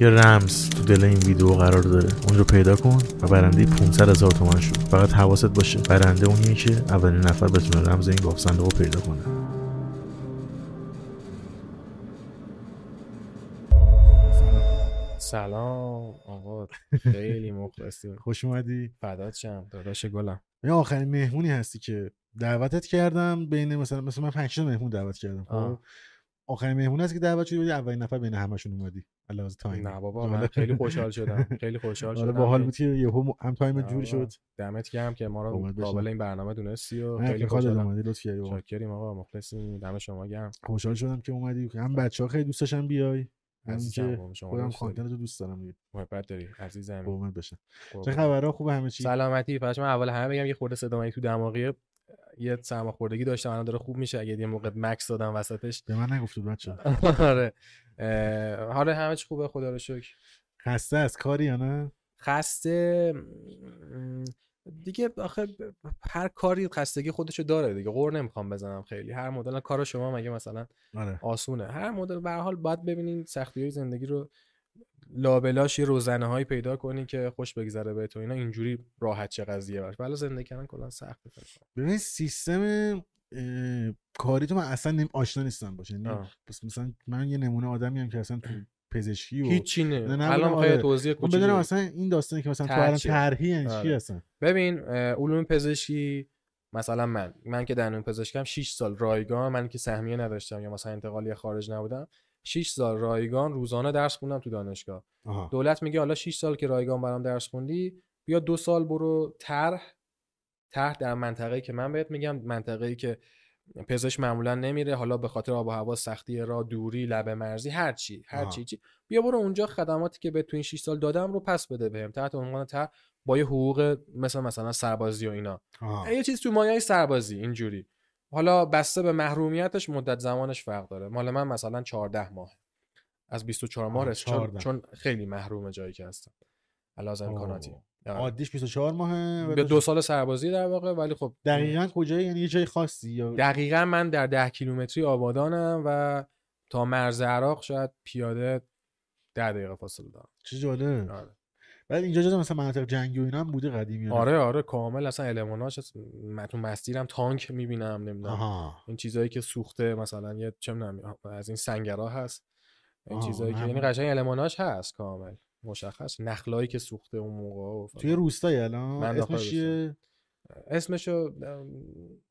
یه رمز تو دل این ویدیو قرار داره. اون رو پیدا کن و برنده 500 هزار تومن شد فقط حواست باشه. برنده اونیه که اولین نفر بتونه رمز این گاف صندوق رو پیدا کنه. سلام آقا. خیلی مخلصیم خوش اومدی. فدات شم. داداش گلم. یه آخرین مهمونی هستی که دعوتت کردم بین مثلا مثلا من 5 مهمون دعوت کردم خب؟ آه. آخرین مهمون هستی که دعوت شدی اولین نفر بین همشون اومدی. علاوه time نه بابا من خیلی خوشحال شدم خیلی خوشحال شدم. باحال بود که یهو هم time آه، جور شد؟ دمت گرم که ما رو. قابل این برنامه دونستی و خیلی خوشحالم. اومدی لطف کردی. شاکریم آقا مخلصیم. دم شما گرم. خوشحال شدم که اومدی. هم بچه ها خیلی دوست داشتن بیای. که خودم. content رو دوست دارم دیگه. محبت داری عزیزم. قربونت. بشم چه. خبرها؟ خوب؟ همه چی؟ سلامتی. پس من اول همه بگم یه خورده صدامایی تو دماغی یه سرماخوردگی داشتم الان داره خوب میشه. اگه یه موقع مکس دادم وسطش. به من نگفتید بچه آره. حالا همه چی خوبه؟ خدا رو شکر. خسته از کاری یا نه؟ خسته دیگه آخه هر کاری خستگی خودشو داره دیگه. قور نمی‌خوام بزنم خیلی. هر مدل کار شما مگه مثلا آره. آسونه. هر مدل به حال باید ببینین سختی های زندگی رو لابلاش یه روزنه هایی پیدا کنی که خوش بگذره به تو اینا. اینجوری راحت چه قضیه باش ولی زندگی کردن کلا فکر کنم. ببین سیستم کاری تو من اصلا نیم آشنا نیستم باشه یعنی آه. بس مثلا من یه نمونه آدمی هم که اصلا تو پزشکی و هیچی نه، الان آره. توضیح من کوچیکی بدونم؟ اصلا این داستانی که مثلا تو الان؟ طرحی یعنی چی آره. هستن ببین اه، علوم پزشکی مثلا من من که دندون پزشکم 6 سال رایگان من که سهمیه نداشتم یا مثلا انتقالی خارج نبودم 6 سال رایگان روزانه درس خوندم تو دانشگاه آها دولت میگه حالا 6 سال که رایگان برام درس خوندی بیا دو سال برو طرح طرح در منطقه‌ای که من بهت میگم منطقه‌ای که پزشک معمولا نمیره حالا به خاطر آب و هوا سختی راه دوری لب مرزی هر چی هر. چی چی بیا برو اونجا خدماتی که به تو این 6 سال دادم رو پس بده بهم تحت عنوان طرح با یه حقوق مثل مثلا سربازی و اینا آها. یه چیز تو مایه سربازی اینجوری حالا بسته به محرومیتش مدت زمانش فرق داره مال من مثلا 14 ماه از 24 ماه آه، رس چون, 14. چون خیلی محروم جایی که هستم علاوه امکاناتی. عادیش 24 ماهه به دو- سال سربازی در واقع ولی خب دقیقا کجایی یعنی یه جای خاصی یا دقیقا من در ده کیلومتری آبادانم و تا مرز عراق شاید پیاده ده دقیقه فاصله دارم چه جالب آره. بعد اینجا جز مثلا مناطق جنگی و اینا هم بوده قدیمی؟ آره آره کامل اصلا الماناش. من تو مسیرم تانک می‌بینم نمی‌دونم آها این چیزایی که سوخته مثلا یه چه از این سنگرا هست این چیزایی که. یعنی قشنگ الماناش هست کامل مشخص نخلایی که سوخته اون موقع و. توی روستایی الان اسمش چیه اسمشو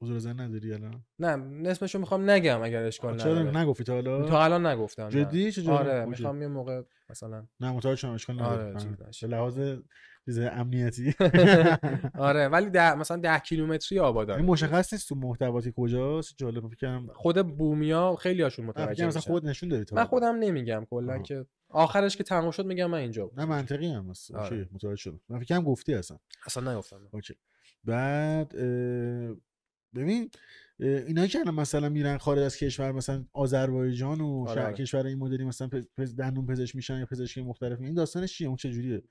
حضور زن نداری الان نه اسمشو می‌خوام نگم اگر اشکال چرا نداره نگفتی تا حالا تا الان نگفتم. جدی چه. آره. می‌خوام یه موقع مثلا نه متوجه شدم اشکال نداره آره، به. لحاظ چیز امنیتی آره ولی ده مثلا ده کیلومتری این آبادان مشخص نیست تو محتواتی کجاست جالب فکر کنم خود بومیا خیلی هاشون متوجه کنم مثلا میشن. خود نشون دادی تا من. خودم نمیگم کلا. که آخرش که تموم شد میگم من اینجا بودم. نه منطقی هم هست. آره. متوجه شدم. من فکر گفتی اصلا. اصلا نگفتم اوکی. بعد ببین اه، اینایی که الان مثلا میرن خارج از کشور مثلا آذربایجان و آره، شهر آره. کشور این مدلی مثلا پز- دندون پزشک میشن یا پزشکی مختلف این داستانش چیه؟ اون چه جوریه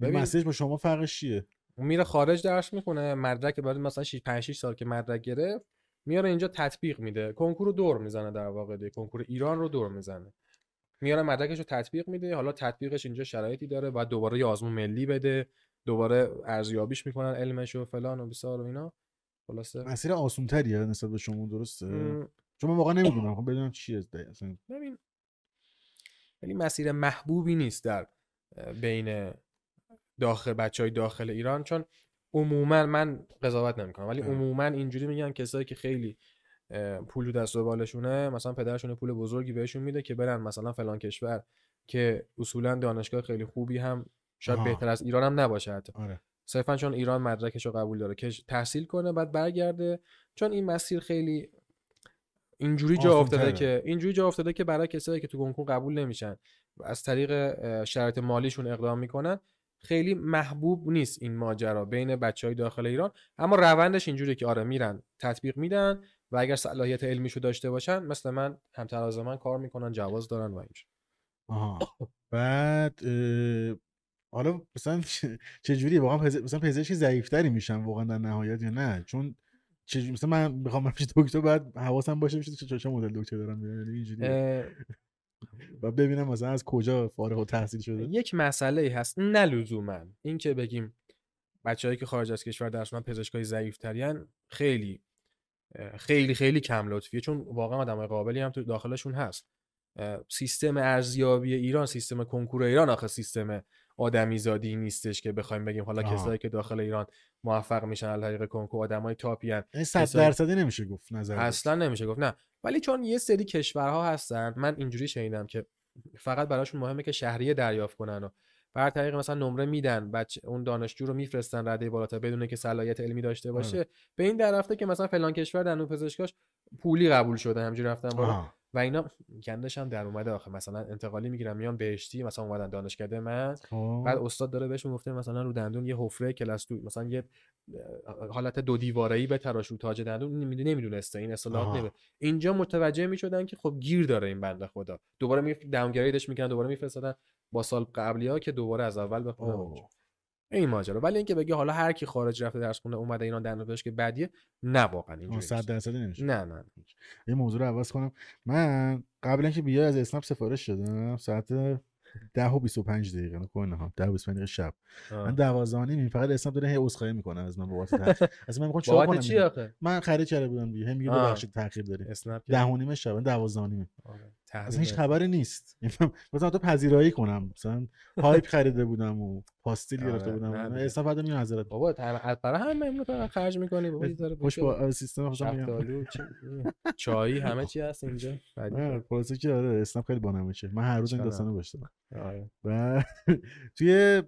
ببین- مسیج با شما فرقش چیه؟ اون میره خارج درس می‌خونه مدرک بعد مثلا 6 5 6 سال که مدرک گرفت میاره اینجا تطبیق میده. کنکور رو دور می‌زنه در واقع دیگه. کنکور ایران رو دور می‌زنه. میاره مدرکش رو تطبیق میده. حالا تطبیقش اینجا شرایطی داره. بعد دوباره یه آزمون ملی بده. دوباره ارزیابیش می‌کنن علمش و فلان و بیسار و اینا. خلاصه. مسیر آسون تریه نسبت به شما درسته؟ م، چون من واقعا نمی‌دونم. خب بدونم چیه ده- اصلا ببین. ولی مسیر محبوبی نیست در بین داخل بچه های داخل ایران. چون عموما من قضاوت نمی‌کنم. ولی. عموما اینجوری میگن کسایی که خیلی پول تو دست و بالشونه مثلا پدرشون پول بزرگی بهشون میده که برن مثلا فلان کشور که اصولا دانشگاه خیلی خوبی هم شاید آها. بهتر از ایران هم نباشه حتی آره صرفا چون ایران مدرکش رو قبول داره که تحصیل کنه بعد برگرده چون این مسیر خیلی اینجوری جا افتاده. که اینجوری جا افتاده که برای کسایی که تو کنکور قبول نمیشن و از طریق شرایط مالیشون اقدام می‌کنن خیلی محبوب نیست این ماجرا بین بچه های داخل ایران اما روندش اینجوری که آره میرن تطبیق میدن و اگر صلاحیت علمیشو داشته باشن مثل من همتراز من کار می‌کنن جواز دارن و اینجور. آها. بعد اه، حالا مثلا چه- جوری واقعا پز... مثلا پزشکی ضعیفتری میشن واقعا در نهایت یا نه؟ چون چه... مثلا من می‌خوام پیش دکتر بعد حواسم باشه میشه چه چه مدل دکتر دارم یعنی اینجوری. اه، و ببینم مثلا از کجا فارغ و تحصیل شده. یک مسئله ای هست نه لزوما. این که بگیم بچههایی که خارج از کشور درس من پزشکای ضعیفترین خیلی اه، خیلی خیلی کم لطفیه چون واقعا آدمای قابلی هم تو داخلشون هست سیستم ارزیابی ایران سیستم کنکور ایران آخه سیستم آدمی زادی نیستش که بخوایم بگیم حالا آها. کسایی که داخل ایران موفق میشن از طریق کنکور آدمای تاپی هن. این صد کسایی- درصدی نمیشه گفت نظر اصلا نمیشه گفت نه ولی چون یه سری کشورها هستن من اینجوری شنیدم که فقط براشون مهمه که شهریه دریافت کنن و بر طریق مثلا نمره میدن بچه اون دانشجو رو میفرستن رده بالاتر بدون که صلاحیت علمی داشته باشه. به این در رفته که مثلا فلان کشور در پزشکاش پولی قبول شده همجوری رفتن بالا. و اینا گندش هم در اومده آخه. مثلا انتقالی می‌گیرن میان بهشتی مثلا اومدن دانشکده من. خب. بعد استاد داره بهشون گفته مثلا رو دندون یه حفره کلاس دو مثلا یه حالت دو دیواره ای بتراش رو تاج دندون نمی‌دونه نمی‌دونسته. این اصطلاحات. نمیده اینجا متوجه می‌شدن که خب گیر داره این بنده خدا. دوباره می داونگریدش می‌کنن دوباره میفرستادن. با سال قبلی ها که دوباره از اول. اونجا. این ماجرا ولی اینکه بگی حالا هر کی خارج رفته درس خونه اومده ایران دندون که بدیه نه واقعا اینجوری صد نیست. درصدی نمیشه نه نه یه موضوع رو عوض کنم من قبل اینکه بیای از اسنپ سفارش شدم ساعت ده و 25 دقیقه نه ها 10 و 25 دقیقه شب من آه. 12 و نیم فقط اسنپ داره هی عذرخواهی می‌کنه از من بابت تاخیر اصلا من می‌خوام چیکار کنم چی؟ آخه من خرید کرده بودم دیگه هی میگه. ببخشید تاخیر داری اسنپ که- ده و نیم شب 12 و نیم آره. اصلا هیچ. خبری نیست. مثلا تو پذیرایی کنم. مثلا پایپ خریده بودم و پاستیل آره، گرفته بودم. دیگه. اسنپ بعد میون حضرت. بابا برای همه ممنون فقط خرج می‌کنی بابا ذره خوش. با سیستم شفتالو چی- چایی همه چی هست اینجا. خلاصه که آره اسنپ خیلی بانمشه من هر روز این داستانو داشتم. آره. و توی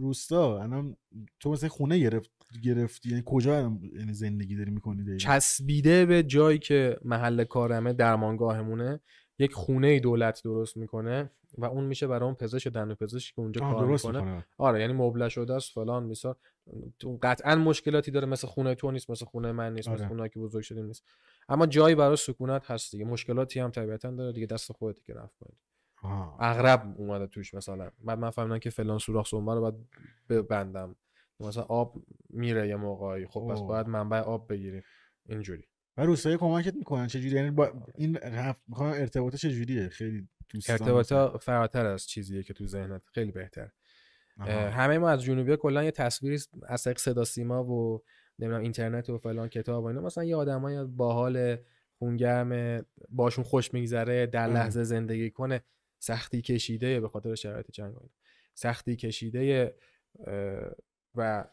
روستا الان تو مثلا خونه گرفت گرفتی. یعنی کجا یعنی زندگی داری می‌کنی؟ چسبیده به جایی که محل کارمه درمانگاهمونه. یک خونه ای دولت درست می‌کنه و اون میشه برای اون پزشک دندون پزشکی که اونجا کار می‌کنه. می‌کنه. آره یعنی مبله شده است فلان تو قطعا مشکلاتی داره مثل خونه تو نیست مثل خونه من نیست مثل آره. خونه که بزرگ شدیم نیست. اما جایی برای سکونت هست دیگه. مشکلاتی هم طبیعتا داره دیگه. دست خودت که رفت کنید اغرب اومده توش مثلا. بعد من فهمیدم که فلان سوراخ سنبه رو باید ببندم. مثلا آب میره یه موقعی. خب پس. باید منبع آب بگیریم. اینجوری. و روستایی کمکت می‌کنن چجوری یعنی با این هفت می‌خوام ارتباط چجوریه خیلی دوستان ارتباطا فراتر از چیزیه که تو ذهنت خیلی بهتر. همه ما از جنوبی کلا یه تصویری از طریق صدا سیما و نمی‌دونم اینترنت و فلان کتاب و اینا مثلا یه آدمای باحال خونگرم باشون خوش میگذره در. لحظه زندگی کنه سختی کشیده به خاطر شرایط جنگ. سختی کشیده و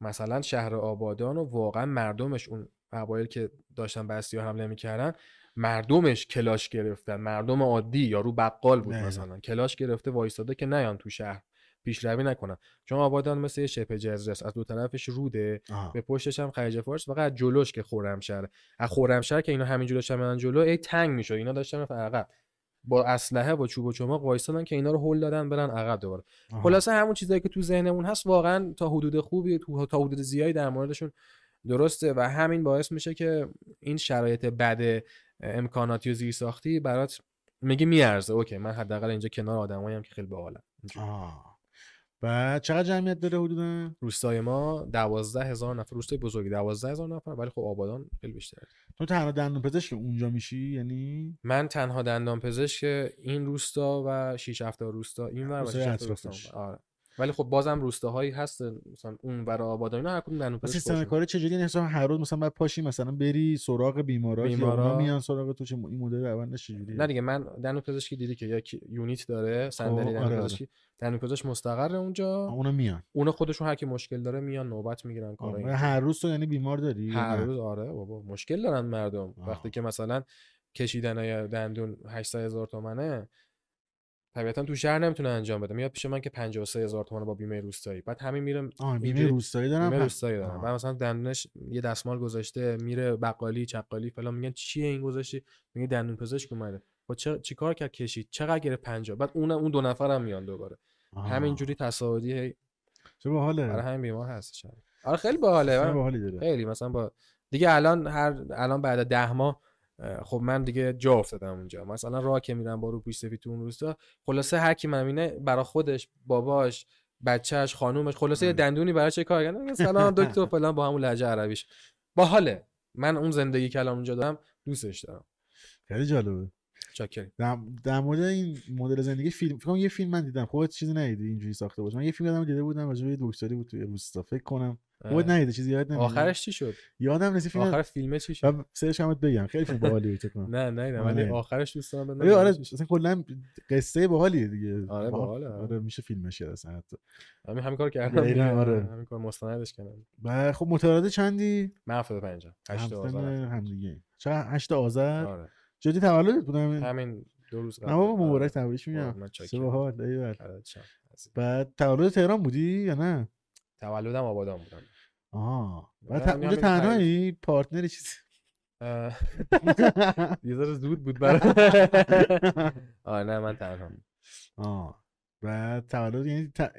مثلا شهر آبادان و واقعا مردمش اون اوایل که داشتن به اسیا حمله می‌کردن مردمش کلاش گرفتن. مردم عادی یا رو بقال بود نه،. مثلا. کلاش گرفته وایستاده که نیان تو شهر. پیشروی نکنن. چون آبادان مثل یه شبه جزیره است از دو طرفش روده. آها. به پشتش هم خلیج فارس. فقط جلوش که خرمشهر. از خرمشهر که اینا همین جلوش هم جلو ای تنگ می‌شد. اینا داشتن عقب. با اسلحه با چوب و چماق وایستادن که اینا رو هل دادن برن عقب دوباره. خلاصه همون چیزایی که تو ذهنمون هست واقعا تا حدود خوبی تو تا حدود زیادی در موردشون درسته و همین باعث میشه که این شرایط بد امکاناتی و زیرساختی برات میگی میارزه. اوکی من حداقل اینجا کنار آدمایی که خیلی باحالن. و چقدر جمعیت داره حدودا؟ روستای ما دوازده هزار نفر روستای بزرگی دوازده هزار نفر ولی خب آبادان خیلی بیشتره. تو تنها دندون پزشک اونجا میشی؟ یعنی؟ من تنها دندان پزشک این روستا و 6 7 روستا این ور و روستای 6 7 روستا. آره. ولی خب بازم روستاهایی هست مثلا اون ور آبادان اینا هر کدوم دندون و پزشک سیستم. کاری چجوری یعنی مثلا هر روز مثلا بعد پاشی مثلا بری سراغ بیمارا بیمارا. میان سراغ تو چه این مدل روندش چجوریه نه دیگه من دندون پزشکی دیدی که یک یونیت داره صندلی آره، دندون آره. پزشکی دندون پزشک مستقر اونجا اونا میان اونا خودشون هر کی مشکل داره میان نوبت می‌گیرن کارا هر روز تو یعنی بیمار داری هر؟ روز آره بابا مشکل دارن مردم. وقتی که مثلا کشیدن دندون 800 هزار تومنه طبیعتا تو شهر نمی‌تونه انجام بده میاد پیش من که 53 هزار تومن با بیمه روستایی. بعد همین میره بیمه روستایی دارم بیمه روستایی دارن. آه. بعد مثلا دندونش یه دستمال گذاشته میره بقالی چقالی فلان میگن چیه این گذاشتی؟ میگه دندون پزشک اومده. با چه چیکار کرد کشید؟ چقدر گرفت 50 بعد اون اون دو نفر هم میان دوباره. همینجوری تصاعدی چه باحاله. برای همین بیمار هستش آره خیلی باحاله. خیلی مثلا با دیگه الان هر الان بعد از ده ماه اه، خب من دیگه جا افتادم اونجا. مثلا راه که میرم با رو پوش سفید تو اون روستا خلاصه هر کی من می‌بینه برا خودش باباش بچهش خانومش خلاصه یه. دندونی برای چه کار کردن؟ سلام دکتر فلان با همون لهجه عربیش. باحاله. من اون زندگی که الان اونجا دارم دوستش دارم. خیلی جالبه. چاکریم در, در مورد این مدل زندگی فیلم فکر یه فیلم من دیدم. خودت چیزی ندیدی اینجوری ساخته باشه. من یه فیلم یادم دیده بودم راجع به دکتری بود توی روستا. فکر کنم. خودت ندیده چیزی یاد نمیاد. آخرش چی شد؟ یادم نیست. فیلم آخر فیلم چی شد؟ سرش هم بگم. خیلی فیلم باحالیه فکر کنم. نه نه نه. آره. ولی آخرش دوست دارم بدونم آره. اصلا کلا قصه باحالیه دیگه. آره، باحاله، آره. میشه فیلمش کرد اصلا حتی. همین همین کار کردم. آره. همین کار مستندش کردم. و خب متولد چندی؟ من 75 8 همسن آذر. هم دیگه چه 8 آذر؟ آره. جدی تولدت بودم همین. دو روز نه بابا مبارک آره. تبریک میگم. شم. عزیز. بعد تولد تهران بودی یا نه؟ تولدم آبادان بودم. آها. بعد اونجا تنهایی؟ پارتنر چیزی یه ذره زود بود برای آره نه من تنها آه. بعد تولد یعنی ت...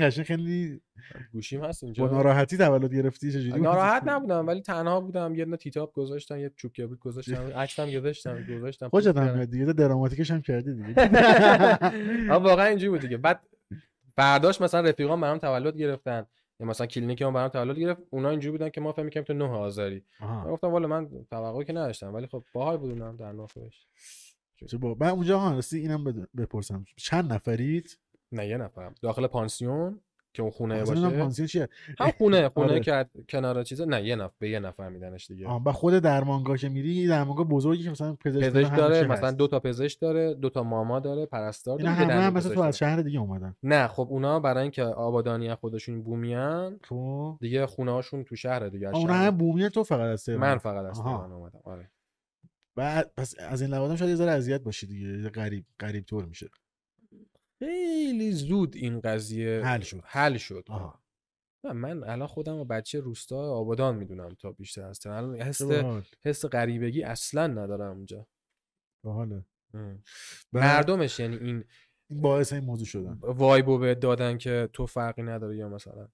قشنگ خیلی گوشیم هست با اینجا ناراحتی تولد گرفتی چجوری؟ ناراحت نبودم ولی تنها بودم. یه دونه تیتاب گذاشتم یه چوب کبریت گذاشتم عکسم گذاشتم گذاشتم پوست هم دیگه dramatic ش هم کردی دیگه. آه، واقعا اینجوری بود دیگه. بعد فرداش مثلا رفیقام برام تولد گرفتن. یا مثلا کلینیک هم برام تولد گرفت. اونا اینجوری بودن که ما فکر می‌کردیم تو 9 آذری. من گفتم والا من توقعی که نداشتم ولی خب باحال بود اونم در نافش چه با من اونجا ها راستی اینم بدون- بپرسم. چند نفرید؟ نه یه نفرم. داخل پانسیون که اون خونه باشه. پانسیون چیه؟ هم خونه خونه آره. که کنار چیزه. نه یه نفر به یه نفر میدنش دیگه. آها و خود درمانگاه که میری درمانگاه بزرگی که مثلا پزشک داره چی مثلا. دو تا پزشک داره دو تا ماما داره پرستار داره همه هم دندون مثل پزشک تو از داره. شهر دیگه اومدن. نه خب اونا برای اینکه آبادانی خودشون بومیان تو دیگه خونه هاشون تو شهر دیگه آه، اونا. همه بومیه تو فقط تهران. من فقط. تهران اومدم. آره. بعد پس از این لوازم شاید یه ذره اذیت باشی دیگه یه غریب غریب طور میشه. خیلی زود این قضیه حل شد. حل شد. آها. من الان خودم و بچه روستا آبادان می‌دونم تا بیشتر تهران الان حس. حس غریبگی اصلا ندارم اونجا. باحاله. مردمش یعنی این باعث این موضوع شدن. وایبو به دادن که تو فرقی نداره یا مثلا.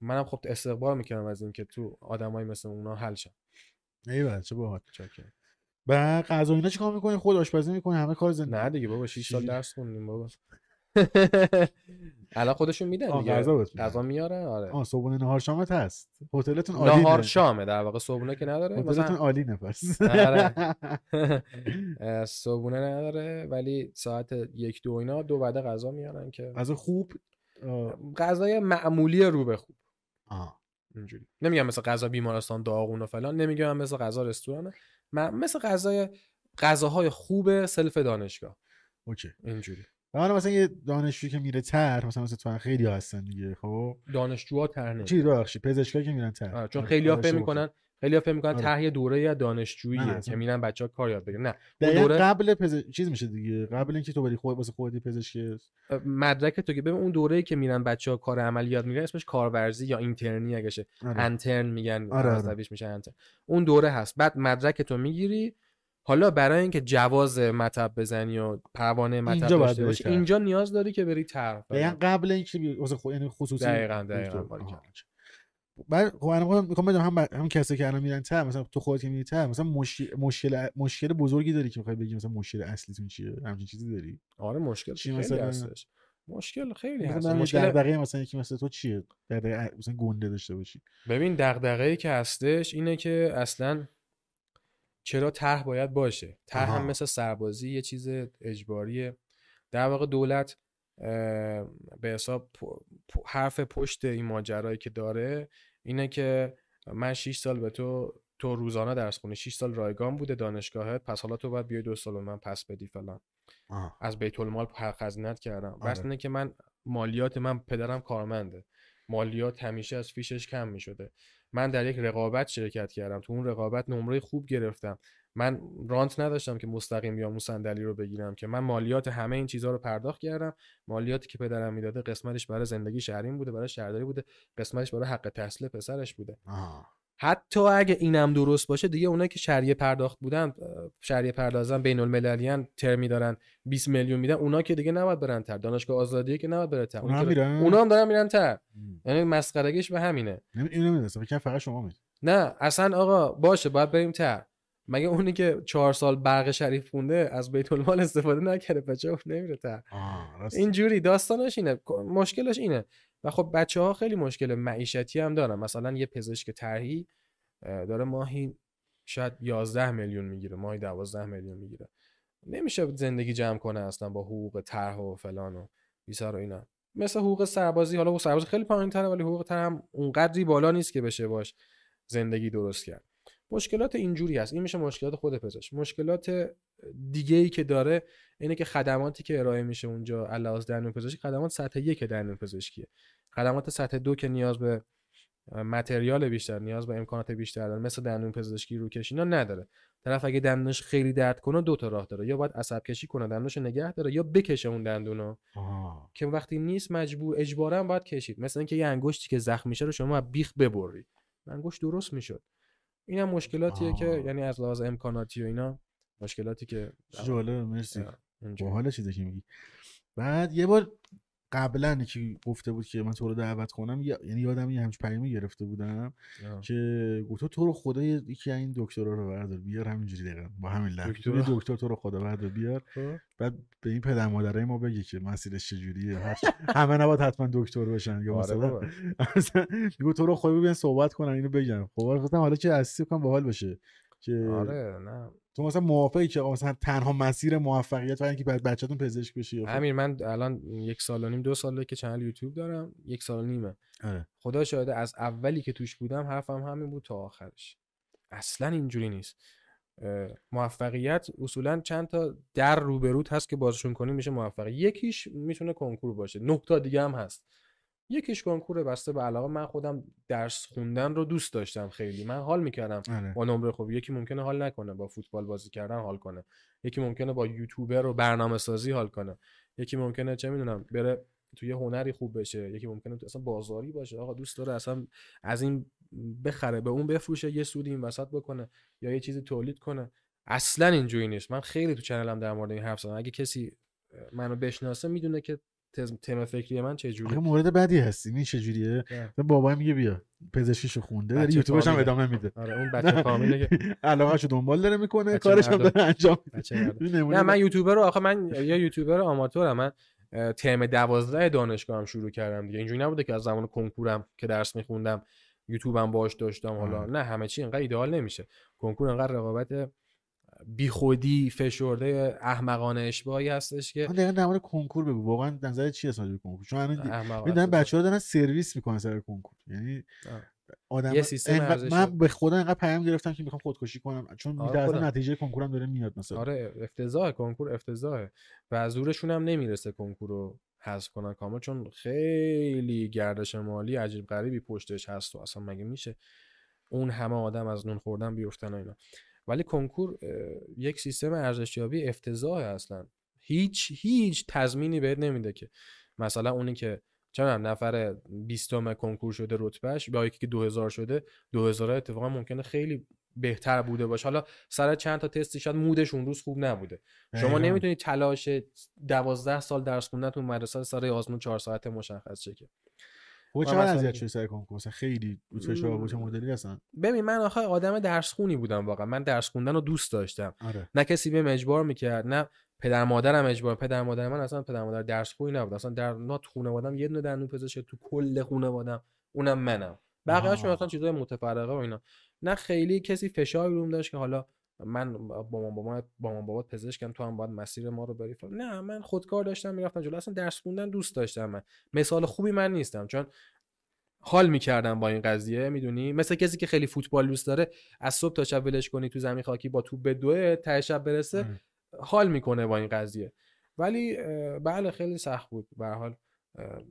منم خب استقبال می‌کردم از اینکه تو آدمایی مثل اونا حل شن. ایول چه باحال. بعد غذا اینا چیکار می‌کنی؟ خود آشپزی می‌کنی همه کار زندگی. نه دیگه بابا 6 سال؟ درس خوندیم بابا. الان خودشون میدن دیگه. غذا. غذا میارن آره. آه صبحونه نهار شامت هست. هتلتون عالی نهار شامه. در واقع صبحونه که نداره هتلتون مثلا عالی نفس آره. صبحونه نداره ولی ساعت یک دو اینا دو بعد غذا میارن که غذا خوب. غذای معمولی رو به خوب. آه. اینجوری. نمیگم مثل غذا بیمارستان داغون و فلان نمیگم مثل غذا رستورانه. مثل غذای غذاهای خوب سلف دانشگاه. اوکی. اینجوری. حالا مثلا یه دانشجویی که میره طرح مثلا مثل تو خیلی خیلی دیگه خب؟ دانشجوها طرح چی ببخشید پزشکایی که میرن طرح. آره، چون آره، خیلی ها فکر اشتباه می‌کنن خیلی فکر می‌کنن آره. دوره نه، دانشجوییه که. میرن بچه ها کار یاد بگیرن نه اون دوره قبل پزشک چیز میشه دیگه قبل اینکه تو بری خود واسه خودت پزشک مدرک تو که ببین اون دوره‌ای که میرن بچه ها کار عملی یاد می‌گیرن اسمش کارورزی یا اینترنی اگه آره. انترن میگن آره، آره. میشه انترن اون دوره هست بعد مدرک تو می‌گیری حالا برای اینکه جواز مطب بزنی و پروانه مطب اینجا داشته باشی. اینجا نیاز داری که بری طرح قبل اینکه واسه خود یعنی خصوصی دقیقاً، دقیقاً،. بعد خب الان می‌خوام بدونم هم هم کسی که الان میرن تر مثلا تو خودت که میری تر مثلا مشکل مشکل مشکل بزرگی داری که می‌خوای بگی مثلا مشکل اصلیتون چیه همچین چیزی داری؟ آره مشکل چی مثلا؟ هستش. مشکل خیلی هست مثلا مشکل دغدغه مثلا یکی مثل تو چیه؟ دغدغه مثلا گنده داشته باشی. ببین دغدغه‌ای که هستش اینه که اصلا چرا طرح باید باشه؟ طرح هم. مثل سربازی یه چیز اجباریه. در واقع دولت به حساب حرف پشت این ماجرایی که داره اینه که من 6 سال به تو تو روزانه درس خونی 6 سال رایگان بوده دانشگاهت. پس حالا تو باید بیای دو سال من پس بدی فلان. آه. از بیت المال خزینت کردم. آره. بس اینه که من مالیات من پدرم کارمنده. مالیات همیشه از فیشش کم می شده من در یک رقابت شرکت کردم. تو اون رقابت نمره خوب گرفتم. من رانت نداشتم که مستقیم بیام اون صندلی رو بگیرم که من مالیات همه این چیزها رو پرداخت کردم. مالیاتی که پدرم می‌داده قسمتش برای زندگی شهرین بوده برای شهرداری بوده. قسمتش برای حق تحصیل پسرش بوده. آه. حتی اگه اینم درست باشه دیگه اونایی که شهریه پرداخت بودن اه، شهریه پردازن بین المللیان ترمی دارن 20 میلیون میدن اونا که دیگه نباید برن تر. دانشگاه آزادیه که نباید بره تر. اونا میرن؟ اونا هم دارن میرن تر. یعنی مسخرگیش به همینه. نمی- اینو فقط شما میید نه اصلا آقا باشه باید بریم تر. مگه اونی که چهار سال برق شریف خونده از بیت المال استفاده نکرده؟ بچه اون نمیره راست. اینجوری داستانش اینه. مشکلش اینه. و خب بچه ها خیلی مشکل معیشتی هم دارن. مثلا یه پزشک طرحی داره ماهی شاید 11 میلیون می‌گیره ماهی 12 میلیون می‌گیره. نمیشه زندگی جمع کنه اصلا با حقوق طرح و فلان و بیسار و اینا. مثل حقوق سربازی حالا حقوق سربازی خیلی پایین تره ولی حقوق طرح هم اونقدری بالا نیست که بشه باش زندگی درست کرد. مشکلات اینجوری هست. این میشه مشکلات خود پزشک. مشکلات دیگه ای که داره اینه که خدماتی که ارائه میشه اونجا علاوه دندون پزشکی خدمات سطح یک دندون پزشکیه. خدمات سطح دو که نیاز به متریال بیشتر نیاز به امکانات بیشتر داره مثل دندون پزشکی روکش اینا نداره. طرف اگه دندونش خیلی درد کنه دو تا راه داره. یا باید عصب کشی کنه دندونش نگه داره یا بکشه اون دندونو آها. که وقتی نیست مجبور اجبارا باید کشید. مثل اینکه یه انگشتی که زخم میشه رو شما بیخ ببری انگشت درست می‌شد. اینم مشکلاتیه که آه. یعنی از لحاظ امکاناتی و اینا مشکلاتی که چه جالب مرسی. باحال چیزی که میگی بعد یه بار قبلا یکی گفته بود که من تو رو دعوت کنم یعنی یادم یه همچین پیامی گرفته بودم آه. که گفت تو رو خدا یکی از این دکترا رو بردار بیار همینجوری دقیقا با همین لحن. دکترا؟ یه دکتر تو رو خدا بردار بیار. خب. بعد به این پدر مادرای ما بگی که مسیرش چجوریه. همه نباید حتما دکتر بشن یا آره مثلا میگه تو رو خدا بیان صحبت کنن اینو بگم. خب گفتم حالا که اساسی کنم باحال باشه که آره نه. تو مثلا موافقی که مثلا تنها مسیر موفقیت برای اینکه بعد بچه‌تون پزشک بشی یا همین من الان یک سال و نیم دو ساله که چنل یوتیوب دارم یک سال و نیمه. آره. خدا شاهده از اولی که توش بودم حرفم همین بود تا آخرش. اصلا اینجوری نیست. موفقیت اصولا چند تا در روبروت هست که بازشون کنی میشه موفق. یکیش می‌تونه کنکور باشه. نه تا دیگه هم هست. یکیش کنکور بسته به علاقه من خودم درس خوندن رو دوست داشتم خیلی. من حال می‌کردم آره. با نمره خوب. یکی ممکنه حال نکنه با فوتبال بازی کردن حال کنه. یکی ممکنه با یوتیوبر و برنامه سازی حال کنه. یکی ممکنه چه می‌دونم بره توی یه هنری خوب بشه. یکی ممکنه تو اصلا بازاری باشه. آقا دوست داره اصلا از این بخره به اون بفروشه یه سودی این وسط بکنه یا یه چیزی تولید کنه. اصلا اینجوری نیست. من خیلی تو چنلم در مورد این حرف زدم. اگه کسی منو بشناسه می‌دونه که تم فکری من چه جوری مورد بدی هستی این چجوریه؟ مثلا بابا میگه بیا پزشکیشو خونده داره یوتیوبش هم. ادامه میده. آره اون بچه فامیله که علاقهشو دنبال داره می‌کنه کارش هم. داره انجام نه من یوتیوبر رو آخه من یا یوتیوبر آماتورم. من ترم دوازده دانشگاهم شروع کردم دیگه. اینجوری نبوده که از زمان کنکورم که درس میخوندم یوتیوبم باش داشتم حالا. نه همه چی انقدر ایدئال نمیشه. کنکور انقدر رقابت بیخودی فشرده احمقانه اشباهی هستش که دقیقا در مورد کنکور بگو واقعا نظر چیه راجع به کنکور چون الان می‌دونم است. بچه ها دارن سرویس می‌کنن سر کنکور یعنی. آدم یه سیستم. من به خدا انقدر پیام گرفتم که می‌خوام خودکشی کنم چون آره. نتیجه کنکورم داره میاد مثلا آره افتضاح کنکور افتضاحه و زورشون هم نمی‌رسه کنکور رو حذف کنن کامل چون خیلی گردش مالی عجیب غریبی پشتش هست و اصلا مگه میشه اون همه آدم از نون خوردن بیفتن و اینا ولی کنکور یک سیستم ارزشیابی افتضاحه اصلا. هیچ هیچ تضمینی بهت نمیده که مثلا اونی که چه می‌دونم نفر 20 کنکور شده رتبهش یا یکی که 2000 شده 2000 اتفاقا ممکنه خیلی بهتر بوده باشه. حالا سر چند تا تستی شاید مودش اون روز خوب نبوده. شما. نمی‌تونید تلاش دوازده سال درس خوندن تو مدرسه سر آزمون چهار ساعت مشخص که خب چقدر اذیت شدی سر کنکور مثلا خیلی فشار بود. مدلی هستن ببین من آخه آدم درس خونی بودم واقعا. من درس خوندن رو دوست داشتم. آره. نه کسی بهم اجبار می‌کرد نه پدر مادرم اجبار پدر مادر من اصلا پدر مادر درس خوبی نبود. اصلا در نه تو خانوادم یه دونه دندون پزشک تو کل خانوادم اونم منم. بقیه‌اشون. اصلا چیزای متفرقه و اینا. نه خیلی کسی فشاری روم داشت که حالا من با مامان بابا با مامان بابات پزشکم تو هم باید مسیر ما رو بری. نه من خودکار داشتم می‌رفتم جلو. اصلا درس خوندن دوست داشتم من. مثال خوبی من نیستم چون حال می‌کردم با این قضیه می‌دونی؟ مثل کسی که خیلی فوتبال دوست داره از صبح تا شب ولش کنی تو زمین خاکی با توپ به دوه ته شب برسه. حال می‌کنه با این قضیه. ولی بله خیلی سخت بود. به هر حال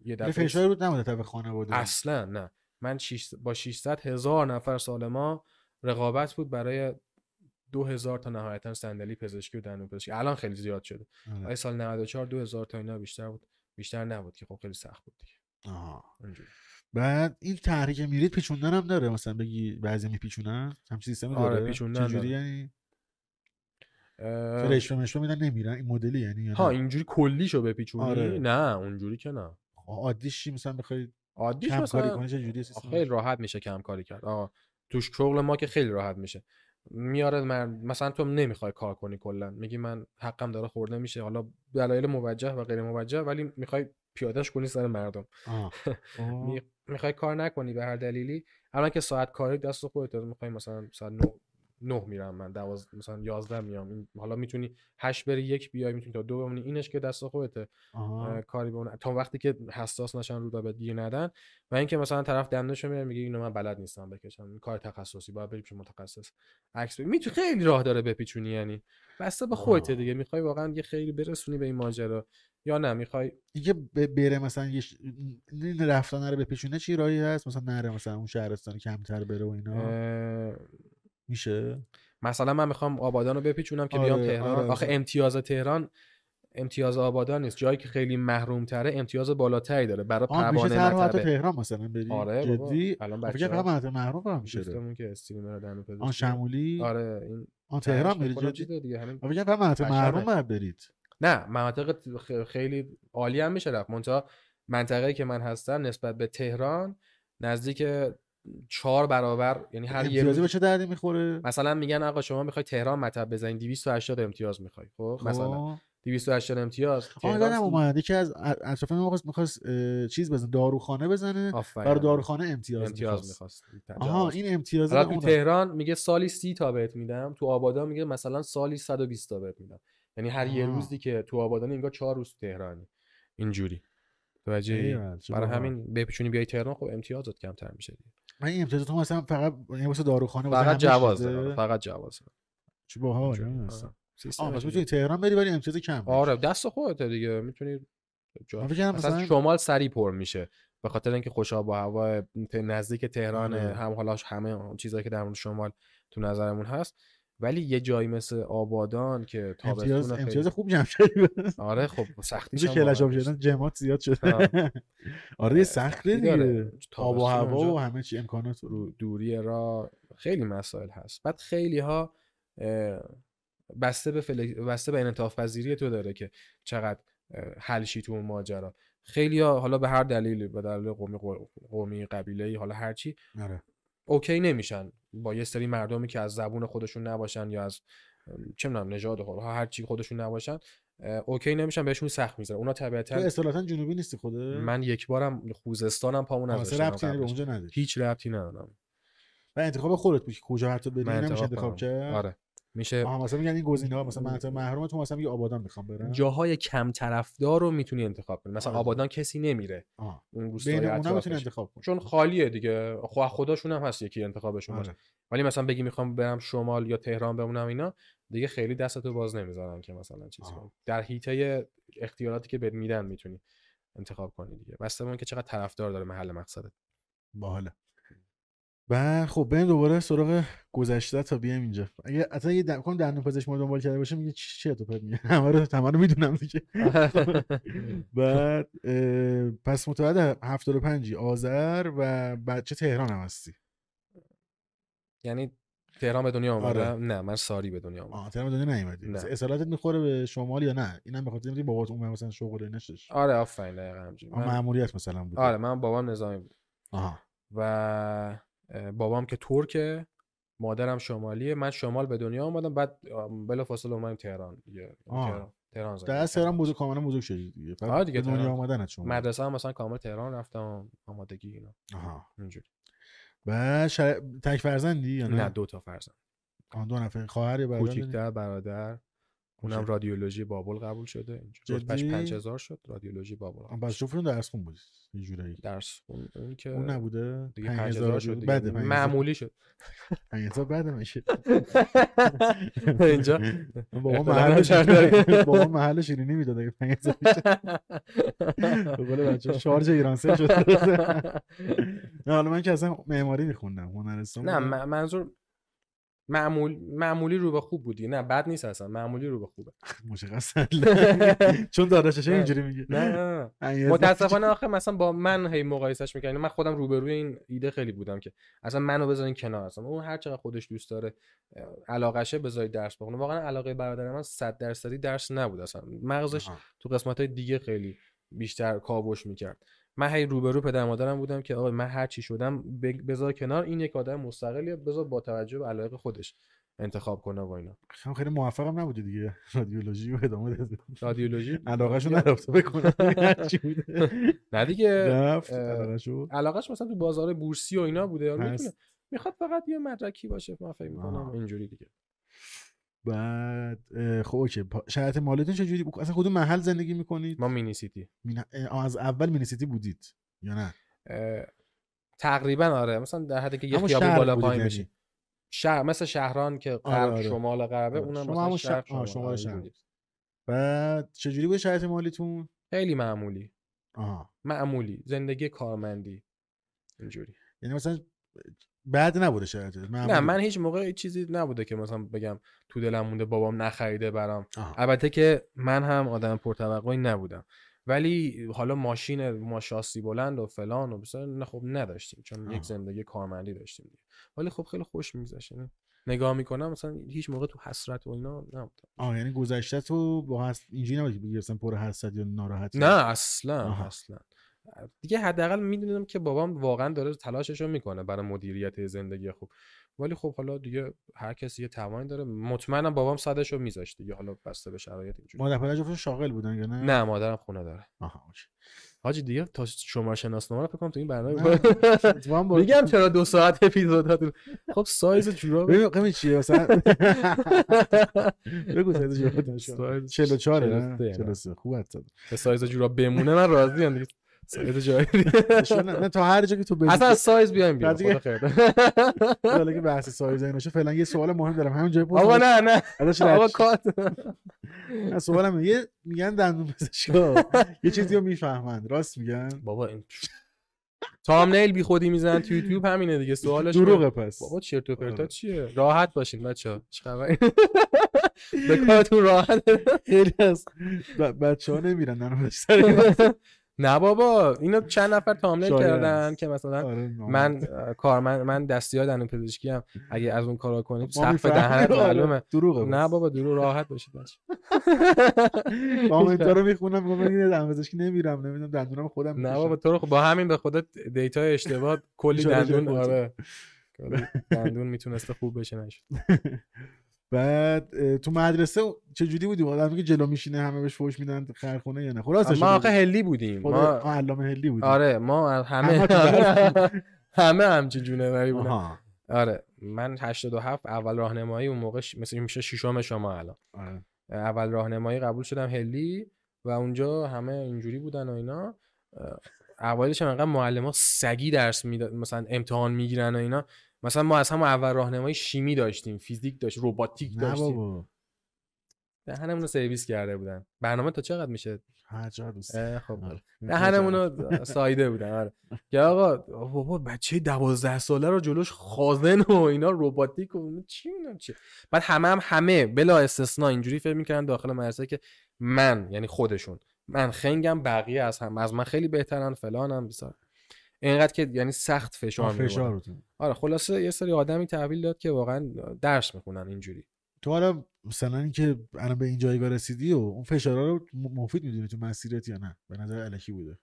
یه دفعه فشار بود نبوده تا به خانواده؟ اصلا نه. من با 600 هزار نفر سال ما رقابت بود برای 2000 تا نهایتا صندلی پزشکی و دندون پزشکی. الان خیلی زیاد شده. آره. ولی سال 94 2000 تا اینا بیشتر بود. بیشتر نبود که خب خیلی سخت بود دیگه. بعد این که میرید پیچوندن هم داره. مثلا بگی بعضی میپیچونن. همچین سیستمی آره، داره؟ پیچوندن چجوری. یعنی؟ رشوه مشوه میدن نمیرن. این مدلی یعنی ها؟ اینجوری کلیشو بپیچونی؟ آره. نه اونجوری که نه. خب عادیش چی؟ مثلا بخوای عادیش کم کاری مثلا کنی چه جوری خیلی راحت میشه کم کاری کرد. آقا توش شغل ما که خیلی راحت میشه. میاره من مثلا تو نمی‌خوای کار کنی کلا میگی من حقم داره خورده میشه حالا دلایل موجه و غیر موجه ولی می‌خوای پیادهش کنی سر مردم. خب. می... می‌خوای کار نکنی به هر دلیلی الان که ساعت کاری دست خودت می‌خوای مثلا ساعت 9 نه میرم من دوازده مثلا 11 میام. حالا می‌تونی 8 بری یک بیای می‌تونی تا دو بمونی. اینش که دست خودته اه، کاری به اون تا وقتی که حساس نشن رو به گیر ندن. و اینکه مثلا طرف دندشو میره میگه اینو من بلد نیستم بکشم. این کار تخصصی باید بریم پیش متخصص. عکس می‌تونی خیلی راه داره بپیچونی یعنی بسته به خودت آه. دیگه. می‌خوای واقعا یه خیلی برسونی به این ماجرا یا نه؟ می‌خوای ب- بره مثلا یه ش... این رفتن نره بپیچونه چی راهی هست؟ مثلا نره مثلا اون شهرستانی کمتر بره و اینا؟ میشه؟ مثلا من می‌خوام آبادان رو بپیچونم که بیام آره، تهران. آره. آخه امتیاز تهران امتیاز آبادان نیست. جایی که خیلی محروم تره امتیاز بالاتری داره. برای پروانه مطبه تهران مثلا بری. آره. جدی؟ الان بچه‌ها- فقط محروم هم میشه دوستمون که استریمر دنو پزشکی. آن شمولی؟ آره این آن تهران میری جدی؟ دیگه. همین فکر فقط. محروم برید. نه مناطق خیلی عالی هم میشه رفت. منتها منطقه‌ای که من هستم نسبت به تهران نزدیک چهار برابر یعنی هر یه امتیازی روز. به چه دردی می‌خوره؟ مثلا میگن آقا شما می‌خوای تهران مطب بزنین 280 امتیاز می‌خوای. خب مثلا 280 امتیاز آه یادم سی- اومد. یکی از اطراف ما می‌خواست می‌خواست چیز بزنه داروخانه بزنه. برای داروخانه امتیاز امتیاز می‌خواست. آها این امتیاز تو تهران میگه سالی 30 تا بهت میدم تو آبادان میگه مثلا سالی 120 تا بهت میدم. یعنی هر یه آها. روزی که تو آبادان انگار چهار روز تو تهرانی. اینجوری. توجه برای همین بپیچونی بیای تهران خب امتیازات کمتر میشه. من این تو مثلا فقط یعنی واسه داروخانه فقط جواز فقط جواز. چی باحال اینجوری. نمی‌دونستم. آره. آه پس. می‌تونی تهران بری ولی امتیاز کم. آره دست خودته دیگه می‌تونی جا... مثلا مثلا شمال سری پر میشه به خاطر اینکه خوش آب و هوا نزدیک تهران آره. هم حالاش همه چیزایی که در مورد شمال تو نظرمون هست ولی یه جایی مثل آبادان که امتیاز تابستون خیلی امتیاز خوب جمع کردی آره خب هم کلش آب شدن جماعت زیاد آه. آره سختی داره. دیگه آب و هوا و همه چی امکانات رو دوری را خیلی مسائل هست. بعد خیلی ها بسته به فلک... بسته به انعطاف پذیری تو داره که چقدر اه، حل شی تو اون ماجرا. خیلی ها حالا به هر دلیلی به دلیل قومی قومی قبیله حالا هر چی آره. اوکی نمیشن. با یه سری مردمی که از زبون خودشون نباشن یا از چه می‌دونم نژاد خود هر چی خودشون نباشن اوکی نمیشن بهشون سخت می‌ذاره اونا تو طبیعتا اصالتا جنوبی نیستی خوده؟ من یک بارم خوزستانم پامون نذاشتم به. اونجا نداری. هیچ ربطی ندارم. و انتخاب خودت بود که کجا حتی بری من نمیشه انتخاب. کرد؟ آره. میشه آها مثلا میگن این گزینه ها مثلا مناطق محروم تو مثلا میگه آبادان می‌خوام برم. جاهای کم طرفدار رو می‌تونی انتخاب کنی. مثلا آره. آبادان کسی نمیره. آها. اون روستای اونا می‌تونی انتخاب کنی. چون خالیه دیگه. خدا خداشون هم هست یکی انتخابشون باشه. آره. ولی مثلا بگی می‌خوام برم شمال یا تهران بمونم اینا دیگه خیلی دستتو باز نمی‌ذارن که مثلا چیز. کنی. در حیطه اختیاراتی که بهت میدن می‌تونی انتخاب کنی دیگه. بسته که چقدر طرفدار داره محل مقصدت. باحاله. و خب بریم دوباره سراغ گذشته تا بیایم اینجا. اگه اصلا یه. کنم دندون پزشک ما دنبال کرده باشه میگه چی تو پد میگه؟ همه رو همه رو می‌دونم دیگه. بعد پس متولد 75 آذر و بچه تهران هم هستی؟ یعنی تهران به دنیا آره. آمدم نه من ساری به دنیا آمدم آه تهران به دنیا نیومدی. اصالتت می‌خوره به شمال یا نه؟ اینم به خاطر اینکه بابات اون مثلا شغل نشش آره آفرین دقیقاً همینجوری. من- ماموریت مثلا بود. آره من بابام نظامی بود. آها. و بابام که ترکه مادرم شمالیه. من شمال به دنیا آمدم بعد بلا فاصله اومدم تهران. دیگه آه. تهران تهران در از تهران. بزرگ کاملا بزرگ شدی دیگه. آره دیگه، دنیا. آمدنت شما مدرسه هم مثلا کامل تهران رفتم آمادگی اینا. آها. اینجوری. و شر... تک فرزندی یا نه؟ نه دو تا فرزند. آه، دو نفر. خواهر یا برادر؟ کوچیکتر برادر. اونم. رادیولوژی بابل قبول شده اینجوری. رتبهش جدی؟ 5000 شد رادیولوژی بابل بس شد. جفتتون درس خون بودید یه جورایی. درس اون, اون که اون نبوده؟ دیگه 5000 5000 شد 5000 معمولی شد. 5000 بده میشه اینجا؟ بابا محل. بابا محل شیرینی می‌داد اگه 5000 به قول بچه شارژ ایرانسل شد نه حالا من که اصلا معماری میخوندم هنرستان نه منظور معمول معمولی رو به خوب بودی. نه بد نیست اصلا. معمولی رو به خوبه. مشخص چون داداشش. اینجوری میگه. نه نه نه. 5000 متاسفانه آخه مثلا با من هی مقایسش می‌کنم من خودم روبروی این ایده خیلی بودم که اصلا منو بذارین کنار اصلا. اون هر چقدر خودش دوست داره علاقشه بذارید درس بخونه. واقعا علاقه برادر من 100 درصدی درس نبود اصلا. مغزش. تو قسمت های دیگه خیلی بیشتر کاوش می‌کرد. من هی روبرو پدر مادرم بودم که آقا من هر چی شدم بذار کنار این یک آدم مستقلیه بذار با توجه به علایق خودش انتخاب کنه و اینا. خیلی موفقم نبوده دیگه. رادیولوژی رو ادامه داده رادیولوژی؟ علاقهشو نرفته بکنه بوده. نه دیگه. رفت علاقش مثلا تو بازار بورسی و اینا بوده می‌خواد فقط یه مدرکی باشه من فکر می‌کنم. اینجوری دیگه. بعد خب اوکی. شرایط مالیتون چجوری؟ اصلا کدوم محل زندگی می‌کنید؟ ما مینی سیتی. از اول مینی سیتی بودید یا نه؟ اه، تقریبا آره. مثلا در حدی که یه خیابون بالا بودید پایین یعنی. بشی شهر مثل شهران که غرب آره. شمال غربه آره. اونم شما مثلا شهر- شمال شمال آره، شهر. بعد چجوری بود شرایط مالیتون؟ خیلی معمولی. آها. معمولی. زندگی کارمندی. اینجوری. یعنی مثلا بعد نبوده شرایط نه من هیچ موقع چیزی نبوده که مثلا بگم تو دلم مونده بابام نخریده برام آها. البته که من هم آدم پرتوقعی نبودم ولی حالا ماشین ما شاسی بلند و فلان و بسار نه خب نداشتیم چون آها. یک زندگی کارمندی داشتیم دیگه. ولی خب خیلی خوش میگذشت نگاه می‌کنم مثلا هیچ موقع تو حسرت و اینا نبودم آه یعنی گذشته تو با هست اینجوری نبود که بگی مثلا پر حسد یا ناراحتی نه اصلا آها. اصلا دیگه حداقل می‌دونم که بابام واقعا داره تلاشش رو می‌کنه برای مدیریت زندگی خوب. ولی خب حالا دیگه هر کسی یه توانی داره. مطمئنم بابام صدش رو میذاشت دیگه. حالا بسته به شرایط اینجوری. مادر پدر جفتشون شاغل بودن یا نه؟ نه مادرم خونه داره. آها. حاجی دیگه تا شماره شناسنامه رو فکر کنم تو این برنامه میگم چرا دو ساعت اپیزوداتون؟ خب سایز جوراب ببین قیمت چیه مثلا؟ بگو سایز جوراب سایز 44 43 نه؟ نه. 43 خوب. به سایز جوراب بمونه من راضی ام دیگه سایز جای دیگه. نه نه، تا هر جا که تو بگی اصلا از سایز بیایم بیایم خدا خیر. حالا که بحث سایز این باشه فعلا یه سوال مهم دارم. همین جای آقا نه نه. ازش آقا. کات. نه سوالم. یه میگن دندون پزشکا. یه چیزی رو می‌فهمند. راست میگن؟ بابا این thumbnail بی خودی می‌زنن تو یوتیوب همینه دیگه. سوالش دروغه پس. بابا چرت و پرتا آره. چیه؟ راحت باشین بچه‌ها. چه خبره به کارتون راحت. خیلی از بچه ها نمیرن دندون پزشک نه بابا اینو چند نفر شاید کردن. که مثلا آره، من کارمند من دستیار دندون پزشکی هم اگه از اون کارا کنیم سقف. دهنت آره، معلومه دروغه نه. بابا درو راحت باشید بچه کامنت رو می‌خونم میگم من دندون پزشکی نمیرم نمی‌دونم دندونم خودم نه. بابا تو رو خب با همین به خودت دیتا اشتباه کلی دندون. آره دندون می‌تونسته خوب بشه نشد بعد تو مدرسه چجوری بودی آدمی که جلو میشینه همه بهش فوش میدن خرخونه یا نه؟ خلاصش ما آخه هلی بودیم. ما علامه هلی بودی آره ما همه همه همه همچین جونوری بودن. آره من 87 اول راهنمایی اون موقع ش- مثل میشه ششم شما الان. آره. اول راهنمایی قبول شدم هلی و اونجا همه اینجوری بودن و اینا. اوایلش هم انقدر معلم سگی درس می‌داد مثلا امتحان می‌گیرن و اینا. مثلا ما از همون اول راهنمایی شیمی داشتیم فیزیک داشت رباتیک داشتیم. بابا. دهنمون رو سرویس کرده بودن. برنامه تا چقدر میشه؟ هر جا دوست خب. آره. دهنمون رو سایده بودن آره. که آقا بابا بچه دوازده ساله رو جلوش خازن و اینا رباتیک و چی می‌دونم چی؟ بعد همه هم همه بلا استثنا اینجوری فکر می‌کردن داخل مدرسه که من یعنی خودشون من خنگم بقیه از هم از من خیلی بهترن فلانم بسار اینقدر که یعنی سخت فشار. فشار. آره خلاصه یه سری آدمی تحویل داد که واقعا درس می‌خونن اینجوری. تو حالا مثلا اینکه الان به این جایگاه رسیدی و اون فشارها رو مفید می‌دونی تو مسیرت یا نه؟ به نظر الکی بوده.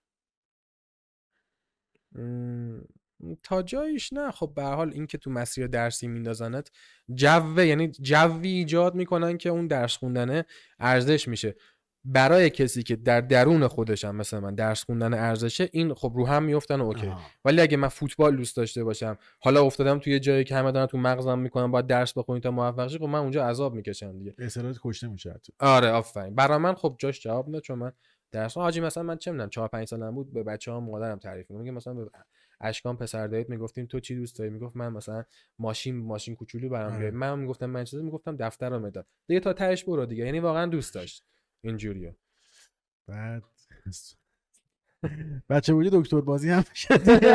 تا جایش نه. خب به هر حال این که تو مسیر درسی میندازنت جو یعنی جوی ایجاد می‌کنن که اون درس خوندنه ارزش میشه. برای کسی که در درون خودشم مثل من درس خوندن ارزشه این خب رو هم میفتن اوکی. آها. ولی اگه من فوتبال دوست داشته باشم حالا افتادم توی جایی که همه دارن تو مغزم می‌کنن باید درس بخونی تا موفق شی خب من اونجا عذاب می‌کشم دیگه. اصرارت کشته میشه حتی. آره آفرین. برای من خب جاش جواب می‌داد چون من درس حاجی مثلا من چه می‌دونم 4 5 سالم بود به بچه ها مادرم تعریف میگم مثلا به اشکان پسر دایت می‌گفتیم تو چی دوست داری؟ می‌گفت من مثلا ماشین ماشین کوچولو برام آره. بیار من می‌گفتم من چیزی می‌گفتم دفتر رو مداد. دیگه تا تهش برو دیگه. یعنی واقعا دوست داشت. اینجوریه بعد بچه بودی دکتر بازی هم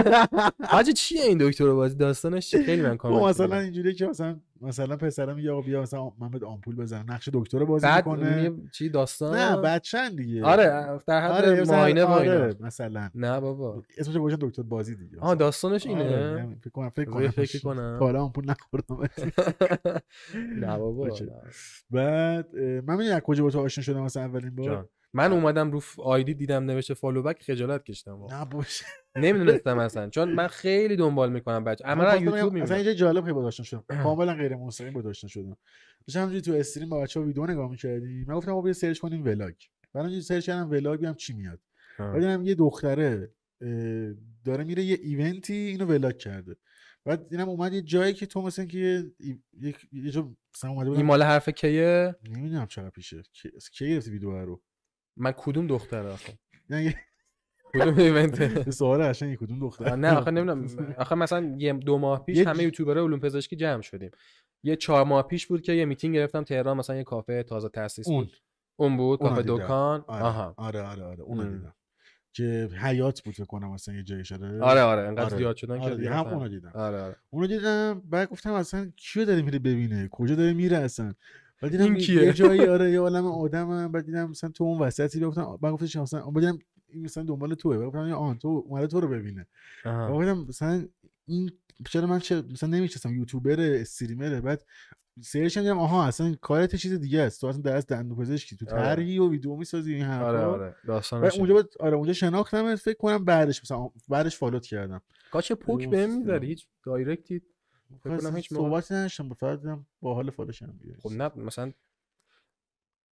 حاجی چیه این دکتر بازی؟ داستانش چیه خیلی من کامنت مثلا دیدم. اینجوریه که مثلا مثلا پسرم میگه آقا بیا مثلا من بهت آمپول بزنم نقش دکتر بازی بعد می‌کنه. میگه چی داستان؟ نه بچن دیگه. آره در حد آره اینا آره مثلا. نه بابا. اسمش گوشن دکتر بازی دیگه. آها داستانش اینه. آره، فکر کنم فکر کنم. فکر کنم. حالا آمپول نخوردم. نه بابا. بعد من می‌دونی از کجا با تو آشنا شدم مثلا اولین بار؟ من اومدم رو آیدی دیدم نوشته فالو بک خجالت کشیدم واقعا. نه باشه نمی‌دونستم اصلا چون من خیلی دنبال می‌کنم بچه اما یوتیوب اصلا می‌بینم. اینجا جالب خیلی آشنا شدم کاملا غیر مستقیم آشنا شدم داشتم تو stream با بچه‌ها ویدیو نگاه می‌کردیم. من گفتم بیا search کنیم vlog. بعد اینجوری search کردم vlog ببینم چی میاد. بعد دیدم یه دختره داره میره یه event ی اینو vlog کرده. بعد اینم اومد یه جایی که تو مثلا که یه یک یه جا مثلا اومده این بودم مال حرف کیه؟ نمی‌دونم چقدر پیشه. کی کی گرفتی ویدیو رو؟ من کدوم دختر آخه؟ نه کدوم event؟ سوال قشنگی کدوم دختر نه آخه نمی‌دونم. آخه مثلا یه دو ماه پیش همه یوتیوبرای علوم پزشکی جمع شدیم. یه چهار ماه پیش بود که یه میتینگ گرفتم تهران مثلا یه کافه تازه تاسیس اون. بود. اون بود کافه. دکان. آره آها. آره آره آره اونو ام. دیدم. که حیات بود فکر کنم مثلا یه جایی شده. آره آره انقدر آره. زیاد شدن که آره دیگه هم اونو دیدم. آره آره. اونو دیدم بعد گفتم اصلا کیو داره میره ببینه؟ کجا داره میره اصلا؟ بعد دیدم یه- جایی آره یه عالم آدم بعد دیدم مثلا تو اون وسطی رو گفتم بعد گفتش مثلا بعد دیدم این مثلا دنبال توه. بعد گفتم آن تو اومده تو رو ببینه. بعد گفتم مثلا این چرا من چه مثلا نمی‌شناسم یوتیوبر استریمره بعد سرچ کردم آها اصلا کارت چیز دیگه است. تو اصلا درس دندون پزشکی. تو آره. طرحی و ویدیو می‌سازی این حرفا. آره آره. داستانش اونجا بعد آره اونجا شناختم فکر کنم بعدش مثلا بعدش فالوت کردم. کاچ پوک بهم. می‌ذاری هیچ دایرکتی فکر کنم هیچ موقع صحبتی نداشتم با فقط دیدم با حال خب نه مثلا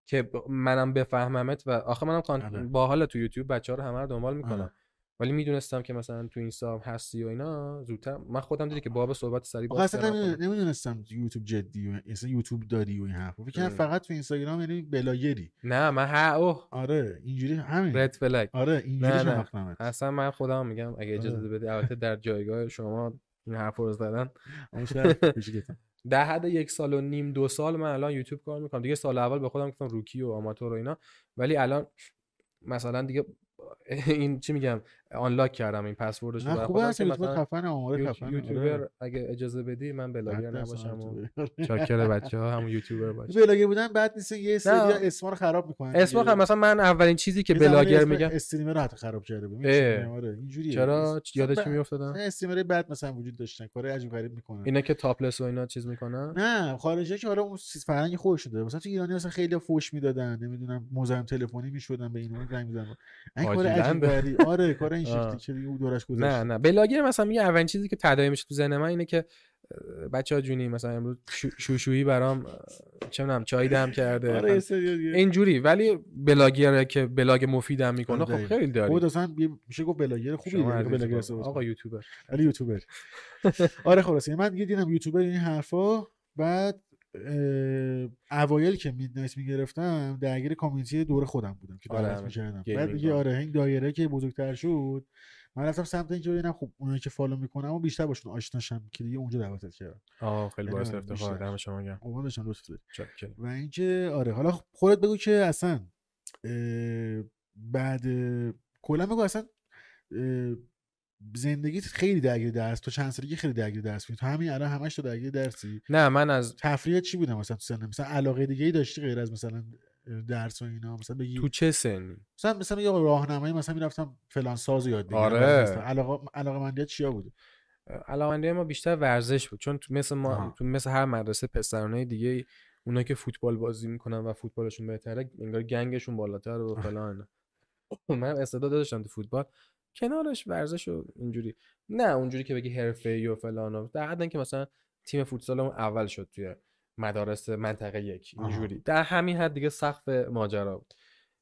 که منم بفهممت و آخه منم کان... آره. با حال تو یوتیوب بچه ها رو همه رو دنبال می‌کنم آره. ولی می‌دونستم که مثلا تو اینستا هستی و اینا زودتر من خودم دیدی که باب صحبت سری باز اصلا. نمی‌دونستم یوتیوب جدی و اصلا یوتیوب داری و این حرفا فکر. فقط تو اینستاگرام یعنی بلاگری نه من ها اوه آره اینجوری همین رد فلگ آره اینجوری نه، نه. اصلا من خودم میگم اگه اجازه آره. بدی البته در جایگاه شما این حرف رو زدن. در حد یک سال و نیم دو سال من الان یوتیوب کار می‌کنم. دیگه سال اول به خودم گفتم روکی و آماتور و اینا. ولی الان مثلا دیگه این چی میگم؟ آنلاک کردم این پسوردش رو خوبه یوتیوب مثلا خفن آماره خفن یوتیوبر اگه اجازه بدی من بلاگر نباشم و چاکر بچه ها همون یوتیوبر باشم بلاگر بودن بعد نیست یه سری اسما رو خراب می‌کنن اسم هم مثلا من اولین چیزی که بلاگر میگم استریمر رو حتی خراب کرده بود؟ آره اینجوریه. چرا؟ یادش میافتادم استریمر بعد مثلا وجود داشتن کار عجیب غریب می‌کنن. اینا که تاپلس و اینا چیز می‌کنن؟ نه خارجی که آره اون چیز فرنگی خودش شده. مثلا تو ایرانی مثلا خیلی فوش می‌دادن نمی‌دونم مزاحم تلفنی می‌شدن به این اون زنگ می‌زدن این کار عجیب آره کار این. شکلی که دیگه دورش گذشت نه. نه بلاگر مثلا میگه اولین چیزی که تداعی میشه تو ذهن من اینه که بچه ها جونی مثلا امروز شو- شوشویی برام چه می‌دونم چای دم کرده. آره سری دیگه. اینجوری. ولی بلاگره که بلاگ مفیدم می‌کنه آره خب دقیقاً. خیلی داری. خود اصلا میشه گفت بلاگر خوبی بلاگر آقا. یوتیوبر. ولی یوتیوبر. آره خلاص من دیگه دیدم یوتیوبر این حرفا. بعد اوایل که میدنایت می‌گرفتم درگیر community دور خودم بودم که آره، دعوت همین. می‌کردم بعد دیگه. آره این دایره که بزرگتر شد من رفتم سمت اینجا ببینم خب اونایی که فالو می‌کنم و بیشتر باشون آشناشم که دیگه اونجا دعوتت کردم آه خیلی باعث آره، افتخار. دم شما گرم داشتم لطف داری. و اینکه آره حالا خودت بگو که اصلا بعد کلا بگو اصلا زندگیت خیلی درگیر درس تو چند سالگی خیلی درگیر درس بودی؟ تو همین الان همش تو درگیر درسی؟ نه من از تفریحت چی بوده مثلا تو سن مثلا علاقه دیگه ای داشتی غیر از مثلا درس و اینا؟ مثلا بگی تو چه سنی؟ مثلا مثلا یه راهنمایی مثلا می‌رفتم فلان ساز یاد بگیرم آره. مثلا علاقه علاقه مندیت چیا بوده علاقه ما بیشتر ورزش بود چون تو مثل ما آها. تو مثل هر مدرسه پسرانه دیگه اونا که فوتبال بازی می‌کنن و فوتبالشون بهتره انگار گنگشون بالاتر و فلان. من استعداد داشتم تو فوتبال. کنارش ورزش و اینجوری. نه اونجوری که بگی حرفه‌ای و فلان و در اینکه مثلا تیم فوتسالمون اول شد توی مدارس منطقه یک. اینجوری. در همین حد دیگه سقف ماجرا بود.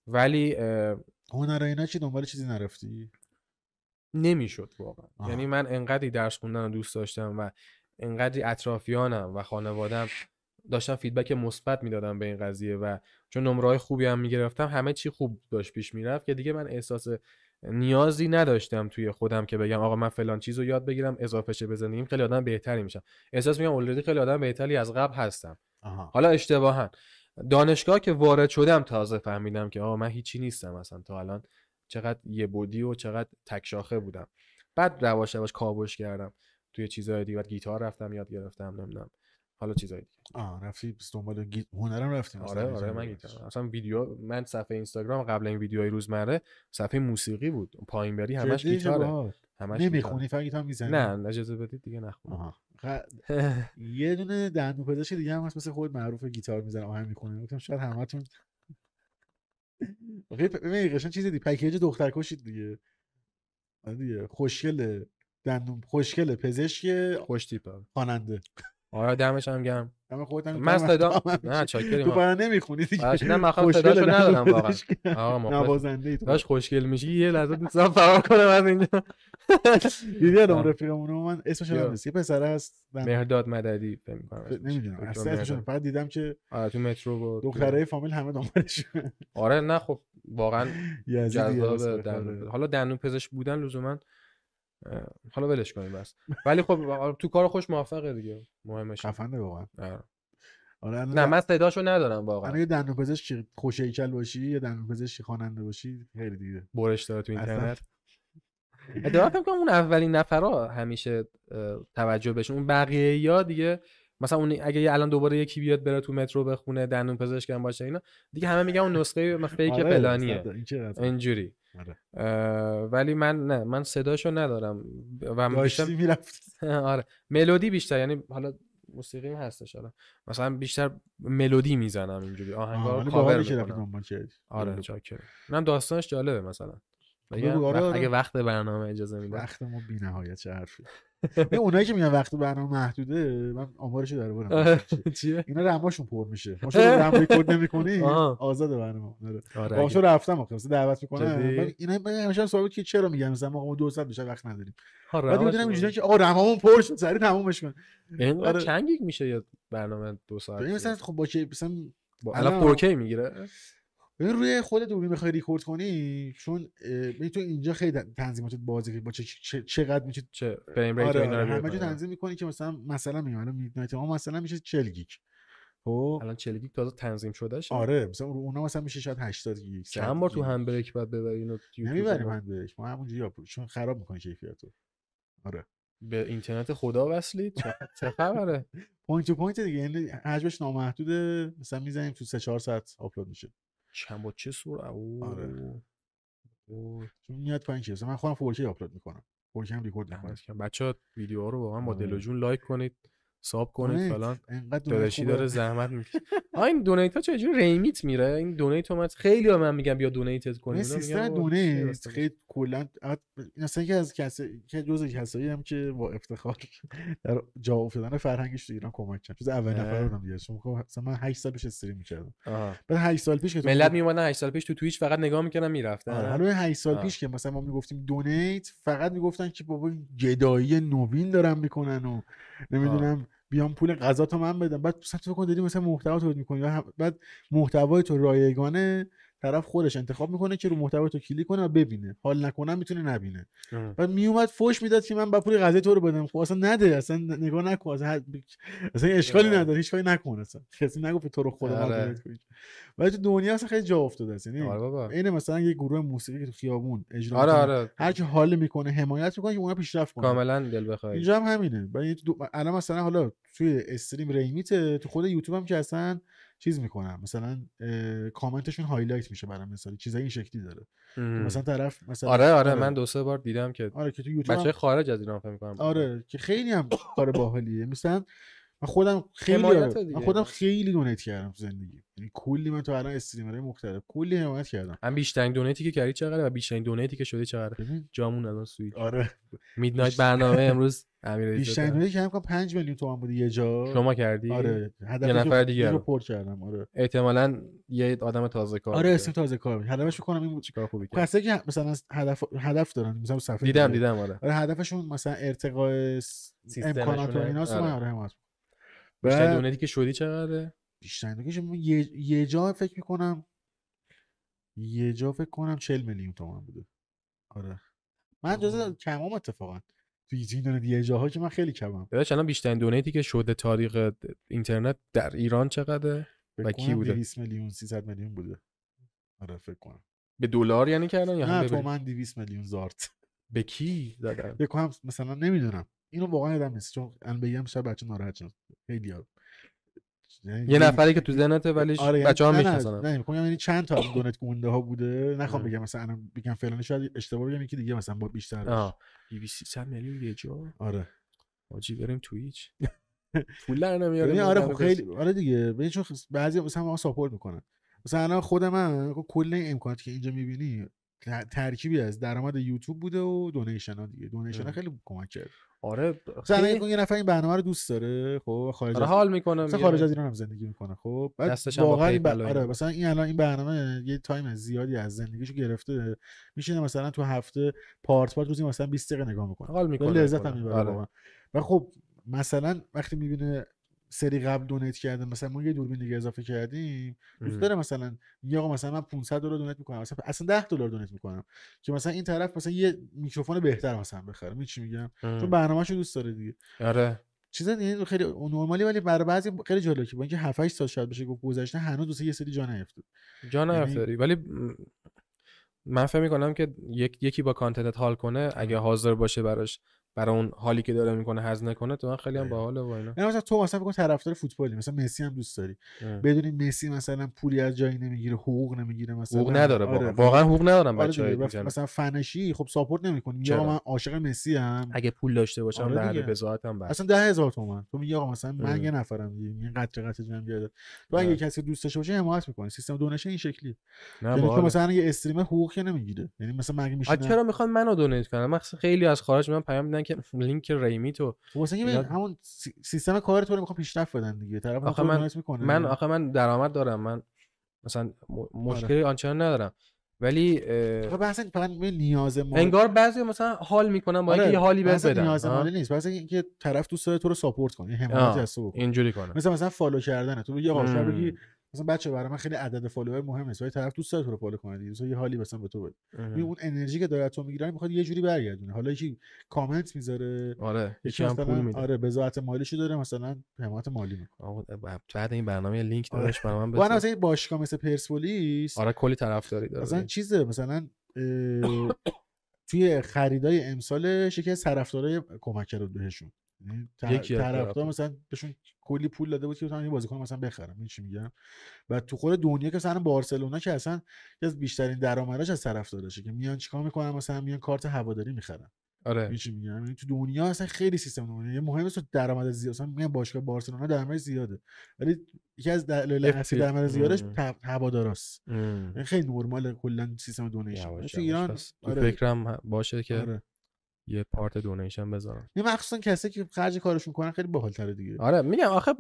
ولی هنر اینا چی؟ دنبال چیزی نرفتی؟ نمی‌شد واقعا. یعنی من انقدری درس خوندن رو دوست داشتم و انقدری اطرافیانم و خانوادم داشتم فیدبک مثبت می‌دادم به این قضیه و چون نمره خوبی هم می‌گرفتم همه چی خوب داشت پیش می‌رفت که دیگه من احساس نیازی نداشتم توی خودم که بگم آقا من فلان چیز رو یاد بگیرم اضافه شه به زندگیم خیلی آدم بهتری میشم. احساس میگم اوردی خیلی آدم بهتری از قبل هستم. آها. حالا اشتباها. دانشگاه که وارد شدم تازه فهمیدم که آقا من هیچی نیستم اصلا. تا الان چقدر یه بودی و چقدر تک شاخه بودم. بعد رواش رواش کاوش کردم. توی چیزهای دیگه. بعد گیتار رفتم یاد گرفتم نمی‌دونم. حالا چیزهای دیگه. آه رفتی دنبال گیت هنرم رفتی مثلا آره آره گیتار من گیتار اصلا ویدیو من صفحه اینستاگرام قبل این ویدیوهای روزمره صفحه موسیقی بود. پایین بری همش گیتاره. همش. نمی‌خونی فقط گیتار می‌زنی؟ نه اجازه بدید دیگه نخونم. یه دونه دندون پزشک دیگه هم هست مثل خود معروف گیتار می‌زنه آهنگ می‌کنه گفتم شاید همتون آخه ببین قشنگ چیزی دی پکیج دختر کشید دیگه. آره دیگه خوشگله. دندون خوشگله. پزشک خوش تیپه. خواننده. آره دمش هم گرم دم خودت هم من. صدا نه. چاکریم تو برای نمی‌خونی دیگه باش، نه، من خوشگله، صداشو ندارم واقعا. آقا نوازنده ای تو. داش خوشگل میشی یه لحظه دوستان فرار کنم از اینجا دیدی الان. رفیقمون من اسمش یا. هم نیست یه پسر هست من مهرداد مددی فکر می‌کنم. نمی‌دونم اصلا اسمش. فقط دیدم که آره تو مترو بود دخترای فامیل همه دنبالش آره نه خب واقعا جذاب آره. حالا دندون پزشک بودن لزوما حالا ولش کنیم بس. ولی خب تو کار خوش موفقه دیگه. مهمش خفنه واقعا. آره. نه من صداشو ندارم واقعا. یه دندون پزشک خوش هیکل باشی یا دندون پزشک خواننده باشی خیلی دیگه برش داره تو. اینترنت. اتفاقا فکر کنم اون اولین نفرا همیشه توجه بهشون. اون بقیه یا دیگه مثلا اون اگه الان دوباره یکی بیاد بره تو مترو بخونه دندون پزشک هم باشه اینا دیگه همه میگن اون نسخه فیک آره، فلانیه. اینجوری. ولی من نه من صداشو ندارم. و بیشتر داشتی می‌رفت آره. ملودی بیشتر یعنی حالا موسیقی هست حالا مثلا بیشتر ملودی می‌زنم اینجوری آهنگا رو کاور می‌کنم. آره چاکر اینم داستانش جالبه مثلا. آره، وقت- آره. اگه وقت برنامه اجازه میده وقت ما بی نهایت چه حرفی. این اونایی که میگن وقت برنامه محدوده من آمارشو برم چیه؟ اینا رماشون پر میشه. ما شما رم ریکورد نمی‌کنی. آزاد برنامه. آره. آره باهاشو رفتم آخه مثلا دعوت؟ من- اینا همیشه ثابت که چرا میگن مثلا ما 200 بیشتر وقت نداریم. بعد می‌دونم اینجوریه که آقا رمامون پر شد. سریع تمومش کن. اینقدر آره. چند میشه یه برنامه دو ساعت مثلا خب با که مثلا الان 4K می‌گیره؟ ببین روی خود دوربین بخوای ریکورد کنی چون ببین تو اینجا خیلی تنظیماتت بازه که با چه چقدر میشه چه فریم ریت آره, اینا آره رو همه پایین. تنظیم می‌کنی که مثلا مثلا میگم الان میدنایت ما مثلا میشه 40 گیگ. خب؟ الان 40 گیگ تازه تنظیم شده شه آره مثلا رو اونا مثلا میشه شاید 80 گیگ 100 چند بار تو. هم بریک بعد ببری اینو نمی‌بریم رو. من بهش ما همونجوری چون خراب می‌کنه کیفیتو آره. به اینترنت خدا وصلید چه- چه خبره؟ point to point دیگه یعنی حجمش نامحدوده مثلا می‌زنیم تو 3 4 ساعت آپلود میشه. چند با چه سور او آره. اوه. چون میاد پایین مثلا من خودم 4K آپلود می‌کنم 4K هم ریکورد می‌کنم. بچه ها ویدیو ها رو واقعا با آره. دل و جون لایک کنید sub کنید donate. فلان donate داداشی. داره زحمت می‌کشه آ این donate ها چجوری ریمیت میره این donate ها من خیلی ها من میگم بیا این اینا سیستم میگن دونیت؟ خیلی کلا این اصلا که از کسی که جزء کسایی هم که با افتخار در جا افتادن فرهنگش تو ایران کمک کردن جز اولین نفر. بودم دیگه چون خب مثلا من 8 سال پیش استریم می‌کردم. بعد 8 سال پیش که ملت میگفت- میومدن 8 سال پیش تو تویچ فقط نگاه می‌کردن می‌رفتن آره حالا این 8 سال. پیش که مثلا ما می‌گفتیم دونیت فقط می‌گفتن که بابا این گدایی نوین دارن می‌کنن و نمی‌دونم بیام پول غذا تو من بدم. بعد مثلا تو فکر کن داری مثلا محتوا تولید می‌کنی. بعد محتوای تو رایگانه. طرف خودش انتخاب می‌کنه که رو محتوای تو کلیک کنه و ببینه حال نکنه می‌تونه نبینه. بعد میومد فوش می‌داد که من با پول غذای تو رو بدم خب اصلا نده اصلا نگاه نکن اصلا, اصلا اشکالی آره. نداره هیچ کاری نکن اصلا کسی نگفت تو رو خدا آره. ولی تو دنیا اصلا خیلی جا افتاده است یعنی آره این مثلا یه گروه موسیقی که تو خیابون اجرا آره. آره هر کی حال می‌کنه حمایت می‌کنه که اونا پیشرفت کنه کاملا دل بخوای اینجا هم همینه ولی. الان مثلا حالا توی stream ریمیت تو خود یوتیوب هم که اصلا چیز می‌کنم مثلا کامنتشون highlight میشه برام مثلا چیزای این شکلی داره. مثلا طرف مثلا آره آره من دو سه بار دیدم که آره که تو یوتیوب بچه هم... خارج از ایران فکر می‌کنم. آره که خیلی هم کار باحالیه. مثلا من خودم خیلی آره،. من خودم خیلی donate کردم تو زندگی. یعنی کلی من تو الان streamer های مختلف. کلی حمایت کردم. من بیشترین donate ی که کردی چقدره و بیشترین donate ی که شده چقدره؟ جامون الان سویت آره. میدنایت برنامه امروز بیشترین که کنم 5 میلیون تومان بود یه جا شما کردی آره هدف یه نفر دیگه رو. پر کردم آره احتمالا یه آدم تازه کار آره. اسم تازه کار بود. هدفش کنم این بود چیکار خوبی کرد کسایی که مثلا هدف هدف دارن مثلا صفحه دیدم دیگه. دیدم آره آره هدفشون مثلا ارتقاء. امکانات و ایناست آره. آره حمایت بعد دونیتی که شدی چقدره بیشترین دوگیش یه یه جا فکر می‌کنم یه جا فکر کنم 40 میلیون تومان بوده آره من جز آه. کمام اتفاقا تو این دونه یه جاها که من خیلی کمم. داداش الان بیشترین دونیتی که شده تاریخ اینترنت در ایران چقدره؟ و کی بوده؟ 200 میلیون 300 میلیون بوده. آره فکر کنم. به دلار یعنی کردن یا هم نه تومن 200 میلیون زارت. به کی زدن؟ فکر کنم مثلا نمی‌دونم. اینو واقعا یادم نیست چون الان بگم شاید بچه ناراحت شد خیلی ها. یعنی یه نفری که تو ذهنته ولی آره یعنی بچه ها می‌شناسن. نه میگم یعنی چند تا از دونت گونده ها بوده. نخوام ام. بگم مثلا الان بگم فلانی شاید اشتباه بگم یکی دیگه مثلا با بیشتر باشه. آه 200 میلیون یه جا. آره. آجی بریم تویچ پول در نمیاره ببین آره خب خیلی آره دیگه. ببین چون بعضی مثلا ما support می‌کنن. مثلا الان خود من خب کل این امکاناتی که اینجا می‌بینی ترکیبی از درآمد یوتیوب بوده و donation ها دیگه. donation ها. خیلی کمک کرد. آره الان خیلی یه نفر این برنامه رو دوست داره خب خارج آره از حال می‌کنه مثلا خارج از ایران هم زندگی می‌کنه خب بعد واقعا این آره. مثلا این الان این برنامه یه time زیادی از زندگیشو گرفته میشینه مثلا تو هفته پارت پارت روزی مثلا 20 دقیقه نگاه می‌کنه حال می‌کنه لذت هم. می‌بره آره. واقعا و خب مثلا وقتی می‌بینه سری قبل دونیت کرده مثلا ما یه دوربین دیگه اضافه کردیم دوست. داره مثلا میگه آقا مثلا من 500 دلار دونیت می‌کنم مثلا اصلا 10 دلار دونیت می‌کنم که مثلا این طرف مثلا یه میکروفون بهتر مثلا بخره می‌دونی چی میگم؟ چون ام. برنامه‌شو دوست داره دیگه. آره. چیزا یعنی خیلی نرمالی ولی برای بعضی خیلی جالبه که با اینکه 7 8 سال شاید بشه گفت گذشته هنوز دوست یه سری جا نیفتاد. جا یعنی- نیفتادی ولی من فکر می‌کنم که یک یکی با کانتنتت حال کنه اگه حاضر باشه براش برای اون حالی که داره می‌کنه هزینه کنه تو من خیلی هم. باحاله و اینا. یعنی مثلا تو مثلا بگو طرفدار فوتبالی مثلا مسی هم دوست داری. بدونی مسی مثلا پولی از جایی نمی‌گیره حقوق نمی‌گیره مثلا. حقوق نداره آره، واقعا واقعا حقوق ندارم آره بچه‌ها. و مثلا فنشی خب ساپورت نمی‌کنی. میگه چرا؟ من عاشق مسی ام. اگه پول داشته باشم آره دیگه. بذاتم بس. اصلا ده هزار تومن تو میگی آقا مثلا من. یه نفرم دیگه. این قطره قطره جمع بیاد. تو اگه آره. کسی دوست داشته باشه حمایت می‌کنی سیستم donation این شکلی یعنی تو. مثلا یه streamer حقوق که نمی‌گیره. یعنی مثلا مگه آ میشینه چرا می‌خوان منو donate کنن؟ من خیلی از خارج من پیام میدن که لینک تو مثلا اینا- یه همون سی- سیستم کار تو رو می‌خوام پیشرفت بدن دیگه. طرف آخه من- می‌کنه. من آخه من درآمد دارم. من مثلا م- مشکلی آنچنان ندارم. ولی بحث فقط نیاز مالی. انگار بعضی مثلا حال می‌کنن با اینکه آره، یه حالی بهت بدن. نیاز مالی نیست. بحث اینکه طرف دوست داره تو رو support کنه یه حمایت از تو اینجوری کنه. مثلا مثلا follow کردنه. تو بگی آقا بگی. مثلا بچه برای من خیلی عدد follower مهم نیست ولی طرف دوست داره تو رو follow کنه دیگه. مثلا یه حالی مثلا به تو بده. ببین اون انرژی که داره از تو می‌گیره می‌خواد یه جوری برگردونه. حالا یکی کامنت می‌ذاره. آره. یکی هم پول میده. آره بذات مالیشو داره مثلا حمایت مالی می‌کنه. بعد این برنامه لینک آره. داداش برای من بذار. مثلا باشگاه مثل پرسپولیس آره کلی طرفداری داره مثلا چیزه مثلا توی خریدای امسالش یکی از طرفدارای کمک کرد بهشون. یعنی طرفدار. مثلا بهشون کلی پول داده بود که بتونن یه بازیکن مثلا بخرن این چی میگم؟ و تو خود دنیا که مثلا بارسلونا که اصلا یکی از بیشترین درآمداش از طرفدارشه که میان چیکار می‌کنن؟ مثلا میان کارت هواداری می‌خرن. آره. این چی میگم؟ یعنی تو دنیا اصلا خیلی سیستم دنیا. یه مهم است درآمد زیاد مثلا میگن باشگاه بارسلونا درآمدش زیاده ولی یکی از دلایل اصلی. درآمد زیادش هواداراست. یعنی خیلی نرمال کلا سیستم یواش تو ایران آره. فکرم باشه که آره. یه پارت دونیشن بذارم یه مخصوصا کسی که خرج کارشون کنن خیلی باحال‌تره دیگه آره میگم آخه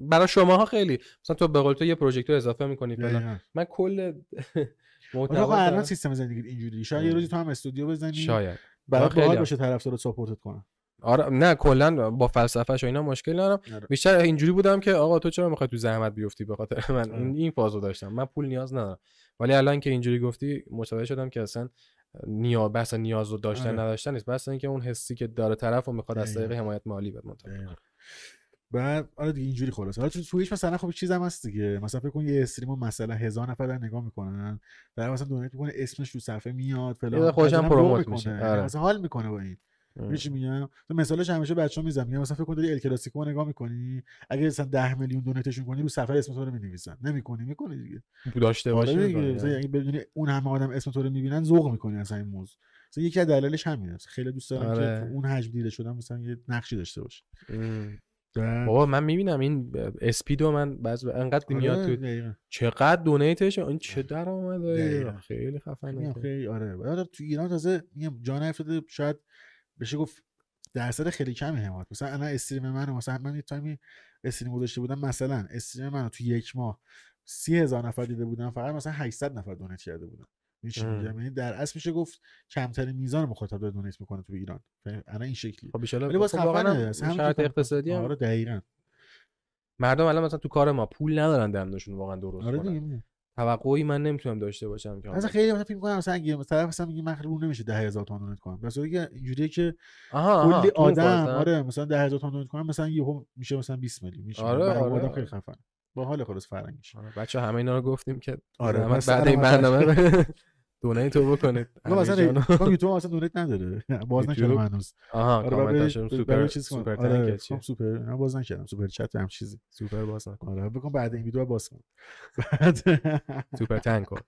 برای شماها خیلی مثلا تو به قول تو یه پروژکتور اضافه می‌کنی فلان. من کل محتوا الان. سیستم زندگی اینجوری شاید یه ام. روزی تو هم استودیو بزنی شاید برای خیلی باحال. باشه طرفدارت ساپورتت کنن آره نه کلا با فلسفهش و اینا مشکل ندارم آره. بیشتر اینجوری بودم که آقا تو چرا می‌خوای تو زحمت بیفتی به خاطر من آره. این این فازو داشتم من پول نیاز ندارم ولی الان که اینجوری گفتی متوجه شدم که اصلا نیاز بحث نیاز رو داشتن آره. نداشتن نیست بس اینکه اون حسی که داره طرف و می‌خواد از طریق. حمایت مالی بهت منتقل. بعد آره دیگه اینجوری خلاص حالا تو تویچ مثلا خب چیزم هست دیگه مثلا فکر کن یه استریم مثلا هزار نفر دارن نگاه می‌کنن در مثلا دونیت می‌کنه اسمش تو صفحه میاد فلان خودش هم پروموت می‌کنه. میشه. آره. مثلا حال می‌کنه با این چی میگم؟ تو مثالش همیشه بچه‌ها می‌زنم میگم مثلا فکر کن داری ال کلاسیکو نگاه می‌کنی اگه مثلا 10 میلیون دونیتشون کنی رو صفحه اسم تو رو می‌نویسن. نمی‌کنی می‌کنی دیگه. داشته باشی آره دیگه. می‌کنی. مثلا اگه بدونی اون همه آدم اسم تو رو می‌بینن ذوق می‌کنی اصلا این موضوع. مثلا یکی از دلایلش همینه. خیلی دوست دارم آره. که اون حجم دیده شدن مثلا یه نقشی داشته باشه. بابا من می‌بینم این اسپیدو من بعض انقدر آره، میاد تو دقیقاً. چقدر دونیتش؟ این چه درآمده؟ دقیقاً. خیلی خفنه. خیلی آره. بعد تو ایران تازه میگم جا نیفتاده شاید بشه گفت درصد خیلی کمی حمایت. مثلا الان استریم منو مثلا من یه تایمی استریم گذاشته بودم مثلا استریم منو تو یک ماه سی هزار نفر دیده بودن فقط مثلا 800 نفر دونیت کرده بودن یعنی در اصل میشه گفت کمترین میزان مخاطب داره دونیت می‌کنه تو ایران؟ الان این شکلی خب ولی باز خب واقعاً که- اقتصادی هم آره دقیقاً. مردم الان مثلا تو کار ما پول ندارن دندشون واقعا درست آره کنن. توقعی من نمی‌تونم داشته باشم که مثلا خیلی مثلا فکر می‌کنم مثلا اگه مثلا مثلا میگه من رو نمیشه 10000 تومان دونیت کنم بس دیگه اینجوریه که کلی آدم. آره مثلا 10000 تومان دونیت کنم مثلا یهو میشه مثلا 20 میلیون میشه آره، آره. آدم خیلی خفن با حال خلاص فرنگیش آره، بچه همه اینا رو گفتیم که آره، بعد این برنامه دونیت تو بکنید. آقا مثلا یوتیوب مثلا دونیت نداره. باز نکردم؟ هنوز. آها آره کامنت بعد هاشون برای- سوپر چیز. سوپر آره چیه؟ خب سوپر نه باز نکردم. سوپر چت هم چیزی. سوپر باز نکن. آره بکن بعد این ویدیو باز کن. بعد سوپر کن.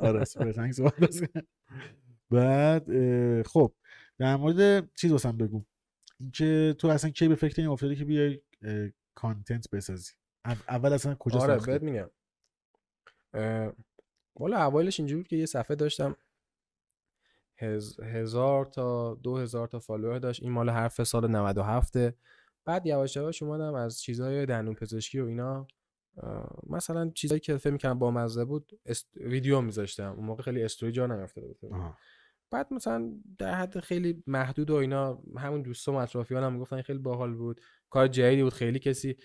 آره سوپر صحبت باز کن. بعد خب در مورد چیز واسم بگو. اینکه تو اصلا کی به فکر این افتادی که بیای content بسازی؟ او- اول اصلا کجا آره بهت میگم. والا اوایلش اینجوری بود که یه صفحه داشتم. هز... هزار تا دو هزار تا follower داشت. این مال حرف سال 97 بعد یواش یواش اومدم از چیزای دندون پزشکی و اینا مثلا چیزایی که فکر می‌کردم با مزه بود است... ویدیو میذاشتم. اون موقع خیلی استوری جا نیافتاده بود. بعد مثلا در حد خیلی محدود و اینا همون دوستام و اطرافیانم این خیلی باحال بود. کار جدیدی بود. خیلی کسی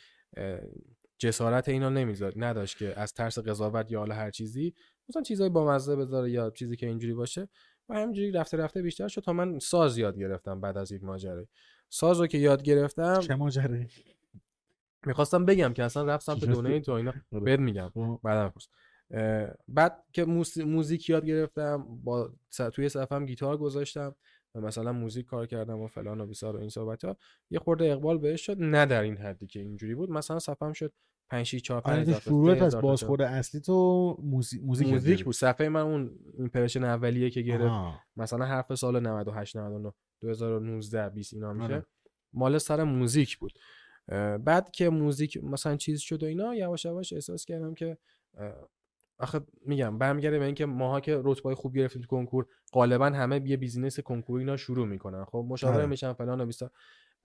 جسارت اینا نمیذاد نداشت که از ترس قضاوت یا حالا هر چیزی. مثلا چیزای بامزه بذاره یا چیزی که اینجوری باشه. و همینجوری رفته رفته بیشتر شد تا من ساز یاد گرفتم بعد از یک ماجرا ساز رو که یاد گرفتم چه ماجرایی؟ می‌خواستم بگم که اصلا رفت سمت چی؟ دونیت و اینا. آره. بهت میگم. خب. بعدم بعد که موزیک یاد گرفتم با توی صفحم گیتار گذاشتم و مثلا موزیک کار کردم و فلان و بیسار و این صحبت ها یه خورده اقبال بهش شد. نه در این حدی که اینجوری بود. مثلا صفحم شد 5 6 4 آره 5 تو شروعت از بازخورد اصلی تو موزیک موزیک موزیک. بود صفحه من اون impression اولیه که گرفت. مثلا حرف سال 98 99 2019 20 اینا میشه آره. مال سر موزیک بود بعد که موزیک مثلا چیز شد و اینا یواش یواش احساس کردم که آخه میگم برمیگرده به اینکه ماها که رتبه خوب گرفتیم تو کنکور غالبا همه یه business کنکوری اینا شروع می‌کنن خب مشاوره آره. میشن فلان و بیسار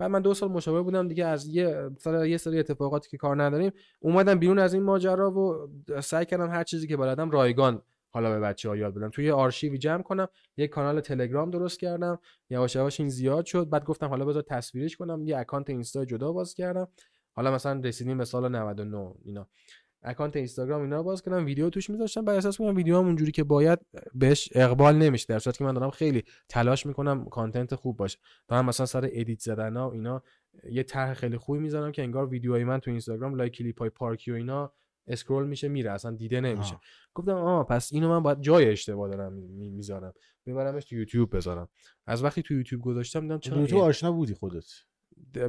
بعد من دو سال مشاور بودم دیگه از یه سر یه سری اتفاقاتی که کار نداریم اومدم بیرون از این ماجرا و سعی کردم هر چیزی که بلدم رایگان حالا به بچه ها یاد بدم. توی آرشیوی جمع کنم یه کانال تلگرام درست کردم یواش یواش این زیاد شد. بعد گفتم حالا بذار تصویرش کنم یه account اینستا جدا باز کردم. حالا مثلا رسیدیم به سال 99 اینا. account اینستاگرام اینا رو باز کردم ویدیو توش میذاشتم بعد احساس کنم ویدیوام اونجوری که باید بهش اقبال نمیشه در صورتی که من دارم خیلی تلاش می‌کنم content خوب باشه. دارم مثلا سر edit زدن ها و اینا یه طرح خیلی خوبی می‌ذارم که انگار ویدیوهای من تو اینستاگرام لای کلیپ های پارکی و اینا scroll میشه میره اصلا دیده نمیشه. آه. گفتم آه پس اینو من باید جای اشتباه دارم می- می‌ذارم. ببرمش تو یوتیوب بذارم. از وقتی تو یوتیوب گذاشتم دیدم تو تو چرا آشنا بودی خودت.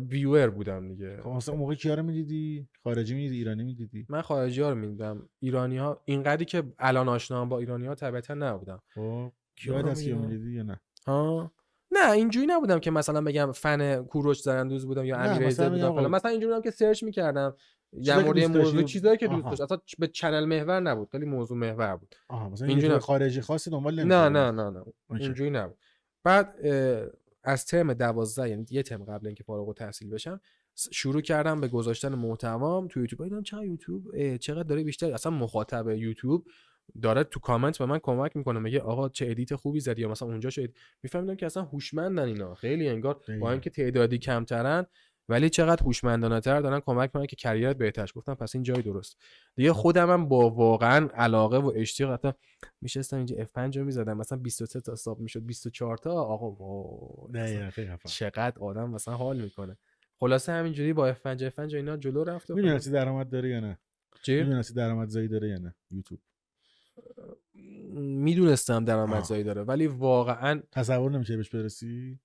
viewer بودم دیگه خب مثلا اون موقع کیا رو می‌دیدی خارجی می‌دیدی ایرانی می‌دیدی من خارجی ها رو می‌دیدم ایرانی ها اینقدری که الان آشنا با ایرانی ها طبیعتا نبودم خب کیا رو دست کیا؟ می‌دیدی یا نه ها نه اینجوری نبودم که مثلا بگم فن کوروش زرندوز بودم یا نه، امیر مثلا میگم بودم فلان. مثلا اینجوری بودم که search می‌کردم در مورد یه داشتی؟ موضوع چیزایی که دوست. داشت اصلا به channel محور نبود خیلی موضوع محور بود آها مثلا اینجوری نه. خارجی خاصی دنبال نه؟ نه نه نه okay. اینجوری نبود بعد از ترم دوازده یعنی یه ترم قبل اینکه فارغ التحصیل بشم شروع کردم به گذاشتن محتوام تو یوتیوب. دیدم چقدر یوتیوب چقدر داره بیشتر اصلا مخاطب یوتیوب داره تو کامنت به من کمک می‌کنه میگه آقا چه edit خوبی زدی یا مثلا اونجا شد. میفهمیدم که اصلا هوشمندن اینا. خیلی انگار. با اینکه تعدادی کمترن ولی چقدر هوشمندانه تر دارن کمک می‌کنن که career ت بهتر شه. گفتم پس این جای درست. دیگه خودم هم با واقعا علاقه و اشتیاق حتی میشستم اینجا F5 رو می‌زدم. مثلا 23 تا حساب می‌شد 24 تا آقا خفن. چقدر آدم مثلا حال می‌کنه. خلاصه همینجوری با F5 F5 و اینا جلو رفت و می‌دونستی درآمد داره یا نه؟ چی؟ می‌دونستی درآمدزایی داره یا نه؟ یوتیوب. می‌دونستم درآمدزایی. داره ولی واقعا تصور نمیشه بهش برسی؟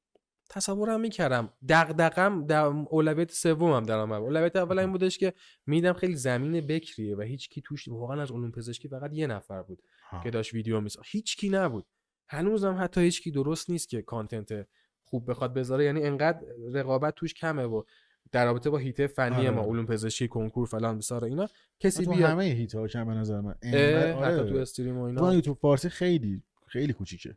تصورم می‌کردم دغدغم در اولویت سومم درآمد اولویت اول این بودش که میدم خیلی زمین بکریه و هیچ کی توش واقعا از علوم پزشکی فقط یه نفر بود آه. که داشت ویدیو میساخت. هیچ کی نبود. هنوزم حتی هیچ کی درست نیست که کانتنت خوب بخواد بذاره. یعنی انقدر رقابت توش کمه و در رابطه با هیته فنی آره. ما علوم پزشکی کنکور فلان بسار اینا کسی تو بیاد. همه هیت ها کم به نظر من؟ آره. حتی تو استریم و اینا. یوتیوب فارسی خیلی خیلی کوچیکه.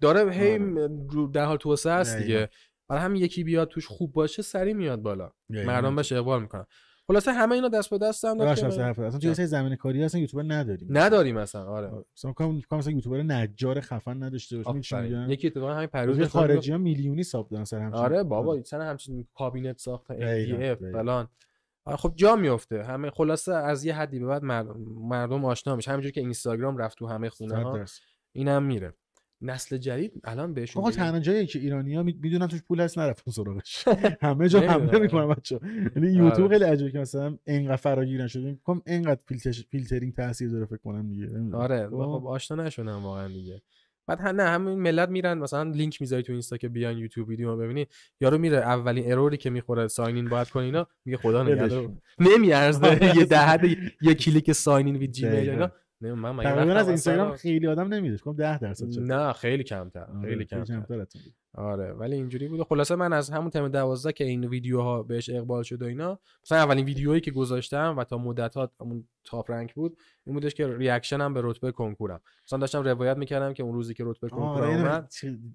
داره هی آره. در حال توسعه است. دیگه برای همین یکی بیاد توش خوب باشه سری میاد بالا. مردم بهش اقبال می‌کنن خلاصه همه اینا دست به دست هم حرفت. اصلا توی. سری زمین کاری هستن یوتیوبر نداریم نداریم مثلا آره. مثلا میگم میگم مثلا یوتیوبر نجار خفن نداشته باشه یکی اتفاقا همین پروز خارجی ها میلیونی ساب دارن سر همچین آره بابا سن همچین کابینت MDF دقیقاً. فلان خب جا میفته همه خلاصه از یه حدی به بعد مردم, مردم آشنا میشه همینجوری که اینستاگرام رفت تو همه خونه ها. اینم میره نسل جدید الان بهشون آقا تنها جایی که ایرانیا می‌دونن توش پول هست نرفتن سراغش همه جا حمله. می‌کنن بچه‌ها یعنی یوتیوب آره. خیلی عجیبه که مثلا اینقدر فراگیرن شده میگم اینقدر فیلتر فیلترینگ تاثیر داره فکر کنم دیگه. آره خب. خب آشنا نشونن واقعا دیگه بعد نه همین ملت میرن مثلا لینک می‌ذاری تو اینستا که بیان یوتیوب ویدیو ببینی یارو میره اولین error ی که می‌خوره sign in باید کنی اینا میگه خدا نگهدار. نمیارزه یه ده حد یه کلیک sign in جیمیل. اینا من مگه از اینستاگرام خیلی آدم نمیدش کنم 10 درصد نه خیلی کمتر آره، خیلی کمتر. آره ولی اینجوری بود خلاصه من از همون ترم 12 که این ویدیوها بهش اقبال شد و اینا مثلا اولین ویدیویی که گذاشتم و تا مدت ها همون top rank بود این بودش که reaction م به رتبه کنکورم. مثلا داشتم روایت می‌کردم که اون روزی که رتبه کنکور آره اومد.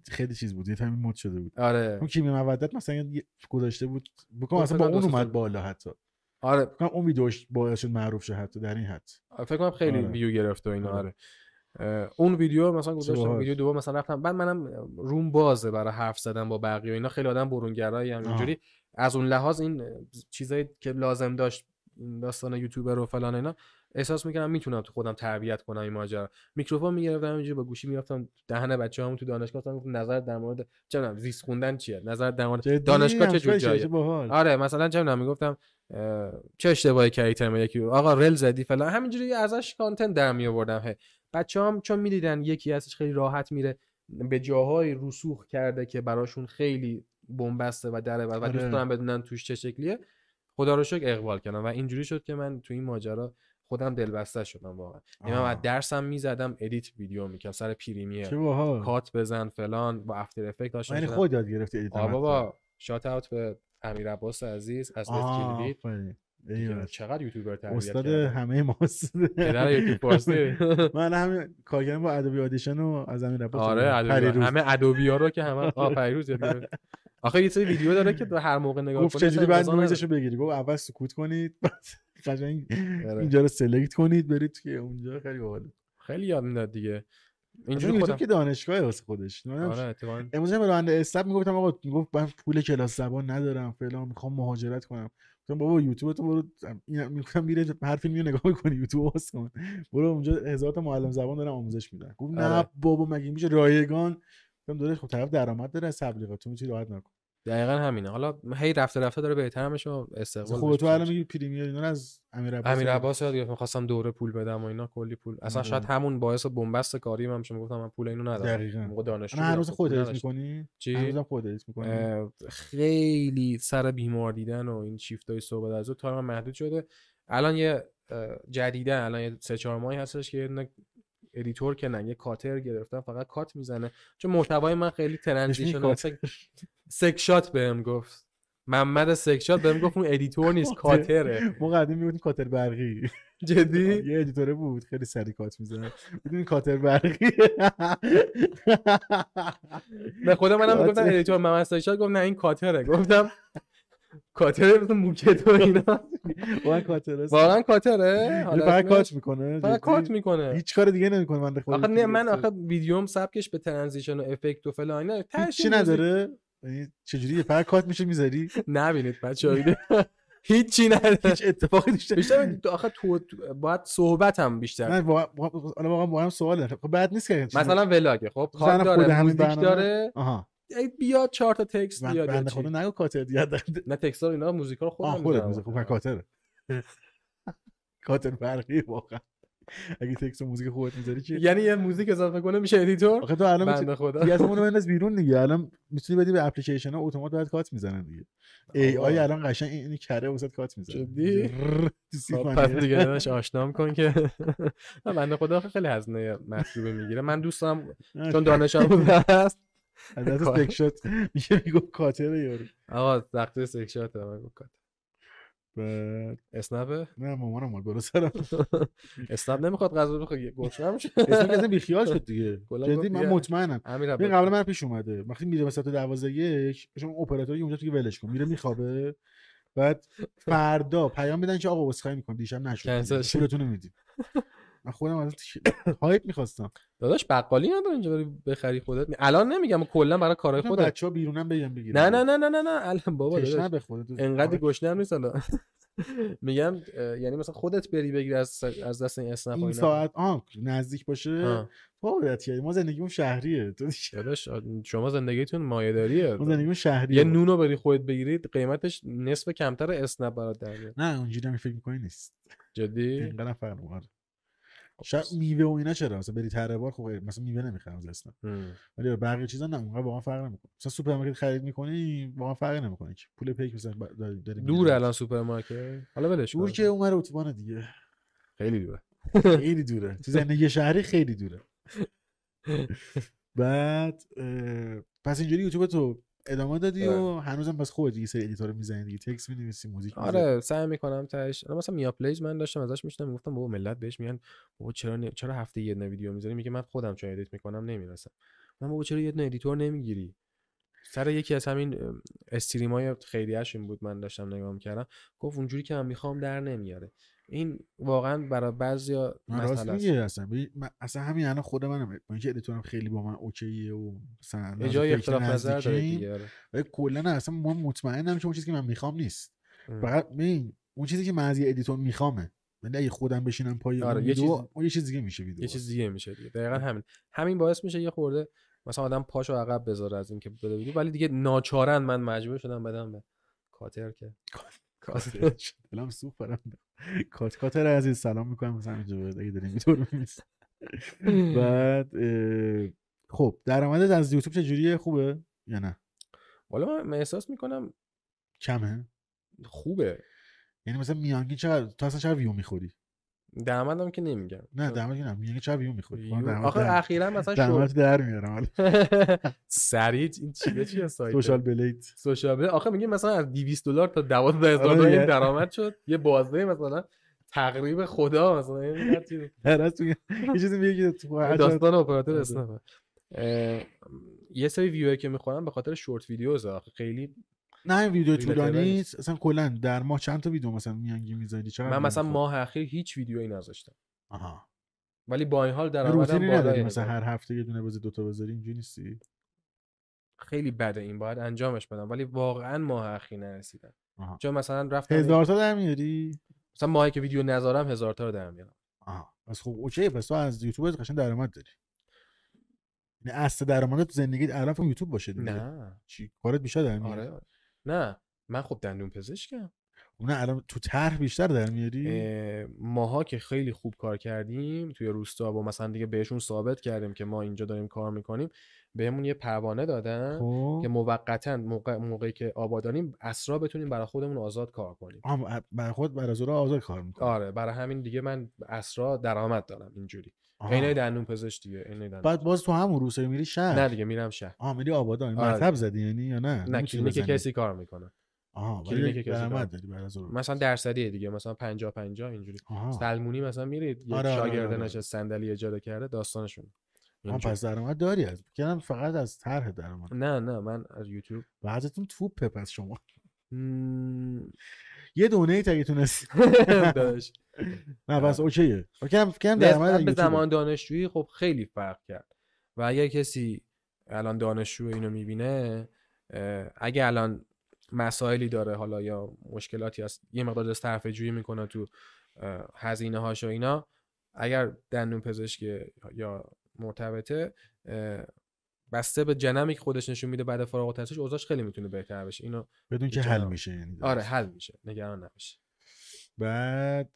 خیلی چیز بود یه time ی مد شده بود. آره. اون time ی مودت مثلا گذاشته بود. بکنم اصلا با اون اومد. بالا حتی. آره. بکنم اون ویدیوش باعث شد معروف شه حتی در این حد. فکر کنم خیلی آره. ویو گرفت و اینا. آره. آره. اون ویدیو مثلا گذاشتم. ویدیو دوم مثلا رفتم. بعد منم روم بازه برای حرف زدن با بقیه و اینا. خیلی آدم برونگرایی هم. اینجوری. از اون لحاظ این چیزایی که لازم داشت داستان یوتیوبر و فلان اینا احساس می‌کنم می‌تونم تو خودم تربیت کنم این ماجرا. میکروفون می‌گرفتم اینجوری با گوشی می‌رفتم دهن بچه‌هامون تو دانشگاه گفتم نظر در مورد چه زیست خوندن چیه؟ نظر در مورد؟ دانشگاه چه جور جاییه باحال. آره مثلا چه می‌گفتم چه اشتباهی کردی ترم یکی؟ آقا رل زدی فلان. همینجوری ازش content در می آوردم هی بچه‌هام چون می‌دیدن یکی ازش خیلی راحت میره به جاهای رسوخ کرده که براشون خیلی بن‌بسته و دره و آره. دوست دارن بدونن توش چه شکلیه خدا رو شکر اقبال کردم و اینجوری شد که من تو این ماجرا خودم دلبسته شدم واقعا. یعنی من درسم می‌زدم edit ویدیو می‌کردم سر Premiere cut بزن فلان با After Effects داشتم یعنی. خود یاد گرفتی edit بابا shout out به امیر عباس عزیز از ایول. چقدر یوتیوبر تربیت استاد. همه ماست پدر یوتیوب فارسی. من همین کارگرم با ادوبی آدیشن و از همین رپا آره ادوبی همه ادوبی ها رو که همه آ پیروز یاد آخه یه سری ویدیو داره که تو هر موقع نگاه گفت کنی چجوری بعد انتظار نویزش رو بگیری؟ گفت اول سکوت کنید بعد قشنگ آره. اینجا رو سلکت کنید برید توی اونجا. خیلی باحاله. خیلی یاد می‌داد دیگه. اینجوری خودم که دانشگاه واسه خودش آره امروز هم به راننده اسنپ می‌گفتم آقا می‌گفت من پول کلاس زبان ندارم فلان می‌خوام مهاجرت کنم. گفتم بابا یوتیوب تو برو این می‌گفتم میره هر فیلمی رو نگاه می‌کنی یوتیوب باز کن. برو اونجا هزار تا معلم زبان دارن آموزش میدن. گفت نه آره. بابا مگه میشه رایگان؟ گفتم داداش خب طرف درآمد داره از تبلیغات تو می‌تونی راحت نکن. دقیقا همینه حالا هی رفته رفته داره بهتر میشه استقبال خب تو الان. میگی Premiere اینا از امیر عباس امیر عباس یاد گرفت می‌خواستم دوره پول بدم و اینا کلی پول اصلا. شاید همون باعث بن‌بست کاری من میشه می‌گفتم من پول اینو ندارم دقیقاً. موقع دانشجو هر روز خودت edit. می‌کنی چی؟ هر روزم خودت می‌کنی خیلی سر بیمار دیدن و این شیفت های صحبت از او تایم محدود شده الان یه اه، جدیدن الان یه سه چهار ماهی هستش که editor که نه یه cutter گرفتم فقط کات می‌زنه. چون محتوای من خیلی transition. سک شات بهم گفت. محمد سک شات بهم گفت اون editor نیست cutter. cutter ه. ما قدیم می‌گفتیم کاتر برقی. جدی؟ یه editor ه بود خیلی سری کات می‌زنه. بدون کاتر برقی؟ به خود منم cutter. editor محمد سک شات گفت نه این cutter ه. گفتم کاتره مثل موکت و اینا. واقعا کاتر است. واقعا کاتره؟ یعنی نه؟ کات می‌کنه فقط کات می‌کنه. هیچ کار دیگه نمی‌کنه من آخه نه من آخه ویدیوم سبکش به ترانزیشن و افکت و فلان اینا. چی نداره؟ یعنی چجوری فقط کات میشه می‌ذاری؟ نبینید بچه‌ها هیچی نداره. هیچ اتفاقی بیشتر تو- آخه تو باید صحبت هم بیشتر. من واقعا واقعا- حالا سواله خب بعد نیست که مثلا ولاگه. خب کات داره موزیک داره. بیاد چهار تا تکست من بیاد یا بنده. خدا نگو کاتر دیگه. نه تکست ها اینا موزیکا رو آه خودم خودت می‌ذارم. می‌ذاری. خب کاتره. کاتر برقی واقعا. اگه تکست و موزیک خودت می‌ذاری چی؟ یعنی یه موزیک اضافه کنه میشه ادیتور آخه تو الان بنده خدا. دیگه از اون رو بنداز بیرون دیگه. الان می‌تونی بدی به اپلیکیشن ها اتومات باید کات می‌زنن دیگه. ای آی الان قشنگ این کره وسط کات می‌زنه. جدی؟ خب. پس دیگه داداش آشنام کن که. بنده خدا خیلی هزینه مطلوبه می‌گیره. من دوست دارم چون دانشم هست. از. تکشات میگه میگو کاتره یارو. آقا وقتی سکشات من گفت بعد. اسنپه نه مامانم اومد بالا سرم. اسنپ نمی‌خواد غذا بخوره گوش نمیشه اسم اصلا بیخیال شد دیگه. جدی من. مطمئنم. عباس. قبل من پیش اومده. وقتی میره مثلا تو 12 یک چون اپراتوری اونجا تو ولش کن. میره میخوابه. بعد فردا پیام میدن که آقا اسخای می‌کنم. دیشب نشد. پولتون رو میدیم. من خودم از هایپ می‌خواستم. داداش بقالی نداره اینجا بری بخری خودت. الان نمیگم کلا برای کارهای خودت. بچه ها بیرونم بگم بگیرم نه نه نه نه نه نه. الان بابا داداش. به خودت. انقدر گشنم نیست حالا میگم یعنی مثلا خودت بری بگیری از از دست این اسنپ این. ساعت آه نزدیک باشه. کردی ما زندگیمون شهریه. تو داداش شما زندگیتون مایه‌داریه. ما زندگیمون شهریه یه نونو بری خودت بگیری قیمتش نصف کمتر اسنپ برات در نه اونجوری هم فکر می‌کنی نیست. جدی؟ اینقدر فرق شاید میوه و اینا چرا؟ مثلا بری تره بار خب مثلا میوه نمی‌خرم از هم. ولی بقیه چیزا نه اونقدر واقعا فرق نمی‌کنه. مثلا سوپرمارکت خرید می‌کنی واقعا فرق نمی‌کنه. که پول پیک مثلا داری دور. الان سوپرمارکت. حالا ولش دور. که اونور اتوبان دیگه. خیلی دوره. خیلی دوره. تو زندگی شهری خیلی دوره. بعد پس اینجوری یوتیوب تو ادامه دادی و هنوزم پس خودت یه سری editor می‌زنی دیگه text می‌نویسی موزیک. آره سعی می‌کنم تاش الان مثلا میا پلیز من داشتم ازش میشنم می‌گفتم بابا ملت بهش میگن بابا چرا ن- چرا هفته یه دونه ویدیو می‌ذاری؟ میگه من خودم چون edit می‌کنم نمی‌رسم. من بابا چرا یه دونه editor نمی‌گیری؟ سر یکی از همین stream های خیریش این بود من داشتم نگاه می‌کردم. گفت اونجوری که من می‌خوام در نمیاره این واقعا برای بعضیا من است. میگه اصلا. من- اصلا همین الان خود منم. با اینکه editor م خیلی با من OK ه و مثلا جای اختلاف نظر داره دیگه آره. کلا اصلا من مطمئنم که اون چیزی که من می‌خوام نیست. فقط ببین اون چیزی که من از یه editor میخوامه. ولی اگه خودم بشینم پای آره، اون یه ویدیو چیز- اون یه چیز دیگه میشه ویدیو یه چیز دیگه میشه دیگه. دقیقا همین. همین باعث میشه یه خورده مثلا آدم پاشو عقب بذاره از اینکه بده ویدیو. ولی دیگه ناچارن من مجبور شدم بدم به cutter که دلم سوخت برام کات cutter عزیز سلام می‌کنم مثلا اینجا بود اگه داریم اینطور. بعد خب درآمدت از یوتیوب چجوریه؟ خوبه یا نه؟ حالا من- من احساس می‌کنم کمه. خوبه. یعنی مثلا میانگین چقدر تو اصلا چقدر ویو می‌خوری؟ درآمدم که نمیگم. نه درآمد که نه. میانگین چقدر ویو می‌خوری؟ آخه اخیرا مثلا درآمد در میارم. سریع این چیه چیه سایت؟ سوشال بلیت. سوشال بله. آخه میگه مثلا از 200 دلار تا 12000 آره دلار درآمد شد. یه بازه مثلا تقریب خدا مثلا. این هر از میگه یه چیزی میگه که تو داستان اپراتور آره. اسنپ. یه سری ویو که می‌خورن به خاطر شورت ویدیوز خیلی نه این ویدیو طولانی نیست. اصلا کلا در ماه چند تا ویدیو مثلا میانگین می‌ذاری؟ چقدر من مثلا؟ ماه اخیر هیچ ویدیویی نذاشتم. آها. ولی با این حال درآمدم روتینی نداری مثلا. هر هفته یه دونه بذاری دوتا بذاری؟ اینجوری نیستی؟ خیلی بده این باید انجامش بدم. ولی واقعا ماه اخیر نرسیدم. آها. چون مثلا رفتم هزار تا در میاری؟ مثلا ماهی که ویدیو نذارم هزار تا رو در میارم. آها. پس خب اوکی پس تو از یوتیوب قشنگ درآمد داری. یعنی اصل درآمدت تو زندگیت الان فقط یوتیوب باشه دیگه. نه. چی؟ کارت بیشتر در میاری. آره. نه من خب دندون پزشکم. اون الان تو طرح بیشتر در میاری؟ اه، ماها که خیلی خوب کار کردیم توی روستا و مثلا دیگه بهشون ثابت کردیم که ما اینجا داریم کار می‌کنیم بهمون یه پروانه دادن خب. که موقتا موقع موقعی که آبادانیم اسرا بتونیم برای خودمون آزاد کار کنیم. برای خود برای آزاد کار می‌کنی آره برای همین دیگه من اسرا درآمد دارم اینجوری. عینه دندون پزشک دیگه عینه دندون بعد باز تو همون روستا میری شهر. نه دیگه میرم شهر. آها میری آبادان. آره. دیگه. زدی یعنی یا نه؟ نه کلینیک؟ کسی کار می‌کنه. آها کلینیک درآمد. داری بعد از. مثلا درصدیه دیگه مثلا 50 50 اینجوری. سلمونی مثلا میرید یک آره، آره، آره. نشه صندلی اجاره کرده داستانشون. اینجوری. پس درآمد داری از کردم فقط از طرح درآمد. نه نه من از یوتیوب. بعضتون توپه پس شما. یه دونیت اگه تونستی. نه بس اوکیه فکرم نسبت درآمد به. زمان دانشجویی خب خیلی فرق کرد و اگر کسی الان دانشجو اینو می‌بینه اگه الان مسائلی داره حالا یا مشکلاتی هست یه مقدار دست طرف جویی می‌کنه تو هزینه هاش و اینا اگر دندون پزشک یا مرتبطه بسته به جنمی که خودش نشون میده بعد فارغ التحصیلش اوضاعش خیلی می‌تونه بهتر بشه. اینو بدون که. حل میشه یعنی آره. حل میشه. نگران نباشه بعد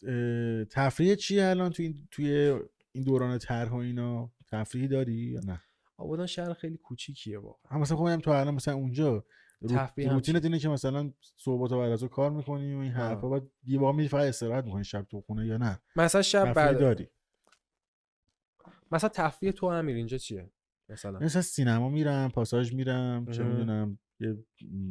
تفریح چیه الان توی این توی این دوران طرح و اینا؟ تفریحی داری یا نه؟ آبادان شهر خیلی کوچیکیه واقعا. هم مثلا خودم تو الان مثلا اونجا روتینت اینه که مثلا صبح تا بعد از کار می‌کنی و این. حرفا بعد یه بار میری فقط استراحت می‌کنی شب تو خونه یا نه؟ مثلا شب بعد داری. مثلا تفریح تو امیر اینجا چیه؟ مثلا مثلا سینما میرم پاساژ میرم چه. می‌دونم یه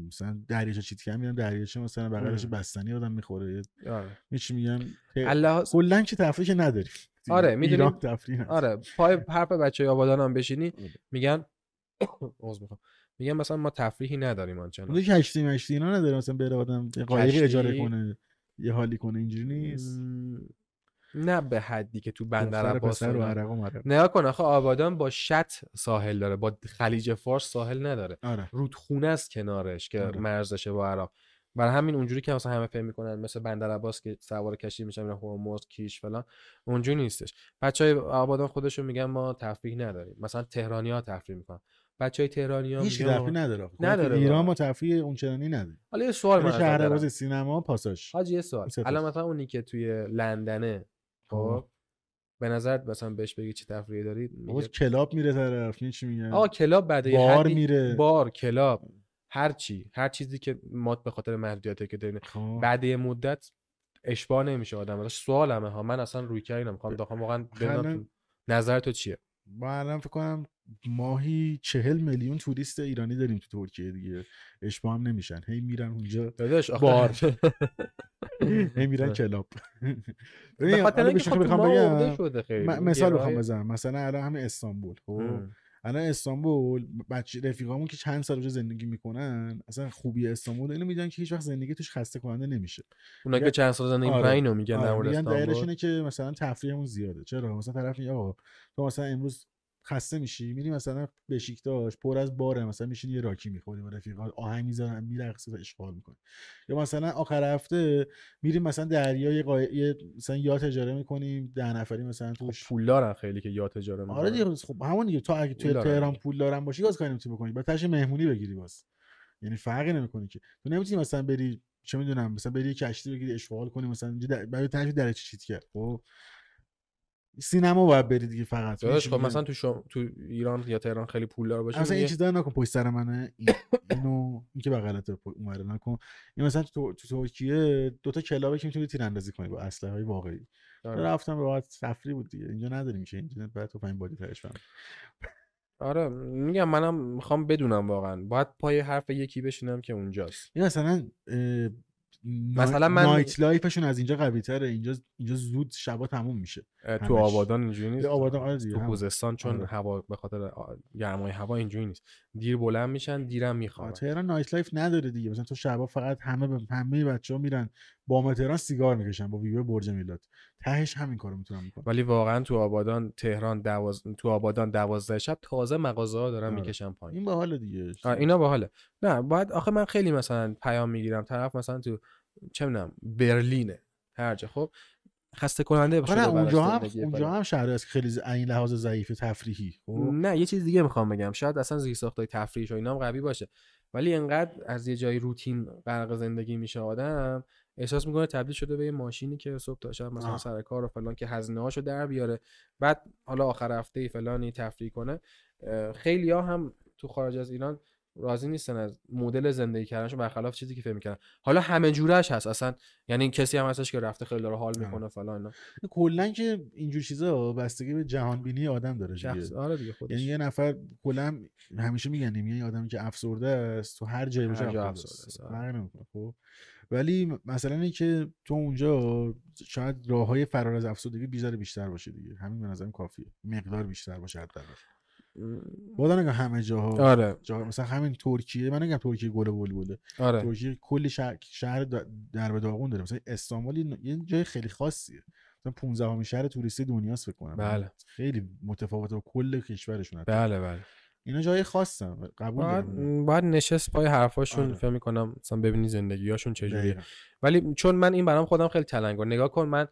مثلا دریاچه چیت میرم دریاچه مثلا بغلش. بستنی آدم می‌خوره آره یه چی میگم الله کلا که تفریح که نداری آره، می‌دونی-. آره پای حرف بچه آبادان هم بشینی آره. میگن عذر می‌خوام میگن مثلا ما تفریحی نداریم آنچنان اونجا کشتی مشتی اینا نداره مثلا بره آدم کشتی؟ اجاره کنه یه حالی کنه اینجوری نیست نه به حدی که تو بندر عباس. نگاه کن آخه آبادان با شط ساحل داره با خلیج فارس ساحل نداره. آره. رودخونه است کنارش که آره. مرزشه با عراق. برای همین اونجوری که مثلا همه فکر می‌کنن مثل بندر عباس که سوار کشتی میشن میرن هرمز کیش فلان. اونجوری نیستش. بچه های آبادان خودشون میگن ما تفریح نداریم. مثلا تهرانی ها تفریح می‌کنن. بچه های تهرانی ها هیچ تفریح نداره آخه. نداره ایران. ما تفریح اونچنانی نداره حالا یه سوال من یعنی ازت شهر سینما پاساژ حاجی یه سوال. الان. مثلا اونی که توی لندنه خب. به نظرت مثلا بهش بگی چه تفریحی داری بابا club میره طرف این چی میگن آقا club یه بار حدی- میره. بار club هر چی هر چیزی که ما به خاطر محدودیتی که داریم خب. بعد یه مدت اشباع نمیشه آدم سوالمه ها من اصلا روی کردی نمی‌خوام داخل واقعا نظر تو چیه ما الان فکر کنم ماهی چهل میلیون توریست ایرانی داریم تو ترکیه دیگه اشباه هم نمیشن هی میرن اونجا داداش بار. هی میرن آره. کلاب خب مثال بخوام بزنم مثلا الان همین استانبول خب. الان استانبول بچه رفیقامون که چند سال اونجا زندگی می‌کنن اصلا خوبی استانبول اینو می‌دونن که هیچ وقت زندگی توش خسته کننده نمیشه. اونا که میگن- چند سال زندگی آره. می‌کنن اینو میگن در آره، مورد میگن دلیلش استانبول. اینه که مثلا تفریحمون زیاده. چرا؟ مثلا طرف میگه آقا تو مثلا امروز خسته میشی میری مثلا بشیکتاش پر از باره مثلا میشینی یه راکی می‌خوری با رفیقات آهنگ می‌ذارن میرقصی و اشغال می‌کنی. یا مثلا آخر هفته میریم مثلا دریا یه, قای... یه مثلا یات اجاره می‌کنیم ده نفری مثلا خب توش پول دارن خیلی که یات اجاره می‌کنن. آره دیگه خب همون دیگه. تو اگه توی دارن تهران. پول دارن باشی باز کاری نمی‌تونی بکنی. بعد تاش مهمونی بگیری باز. یعنی فرقی نمی‌کنی که. تو نمی‌تونی مثلا بری چه می‌دونم مثلا بری کشتی بگیری اشغال کنی مثلا. برای تاش در چیت کرد. خب سینما باید بری دیگه فقط. داداش خب مثلا؟ تو شم... تو ایران یا تهران خیلی پولدار باشه مثلا این چیزا نکن پشت سر منه. این اینو این که بغلت اونور نکن. این مثلا تو تو ترکیه دو تا کلابه که می‌تونی تیراندازی کنی با اسلحه های واقعی. آره. رفتم راحت تفریح بود دیگه. اینجا نداریم که. اینجا بعد تو فهمی بادی ترش آره میگم منم می‌خوام بدونم واقعا. باید پای حرف یکی بشینم که اونجاست. این مثلا مثلا من- نایت لایفشون از اینجا قوی تره. اینجا اینجا زود شبا تموم میشه. تو همش. آبادان اینجوری نیست؟ آبادان آره دیگه، تو. خوزستان چون آره. هوا به خاطر گرمای هوا اینجوری نیست. دیر بلند میشن دیرم آه، میخوابن تهران nightlife نداره دیگه. مثلا تو شبا فقط همه ب... همه بچه ها میرن بام تهران سیگار می‌کشن با ویو برج میلاد. تهش همین کارو می‌تونن بکنن ولی واقعا تو آبادان تهران دواز... تو آبادان دوازده شب تازه مغازه ها دارن آره. می‌کشن پایین. این باحال دیگه. اینا باحاله. نه باید آخه من خیلی مثلا پیام می‌گیرم طرف مثلا تو چه می‌دونم برلینه. هر جا. خب خسته کننده نه براش اونجا هم اونجا. هم شهر است که خیلی ز- این لحاظ ضعیف تفریحی. خب؟ نه یه چیز دیگه می‌خوام بگم. شاید اصلا زیر ساختای تفریحش و اینا هم قوی باشه. ولی انقدر از یه جای روتین غرق زندگی میشه آدم احساس می‌کنه تبدیل شده به یه ماشینی که صبح تا شب مثلا آه. سر کار و فلان که هزینه هاشو در بیاره بعد حالا آخر هفته ای فلانی تفریح کنه. خیلی ها هم تو خارج از ایران راضی نیستن از مدل زندگی کردنشون برخلاف چیزی که فکر می‌کنن حالا همه جورش هست. اصلا یعنی کسی هم هستش که رفته خیلی داره حال. می‌کنه فلان کلا که اینجور چیزا بستگی به جهان بینی آدم داره شخص آره دیگه خودش. یعنی یه نفر کلا همیشه میگن یه آدمی که افسرده است تو هر جایی باشه افسرده است. خب؟ ولی مثلا اینه که تو اونجا شاید راه های فرار از افسردگی بیشتر بیشتر باشه دیگه. همین به نظرم کافیه. مقدار بیشتر باشه حداقل. بازم نگم همه جاها آره. جا مثلا همین ترکیه من نگم ترکیه گل و بلبله آره. ترکیه کلی شهر, شهر در به داغون داره. مثلا استانبول یه- جای خیلی خاصیه. مثلا 15 همین شهر توریستی دنیاست فکر کنم. بله. خیلی متفاوته با کل کشورشون. بله بله. اینا جای خاصن قبول باید, باید نشست پای حرفاشون آره. فکر می‌کنم مثلا ببینی زندگیاشون چجوریه. ولی چون من این برام خودم خیلی تلنگار نگاه کن من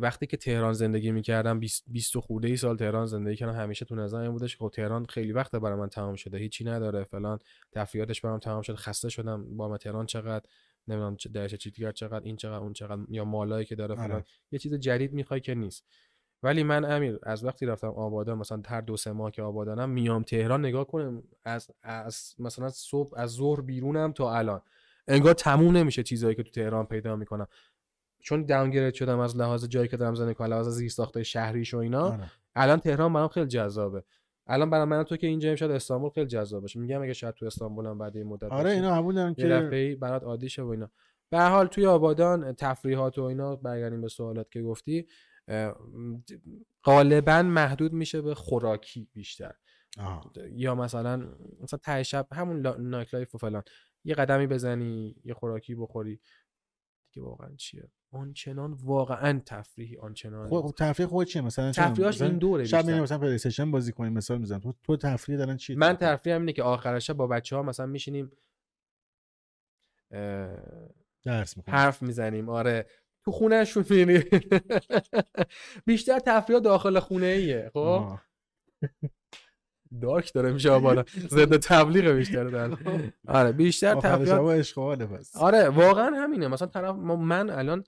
وقتی که تهران زندگی می‌کردم 20 20 و خورده ای سال تهران زندگی کردم. همیشه تو نظرم این بودش که خب تهران خیلی وقت برای من تمام شده. هیچی نداره. فلان تفریحاتش برام تمام شد خسته شدم. با من تهران چقدر؟ نمی‌دونم چه درش چیتگر چقدر؟ این چقدر؟ اون چقدر؟ یا مالایی که داره فلان. آره. یه چیز جدید می‌خوای که نیست. ولی من امیر از وقتی رفتم آبادان مثلا هر دو سه ماه که آبادانم میام تهران نگاه کنم از از مثلا صبح از ظهر بیرونم تا الان. انگار تموم نمیشه چیزایی که تو تهران پیدا می‌کنم. چون داونگرید شدم از لحاظ جایی که دارم زندگی کنم لحاظ زیر ساخته شهریش و اینا آره. الان تهران برام خیلی جذابه. الان برای من تو که اینجا شاید استانبول خیلی جذاب باشه میگم اگه شاید تو استانبولم بعد این مدت آره اینا قبول دارن یه که برات عادی شه و اینا. به هر حال توی آبادان تفریحات و اینا برگردیم به سوالات که گفتی. غالبا محدود میشه به خوراکی بیشتر. آه. یا مثلا مثلا ته شب همون nightlife و فلان. یه قدمی بزنی یه خوراکی بخوری. دیگه واقعا چیه؟ آنچنان واقعا تفریحی آنچنان خب خب تفریح خود چیه؟ مثلا تفریحاش مثلا این دوره شب. میریم مثلا پلی استیشن بازی کنیم مثال می‌زنم. تو تو تفریح دارن چی من تفریحم اینه که آخر شب با بچه ها مثلا میشینیم درس می‌کنم حرف می‌زنیم. آره. تو خونهشون میریم بیشتر تفریح داخل خونه ایه خب دارک داره میشه بالا ضد تبلیغ بیشتر در آره بیشتر تفریح اشغاله پس. آره واقعا همینه. مثلا طرف ما- من الان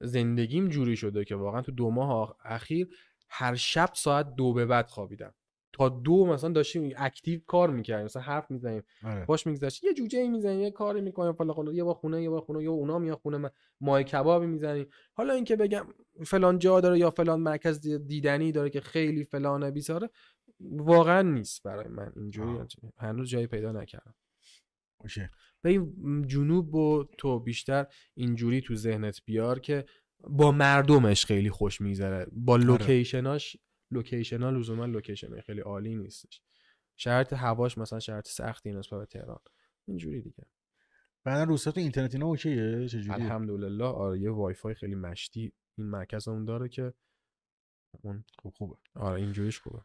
زندگیم جوری شده که واقعا تو دو ماه اخیر هر شب ساعت دو به بعد خوابیدم. تا دو مثلا داشتیم اکتیو کار می‌کردیم مثلا حرف می‌زنیم آره. باش میگذشت یه جوجه می‌زنیم یه کاری می‌کنیم فلا یه با خونه یه با خونه یا اونا میاد خونه من مای کبابی می‌زنیم. حالا اینکه بگم فلان جا داره یا فلان مرکز دیدنی داره که خیلی فلان بیزاره واقعا نیست برای من اینجوری هنوز جایی پیدا نکردم. اوکی. به این جنوب و تو بیشتر اینجوری تو ذهنت بیار که با مردمش خیلی خوش میگذره با آره. لوکیشناش لوکیشن ها لزوما لوکیشن خیلی عالی نیستش. شرط هواش مثلا شرط سختی نسبت به تهران. اینجوری دیگه. بعدا روستا تو اینترنت اینا اوکیه؟ چجوری الحمدلله. آره یه وای فای خیلی مشتی این مرکز اون داره که اون خوب خوبه. آره اینجوریش خوبه.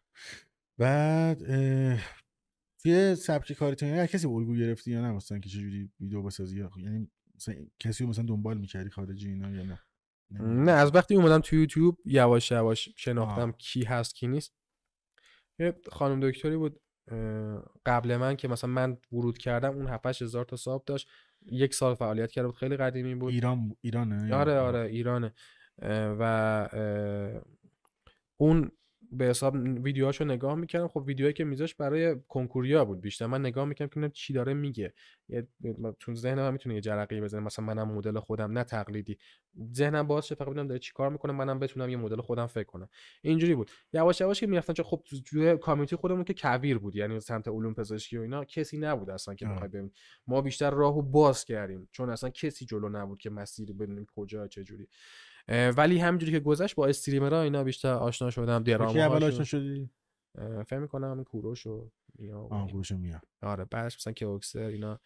بعد اه، توی سبک کارتون هر کسی الگو گرفتی یا نه؟ مثلا که چجوری ویدیو بسازی یا یعنی مثلا کسی رو مثلا دنبال می‌کردی خارجی اینا یا نه؟ نه از وقتی اومدم تو یوتیوب یواش یواش شناختم آه. کی هست کی نیست. یه خانم دکتری بود قبل من که مثلا من ورود کردم اون 7 هزار تا ساب داشت. یک سال فعالیت کرده بود خیلی قدیمی بود. ایران ایرانه آره آره ایرانه. و اون به حساب ویدیوهاشو نگاه می‌کردم. خب ویدیوهایی که میذاش برای کنکوریا بود بیشتر. من نگاه می‌کردم که ببینم چی داره میگه. یه تو ذهنم هم می‌تونه یه جرقه بزنه. مثلا منم مدل خودم نه تقلیدی. ذهنم باز شه فقط ببینم داره چی کار می‌کنه منم بتونم یه مدل خودم فکر کنم. اینجوری بود. یواش یواش که می‌رفتم چون خب تو توی کامیونیتی خودمون که کویر بود. یعنی سمت علوم پزشکی و اینا کسی نبود اصلا که. بخوای ببین. ما بیشتر راهو باز کردیم. چون اصلا کسی جلو نبود که مسیری بدونیم کجا چه جوری. ولی همینجوری که گذشت با استریمرها اینا بیشتر آشنا شدم کی اول آشنا شدی؟ فکر می‌کنم همین کوروش و و آه. گوشو میاد آره بعدش مثلا که اوکسر اینا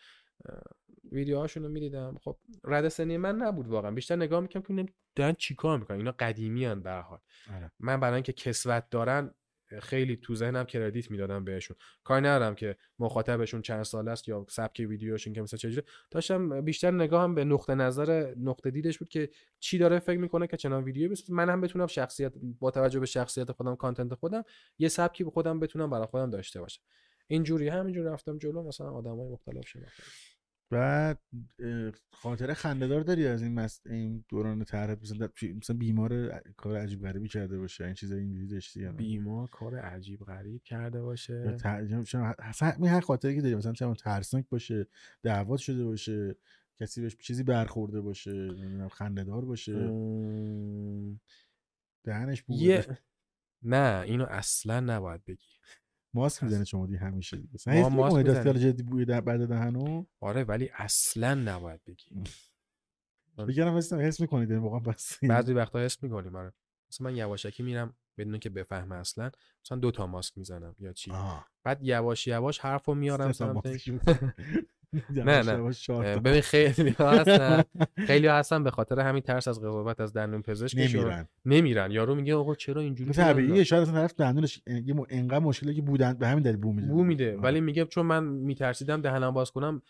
ویدیوهاشون رو می‌دیدم. خب رد سنی من نبود واقعا. بیشتر نگاه می‌کنم که دارن چیکار می‌کنن. اینا قدیمی هن به هر حال. آره. من برای اینکه کسوت دارن خیلی تو ذهنم کردیت می‌دادم بهشون. کار ندارم که مخاطبشون چند سال است یا سبک ویدیوشون که مثلا چجوری. داشتم بیشتر نگاهم به نقطه نظر نقطه دیدش بود که چی داره فکر می‌کنه که چنان ویدیو بسازه من هم بتونم شخصیت با توجه به شخصیت خودم کانتنت خودم یه سبکی به خودم بتونم برای خودم داشته باشم. اینجوری همینجوری رفتم جلو مثلا آدمای مختلف شناختم. بعد خاطره خندهدار داری از این مس... این دوران طرح مثلا مثلا بیمار کار عجیب غریبی کرده باشه این چیزایی اینجوری داشتی یا؟ بیمار کار عجیب غریب کرده باشه ت- یا مثلا اصلا همین هر خاطره که داری مثلا چه ترسناک باشه دعوت شده باشه کسی بهش چیزی برخورده باشه نمی‌دونم خندهدار باشه دهنش بو یه. نه اینو اصلا نباید بگی ماسک. می‌زنه شما دی همیشه دیگه ما مثلا ماسک می‌زنیم. جدی بوی در بعد دهنو آره ولی اصلا نباید بگی بگم حس حس می‌کنید یعنی واقعا بس بعضی وقتا حس می‌کنیم آره مثلا من یواشکی میرم بدون که بفهمه اصلا مثلا دو تا ماسک می‌زنم یا چی آه. بعد یواش یواش حرفو میارم سمت می‌زنه. نه، نه. ببین خیلی ها هستن. خیلی ها هستن به خاطر همین ترس از قضاوت از دندون پزشکشون نمیرن. نمیرن. یارو میگه آقا چرا اینجوری. طبیعیه شاید اصلا طرف دندونش انقدر مشکلی که بودن به همین دلیل بو میده. بو میده. ولی میگه چون من میترسیدم دهنم باز کنم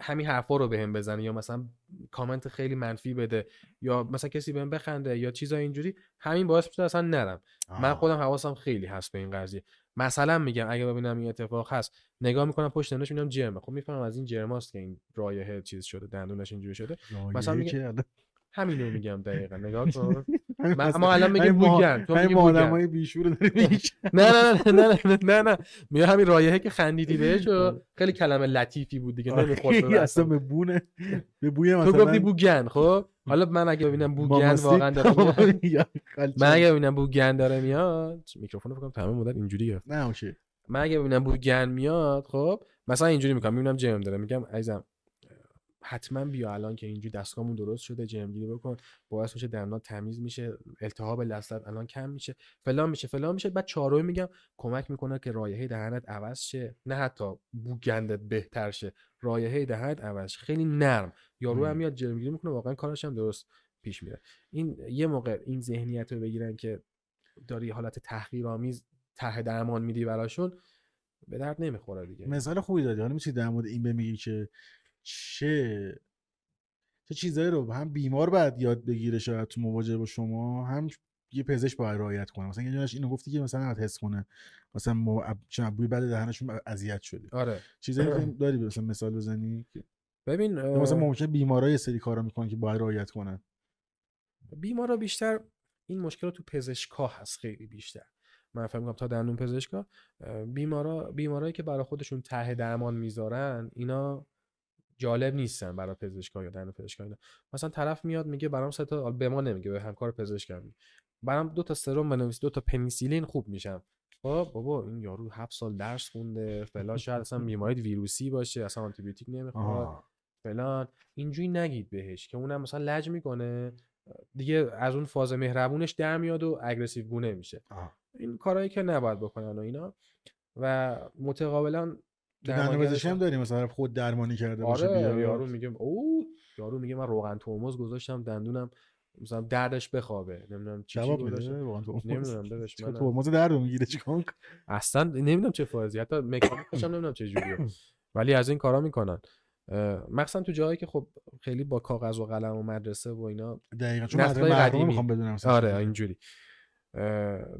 همین حرفا رو بهم بزنه یا مثلا کامنت خیلی منفی بده. یا مثلا کسی بهم بخنده یا چیزای اینجوری همین باعث میشه اصلا نرم. من آه. خودم حواسم خیلی هست به این قضیه. مثلا میگم اگه ببینم این اتفاق هست نگاه می‌کنم پشت دندونش می‌بینم جرمه. خب می‌فهمم از این جرماست که این رایحه چیز شده دندونش اینجوری شده. مثلا که الان- همینو میگم دقیقا. نگاه کن. همین ما الان میگیم ما- بوگن، تو میگی ما بوگن. آدمای بیشور رو داری نه نه نه نه نه نه نه میگه همین رایحه که خندیدی بهش و خیلی کلمه لطیفی بود دیگه نمی‌خورد آره. اصلا. به بونه به بوی مثلا تو گفتی بوگن خب حالا من اگه ببینم بوگن. واقعا داره. من اگه ببینم بوگن داره میاد میکروفون فکر کنم تمام مدت اینجوری گرفت نه اوکی من اگه ببینم بوگن میاد خب مثلا اینجوری می‌کنم می‌بینم جرم داره میگم عزیزم حتما بیا الان که اینجوری دستگاهمون درست شده جرم گیری بکن باعث میشه دندان تمیز میشه التهاب لثت الان کم میشه. فلان میشه فلان میشه. بعد چهارمی میگم کمک می‌کنه که رایحه دهنت عوض شه. نه حتی بو گندت بهتر شه. رایحه دهنت عوض شه. خیلی نرم. یارو هم. میاد جرم گیری می‌کنه واقعا کارش هم درست پیش میره. این یه موقع این ذهنیت رو بگیرن که داری حالت تحقیرآمیز طرح درمان میدی براشون به درد نمی‌خوره دیگه. مثال خوبی دادی. حالا می‌تونی در مورد این بمیگی که چه؟ چه چیزایی رو هم بیمار باید یاد بگیره شاید تو مواجهه با شما هم یه پزشک باید رعایت کنه. مثلا یه جانش اینو گفتی که مثلا نباید حس کنه. مثلا ما چه بوی بعد دهنشون اذیت شده. آره. چیزایی که داری مثلا مثال بزنی ببین یا مثلا ممکنه بیمارا یه سری کارا می‌کنن که باید رعایت کنن. بیمارا بیشتر این مشکل تو پزشکا هست خیلی بیشتر. من فکر می‌کنم تا دندون پزشکا بیمارا بیمارایی که برای خودشون ته درمان می‌ذارن اینا جالب نیستن برای پزشکا یا دندون پزشکا اینا. مثلا طرف میاد میگه برام سه تا به ما نمیگه به همکار پزشکم برام دو تا سرم بنویس دو تا پنیسیلین خوب میشم. خب بابا این یارو هفت سال درس خونده فلان شاید اصلا بیماری ویروسی باشه اصلا آنتی بیوتیک نمی‌خواد. فلان. اینجوری نگید بهش که اونم مثلا لج می‌کنه. دیگه از اون فاز مهربونش در میاد و اگریسیو گونه میشه. این کارهایی که نباید بکنن و اینا. و متقابلا دندون پزشکی هم داریم مثلا خود درمانی کرده باشه آره بیاد. یارو میگه او یارو میگه من روغن ترمز گذاشتم دندونم مثلا دردش بخوابه نمی‌دونم چی چی جواب میده نمی‌دونم داداش من ترمز درد می‌گیره چیکار؟ اصلا نمی‌دونم چه فازی حتی مکانیکش هم نمی‌دونم چه جوریه ولی از این کارا می‌کنن مخصوصا تو جایی که خب خیلی با کاغذ و قلم و مدرسه و اینا دقیقاً چون قدیمی. می‌خوام بدونم آره. اینجوری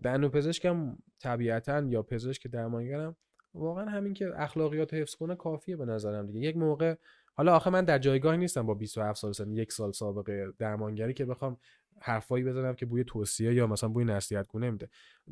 دندون پزشکم طبیعتا یا پزشک درمانگرم واقعا همین که اخلاقیات حفظ کنه کافیه به نظرم دیگه. یک موقع حالا آخه من در جایگاهی نیستم با 27 سال سن یک سال سابقه درمانگری که بخوام حرفایی بزنم که بوی توصیه یا مثلا بوی نصیحت گونه میده.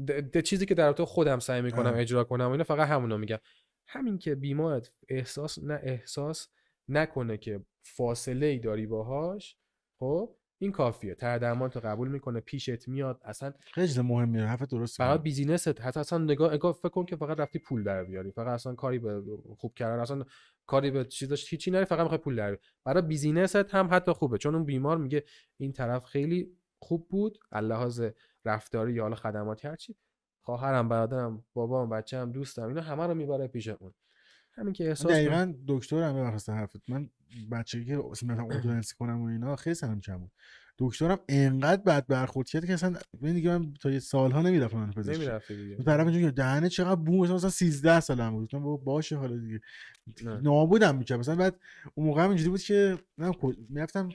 د- د- چیزی که در رابطه خودم سعی می‌کنم. اجرا کنم و اینا فقط همونو میگم. همین که بیمارت احساس نه احساس نکنه که فاصله ای داری باهاش خب؟ این کافیه. تر درمان تو قبول می‌کنه پیشت میاد اصلا خیلی چیز مهمیه حرف درسته برای business ت. حتی اصلا نگاه, نگاه فکر کن که فقط رفتی پول در بیاری. فقط اصلا کاری به خوب کردن اصلا کاری به چیزاش هیچی نری فقط می‌خوای پول در بیاری. برای business ت هم حتی خوبه. چون اون بیمار میگه این طرف خیلی خوب بود. لحاظ رفتاری یا حالا خدماتی هرچی خواهرم برادرم بابام بچه‌م دوستم اینا همه رو می‌بره پیش اون. همین که احساس دقیقا دکترم ببخشید حرفت من بچگی که مثلا ارتودنسی کنم و اینا خیلی سنم کم بود. دکترم انقدر بد برخورد کرد که اصلا ببین دیگه من تا یه سالها نمی‌رفتم من پزشکی نمی‌رفتی دیگه. اون طرف اینجوری که دهنه چقدر بو مثلا, مثلا 13 سالم بود. گفتم بابا باشه حالا دیگه. نه. نابودم می‌کرد مثلا بعد اون موقع هم اینجوری بود که من می‌رفتم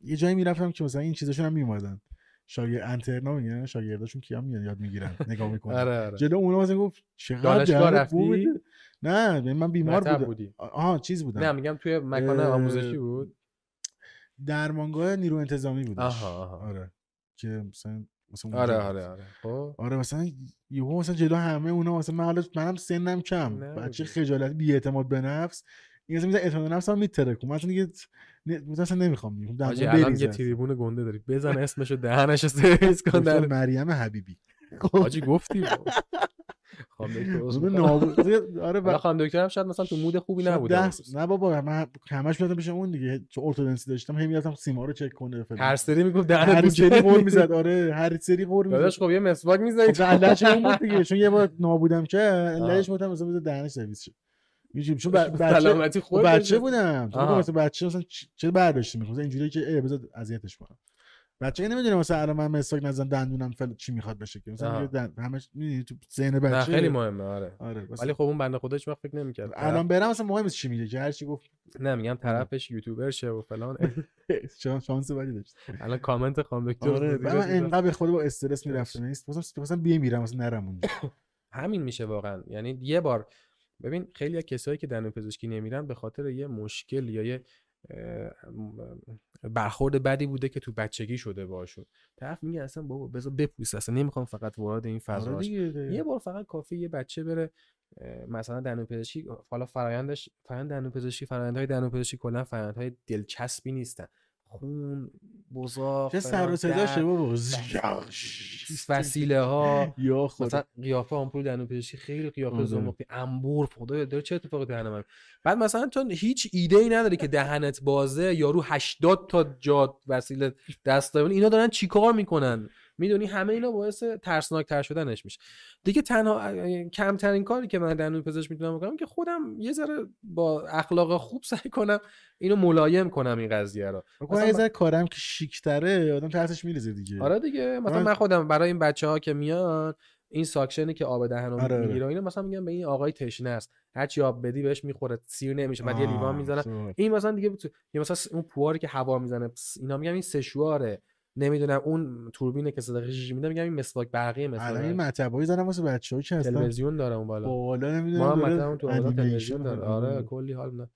یه جایی می‌رفتم که مثلا این چیزاشون هم میومدن شاگرد انترنا میگن شاگرداشون کیا میان یاد می‌گیرن. نگاه می‌کنن. آره آره. جلو اونا مثلا گفت چقدر دانشگاه رفتی؟ نه ببین من بیمار بودم. بودی؟ آها چیز بودم. نه میگم توی مکان اه، آموزشی بود؟ درمانگاه نیرو انتظامی بودش. آها، آها. آره. که مثلا مثلا آره آره آره. خب. آره مثلا یهو مثلا جلو همه اونا مثلا من حالا منم سنم کم. بچه. خجالت بی اعتماد به نفس. این مثلا می‌ذاره اعتماد به نفس هم میترکم من اصلا دیگه مثلا نمی‌خوام میگم دندون الان یه اصلا. تریبون گنده داری. بزن اسمشو دهنشو سرویس کن در مریم حبیبی. حاجی گفتی؟ خانم دکتر اون می‌خوام. نابود آره و خانم دکتر هم شاید مثلا تو مود خوبی نبوده اون روز. نه بابا من همش میادم پیش اون دیگه چون ارتودنسی داشتم هی می‌رفتم سیما رو چک کنه فلان هر سری می‌گفت دهنت هر سری. قور می‌زد آره هر سری قور می‌زد داداش خب یه مسواک می‌زنی خب علتش این بود دیگه چون یه بار نابودم که علتش. بودم مثلا بذار دهنش سرویس شه میگم چون بچه سلامتی خود بچه بودم تو. مثلا بچه مثلا چه برداشتی می‌کنه اینجوری که اه بذار اذیتش کنم بچه نمی‌دونه مثلا الان من مسواک نزن دندونم فل چی می‌خواد بشه که. مثلا دن... همش می‌دونی تو ذهن بچه نه خیلی مهمه آره. آره واسه- ولی خب اون بنده خدا هیچ وقت فکر نمی‌کرد. الان برم مثلا مهم نیست چی میگه که هر چی گفت. نه میگم طرفش یوتیوبر شه و فلان. شانس شانس بدی داشت. الان کامنت خانم دکتر آره. من. انقدر خود با استرس می‌رفتم نیست مثلا مثلا بیا میرم مثلا نرم اونجا. همین میشه واقعا. یعنی یه بار ببین خیلی از کسایی که دندون پزشکی نمیرن به خاطر یه مشکل یا یه برخورد بدی بوده که تو بچگی شده باشون طرف میگه اصلا بابا بذار بپوست اصلا نمی‌خوام فقط وارد این فضا آره. یه بار فقط کافی یه بچه بره مثلا دندون پزشکی حالا فرایندش فرایند دندون پزشکی فرایندهای دندون پزشکی کلا فرایندهای دلچسبی نیستن. خون بزاق چه سر و صداشه بابا وسیله ها. یا خدا. مثلا قیافه آمپول دندون پزشکی خیلی قیافه آره. زمختی انبور خدایا داره چه اتفاقی دهن من بعد مثلا تو هیچ ایده ای نداری که دهنت بازه یارو 80 تا جا وسیله دست اینا دارن چیکار می‌کنن؟ می‌دونی همه اینا باعث ترسناک تر شدنش میشه. دیگه تنها کمترین کاری که من دندون پزشک می‌تونم بکنم که خودم یه ذره با اخلاق خوب سعی کنم اینو ملایم کنم این قضیه رو. مثلا یه ذره کارم که شیکتره آدم ترسش میریزه دیگه. آره دیگه مثلا من- من خودم برای این بچه ها که میان این ساکشنی که آب دهن رو آره، آره. می‌گیره و اینا مثلا میگم به این آقای تشنه است هرچی آب بدی بهش می‌خوره سیر نمیشه بعد یه لیوان می‌زنه. این مثلا دیگه بتو... یا مثلا اون پواری که هوا می‌زنه اینا میگم این سشواره. نمی‌دونم اون توربینه که صدا شیشی میده میگم این مسواک برقی الان این مثلا مطبایی زدم واسه بچه‌ها که اصلا تلویزیون داره اون بالا بالا نمی‌دونم ما مثلا تو آبادان انیمیشن تلویزیون داره آره آره. کلی حال میده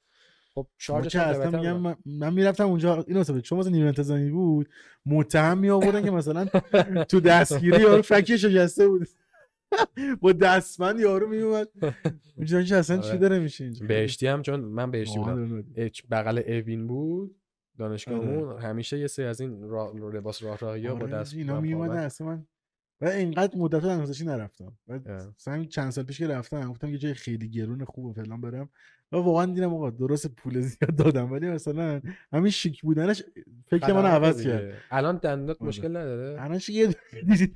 خب شارژش اصلا قیمتا میگم. من, من می‌رفتم اونجا اینو مثلا چون مثلا نیمه انتظامی بود متهم می آوردن که مثلا تو دستگیری یارو فکی شکسته بود با دستمند یارو میومد میگن که اصلا چی آره. داره میشه اینجا بهشتی هم چون من بهشتی بودم میاد. اچ- بغل اوین بود آره. دانشگاهمون همیشه یه سری از این را... لباس راه راهی با آره، دست اینا پاور. اصلا من و اینقدر مدت رو دندونپزشکی نرفتم. و همین چند سال پیش که رفتم گفتم یه جای خیلی گرون خوب و فلان برم. و واقعا دیدم آقا درست پول زیاد دادم. ولی مثلا همین شیک بودنش فکر من خطرناکه عوض. کرد. الان دندونات آره. مشکل نداره؟ الان یه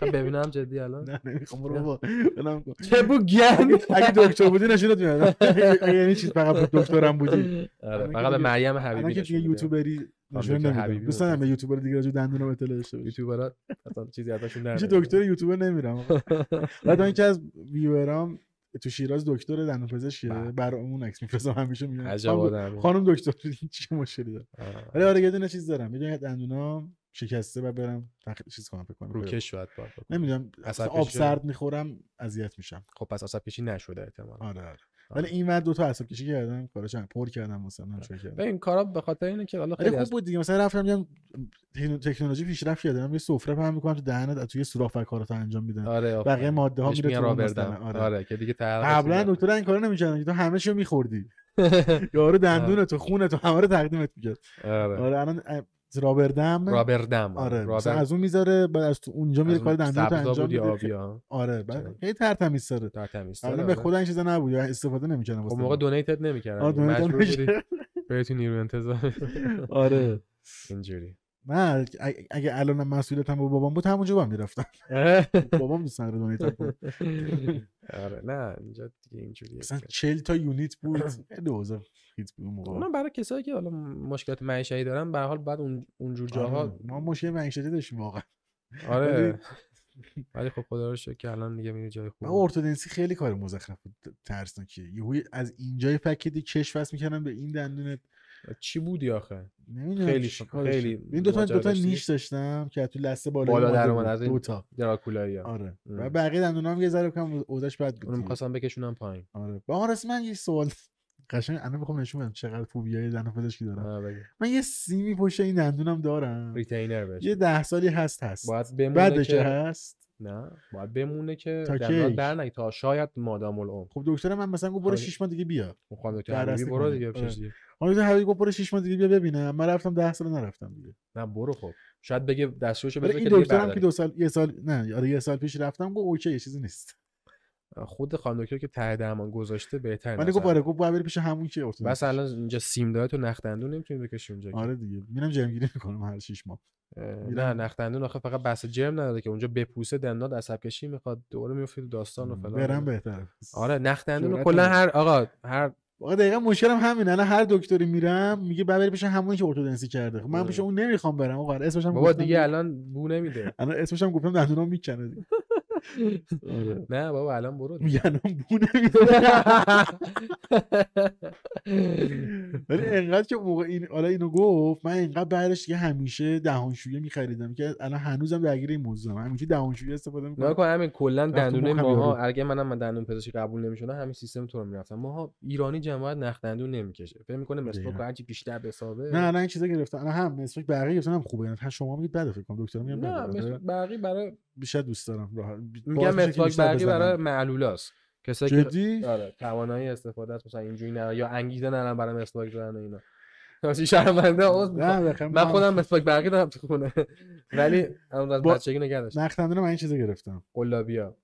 من ببینم جدی الان. نه نمی‌خوام برو بابا. ولم کن. چه بو گند؟ اگه دکتر بودی نشونت میدم اگه یعنی چیز فقط دکترم بودی. آره فقط به مریم الان حبیبی که میده. یوتیوبری حبیبی دوست ندارم به یوتیوبر دیگه راجع دندونم اطلاع داشته یوتیوبرات اصلا چیزی ازشون در میشه. دکتر یوتیوبر نمیرم. بعد اینکه از ویورام تو شیراز دکتر دندونپزشکه. بله. برامون عکس میفرستم همیشه میگم. خانم- دکتر چه مشکلی داره. ولی آره یه دونه چیز دارم. یه دونه دندونام شکسته و برم تخ... چیز کنم فکر کنم. روکش شاید باید بکنی. نمی‌دونم. آب سرد می‌خورم اذیت میشم. خب پس عصب کشی نشده احتمال آره آره. ولی این ور دو تا عصب کشی کردم کارش پر کردم مثلا به کردم. این کارا به خاطر اینه که حالا خیلی خوب بود دیگه. مثلا رفتم تکنو- تکنولوژی پیشرفت کرده من یه سفره پهن می‌کنم تو دهنت توی سوراخ و کاراتو انجام میدن آره بقیه. ماده ها میره تو. آره. آره که دیگه قبلا دکتر این کارو نمی‌کردن. که تو همه چیو میخوردی. یارو دندون تو خون تو همه رو تقدیمت می‌کرد. آره. آره الان رابردم رابردم آره. مثلا رابر از اون می‌ذاره بعد از تو اونجا میره کار دندون تو انجام بود میده. آره؟ بعد خیلی ترتمیز داره در تمیز الان به خدا این چیزا نبود استفاده نمی‌کردم خب موقع دونیتد نمی‌کردن آره، مجبور. بری تو نیرو انتظار. آره. اینجوری. نه اگه- الان مسئولیتم با بابام بود همونجا با هم می‌رفتم. بابام دوست نداره کنه. آره نه اینجا دیگه اینجوریه مثلا 40 تا یونیت بود اوضاع هیت بود موقع. اونم برای کسایی که حالا مشکلات معیشتی دارن به حال بعد اون اونجور جاها آره. ما مشکل معیشتی داشتیم واقعا. آره. ولی خب خدا رو شکر که الان دیگه میری جای من خوب ارتودنسی خیلی کار مزخرف بود ترسناکیه. یهو از اینجای فکیدی کش وصل می‌کردن به این دندونت. چی بودی آخه نمی‌دونم خیلی خیلی. این دو تا دو تا؟ نیش داشتم که تو لسه بالا بالا در اومد. از این دو تا دراکولایی آره. و بقیه دندونام یه ذره کم اوضاعش بد بود اونو دیگه. می‌خواستم بکشونم پایین آره با راست من یه سوال قشنگ الان بخوام نشون بدم چقدر فوبیای دندون پزشکی دارم. من یه سیمی پشت این دندونم دارم ریتینر بهش یه ده سالی هست هست بعد که هست نه باید بمونه که کی؟ در نگه تا شاید مادام العمر خب دکتر من مثلا گفت برو خالی- 6 ماه دیگه بیا خب دکتر در حبیبی برو. دیگه آره. بکش دیگه. خانم دکتر حبیبی گفت برو 6 ماه دیگه بیا ببینم من رفتم 10 سال نرفتم دیگه نه برو خب شاید بگه دستورشو بذار این که دیگه دکترم که. دو سال یه سال نه آره یه سال پیش رفتم گفت اوکی چیزی نیست خود خانم دکتر که ته درمان گذاشته بهتر ولی گفت آره گفت باید بری پیش همون که ارتودنس بس الان اینجا سیم داره تو نخ دندون نمی‌تونی بکشی اونجا. آره دیگه. میرم جمعگیری می‌کنم هر 6 ماه. اه، نه. نخ دندون آخه فقط بس جرم نداره که اونجا بپوسه دندات عصب کشی می‌خواد دوره میفته داستان و فلان. برم بهتره. آره نخ دندون کلا. هر آقا هر واقعا دقیقا مشکلم همینه. الان هر دکتری میرم میگه بعد بری پیش همونی که ارتودنسی کرده. خب من آره. پیش اون نمی‌خوام برم آقا. اسمش هم بابا دیگه الان بو نمیده. الان اسمش هم گفتم دندونام می‌کنه دیگه. آره نه بابا الان برو. میگن اون بو نمیده ولی انقدر که موقع این حالا اینو گفت من انقدر بعدش دیگه همیشه دهانشویه میخریدم که الان هنوزم درگیر این موضوعم. همیشه دهانشویه استفاده می‌کنم. کن همین کلا دندونه ماها. اگه منم من دندون پزشکی قبول نمی‌شدم همین سیستم تو رو می‌رفتم. ماها ایرانی جماعت نخ دندون نمی‌کشه. فکر می‌کنه مسواک هرچی بیشتر بسابه. نه الان این چیزا گرفتن الان هم مسواک بقیه گرفتن هم خوبه. یعنی شما میگید بده فکر کنم دکتر میگم نه مسواک برقی برای بیشتر دوست دارم میگم که بیشتر برقی برای. معلولاست کسایی که جدی آره توانایی استفاده است مثلا اینجوری نه یا انگیزه ندارن برای مسواک زدن اینا راستی شرمنده من خودم مسواک برقی دارم تو خونه ولی اون از بچگی نگه داشتم من این چیزا گرفتم قلابیا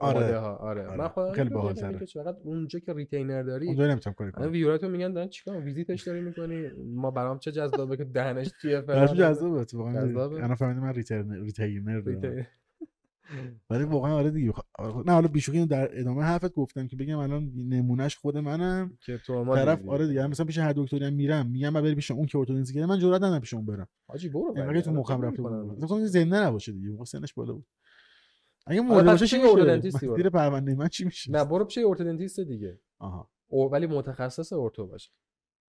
آره. ها آره. آره. من خودم خیلی باحال‌تره. که چقدر اونجا که ریتینر داری اونجا نمی‌تونم کاری الان کنم ویوراتو میگن دارن چیکار ویزیتش داری می‌کنی ما برام چه جذابه که دهنش چیه فلان جذابه اتفاقا جذابه؟ انا فهمیدم من ریتینر ریتینر. ولی واقعا آره دیگه. خ- نه حالا بیشوخی در ادامه حرفت گفتم که بگم الان نمونهش خود منم. که تو ما طرف. آره دیگه مثلا پیش هر دکتری هم میرم میگم من بری پیش اون که ارتودنسی کرده من جرئت ندارم پیش اون برم. حاجی برو انقدر ولی تو مخم رفته. بود؟ مثلا زنده نباشه دیگه موقع سنش بالا بود. اگه آره، پس باشه چی میشه؟ من. زیر پرونده من چی میشه؟ نه برو پیش ارتودنتیست دیگه. آها. ولی متخصص ارتو باشه.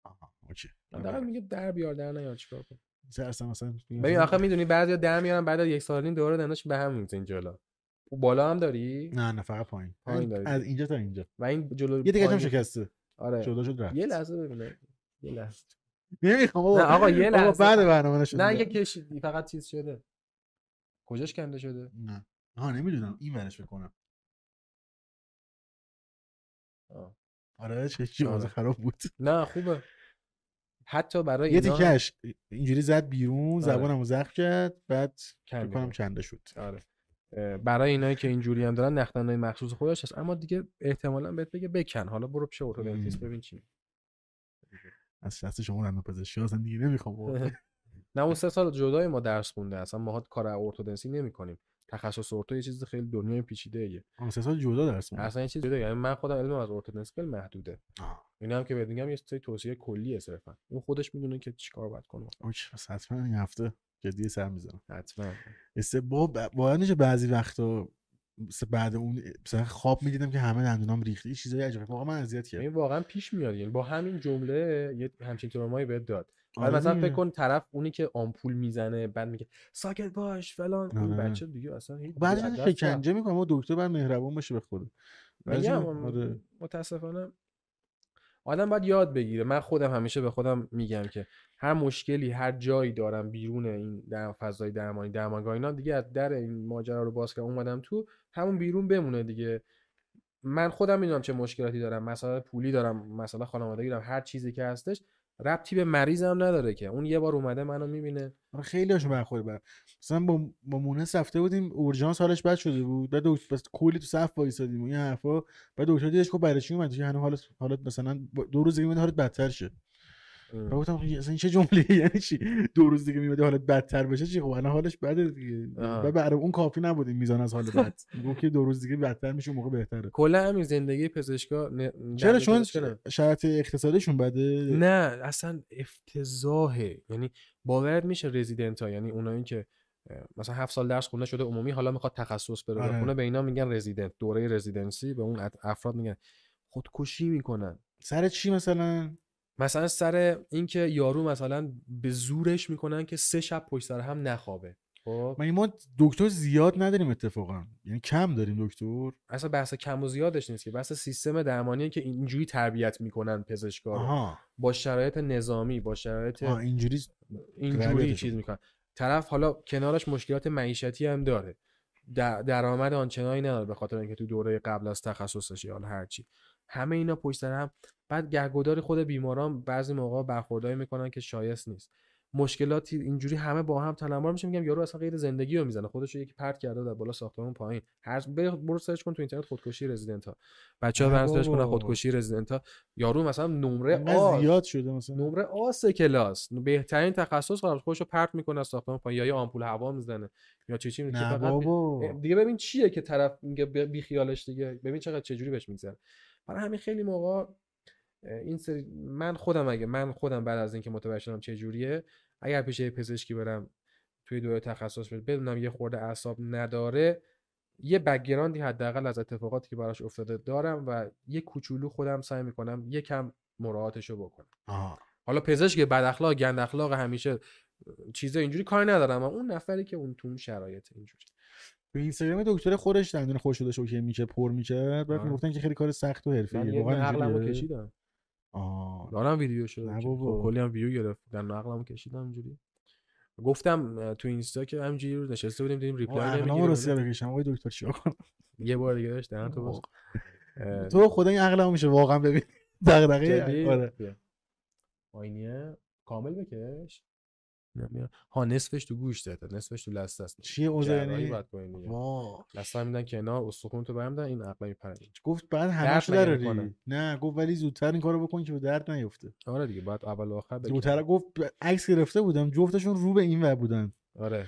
آها اوکی. حداقل میگه در بیار در نیار چیکار کن اصلا مثلا ببین آخه می‌دونی بعضیا در میارن بعد از یک سال و نیم دوباره دنداش به هم می‌زنه جلو او بالا هم داری؟ نه نه فقط پایین. پایین داری. از اینجا تا اینجا. و این جلو یه دیگه هم شکسته. آره. جدا شد رفت. یه لحظه ببینه یه لحظه. نمی‌خوام نه آقا یه آقا لحظه. بعد برنامه نشد نه یه کشیدی فقط چیز شده. کجاش کنده شده؟ نه. ها نمی‌دونم. این ورش بکنم آه. آره چه چی آره. خراب بود. نه خوبه. حتی برای یه اینا تیکش اینجوری زد بیرون آره. زبانمو زخم کرد بعد کنم. کنده شد آره برای اینایی که اینجوری هم دارن نختنهای مخصوص خودش هست اما دیگه احتمالا بهت بگه بکن حالا برو پیش ارتودنتیست. ببین چی از شخص شما رنده پزشکی اصلا دیگه نمی‌خوام. نه اون سه سال جدای ما درس خونده اصلا ما کار ارتودنسی نمی‌کنیم تخصص ارتو یه چیز خیلی دنیای پیچیده ایه اون سه سال جدا درس خوندم. اصلا یه چیز جدا یعنی من خودم علمم از ارتودنسی خیلی محدوده آه. اینا هم که بهت میگم یه سری توصیه کلیه صرفا. اون خودش می‌دونه که چیکار باید کنه اوکی پس حتما این هفته جدی سر می‌زنم حتما. است با باید میشه بعضی وقتا بعد اون مثلا خواب می‌دیدم که همه دندونام ریخته یه چیزای عجیبه واقعا من اذیت کرد این واقعا پیش میاد یعنی با همین جمله یه همچین ترومایی بهت داد. بعد آره مثلا. فکر کن طرف اونی که آمپول می‌زنه بعد میگه ساکت باش فلان. این آره. بچه دیگه اصلا هیچ بعد. شکنجه می‌کنم و دکتر بعد مهربون باشه به موقع- آره. متاسفانه آدم باید یاد بگیره. من خودم همیشه به خودم میگم که هر مشکلی هر جایی دارم بیرون این در فضای درمانی درمانگاه اینا دیگه از در این ماجرا رو باز کردم. اومدم تو همون بیرون بمونه دیگه. من خودم می‌دونم چه مشکلاتی دارم مسئله پولی دارم مسئله خانوادگی دارم هر چیزی که هستش ربطی به مریضم نداره که. اون یه بار اومده منو می‌بینه. آره خیلی هاشون برخورد بر. مثلا با با مونس رفته بودیم اورژانس حالش بد شده بود. بعد دکتر بس کلی تو صف وایسادیم این حرفا. بعد دکتر دیدش خب برای چی اومدی؟ که حالت حالت مثلا دو روز دیگه حالت بدتر شه. بعد گفتم خب اصلا این چه جمله؟ یعنی چی؟ دو روز دیگه میاد حالت بدتر بشه چی؟ خب الان حالش بده دیگه. بعد برای اون کافی نبود این میزان از حال بد. گفت که دو روز دیگه بدتر میشه موقع بهتره. کلا همین زندگی پزشکا چرا؟ چون. شرط اقتصادیشون بده؟ نه اصلا افتضاحه. یعنی باورت میشه رزیدنت ها یعنی اونایی که مثلا هفت سال درس خونده شده عمومی حالا می‌خواد تخصص بره آره. بخونه به اینا میگن رزیدنت دوره رزیدنسی به اون افراد میگن. خودکشی می‌کنن. سر چی مثلا؟ مثلا سر اینکه یارو مثلا به زورش می‌کنن که سه شب پشت سر هم نخوابه. خب؟ ما دکتر زیاد نداریم اتفاقا. یعنی کم داریم دکتر. اصلا بحث کم و زیادش نیست که بحث سیستم درمانیه که اینجوری تربیت می‌کنن پزشکا رو آها. با شرایط نظامی با شرایط اینجوری اینجوری چیز می‌کنن. طرف حالا کنارش مشکلات معیشتی هم داره. در- درآمد آنچنانی نداره به خاطر اینکه تو دوره قبل از تخصصش یا هرچی همه اینا پشت سر هم. بعد گهگدار خود بیماران بعضی موقع برخوردایی می‌کنن که شایست نیست. مشکلاتی اینجوری همه با هم تنمار میشه میگم یارو اصلا غیر زندگی رو می‌زنه. خودش رو یکی پرت کرده در بالا ساختمون پایین. هر بر- برو سرچ کن تو اینترنت خودکشی رزیدنت ها بچه‌ها نه برن سرچ کنن بابا. خودکشی رزیدنت ها یارو مثلا نمره آ زیاد شده مثلا. نمره آس کلاس. بهترین تخصص قرار خودشو پرت می‌کنه از ساختمان پایین. یا یه آمپول هوا می‌زنه. یا چی چی که فقط بابا. دیگه ببین چیه که طرف میگه بی خیالش دیگه. ببین چقدر چجوری بهش میگذره. برای همین خیلی موقع این سری من خودم اگه من خودم بعد از اینکه متوجه شدم چه جوریه اگر پیش پزشکی برم توی دوره تخصص بدونم یه خورده اعصاب نداره یه بکگراندی حداقل از اتفاقاتی که براش افتاده دارم و یه کوچولو خودم سعی می‌کنم یکم مراعاتشو بکنم آه. حالا پزشک بد اخلاق گند اخلاق همیشه چیز اینجوری کار ندارم اما اون نفری که اون تو اون شرایط اینجوری تو اینستاگرام دکتر خودش دندون خوش شده اوکی میشه پر می‌کرد. بعد آره. می‌گفتن که خیلی کار سخت و حرفه‌ایه. یه واقعا عقلمو؟ کشیدم. آه. دارم ویدیو شده نه بابا. کلی هم ویو گرفت در عقلمو کشیدم اینجوری. گفتم تو اینستا که همینجوری رو نشسته بودیم دیدیم ریپلای نمی‌گیره. رو سر بکشم آقای دکتر چیکار کنم؟ یه بار دیگه داشت دهن تو باز. تو خدا این عقلمو میشه واقعا ببین. دغدغه؟ آره. بیا. آینیه کامل بکش. ها نصفش تو گوشته تا نصفش تو لسته است. چیه یعنی دیگه. وا لسته میدن کنار استخون تو برمیدن این عقل میپره گفت بعد همش دراری؟ نه گفت ولی زودتر این کارو بکن که به درد نیفته. آره دیگه بعد اول و آخر. زودتر گفت عکس گرفته بودم جفتشون رو به این ور بودن. آره.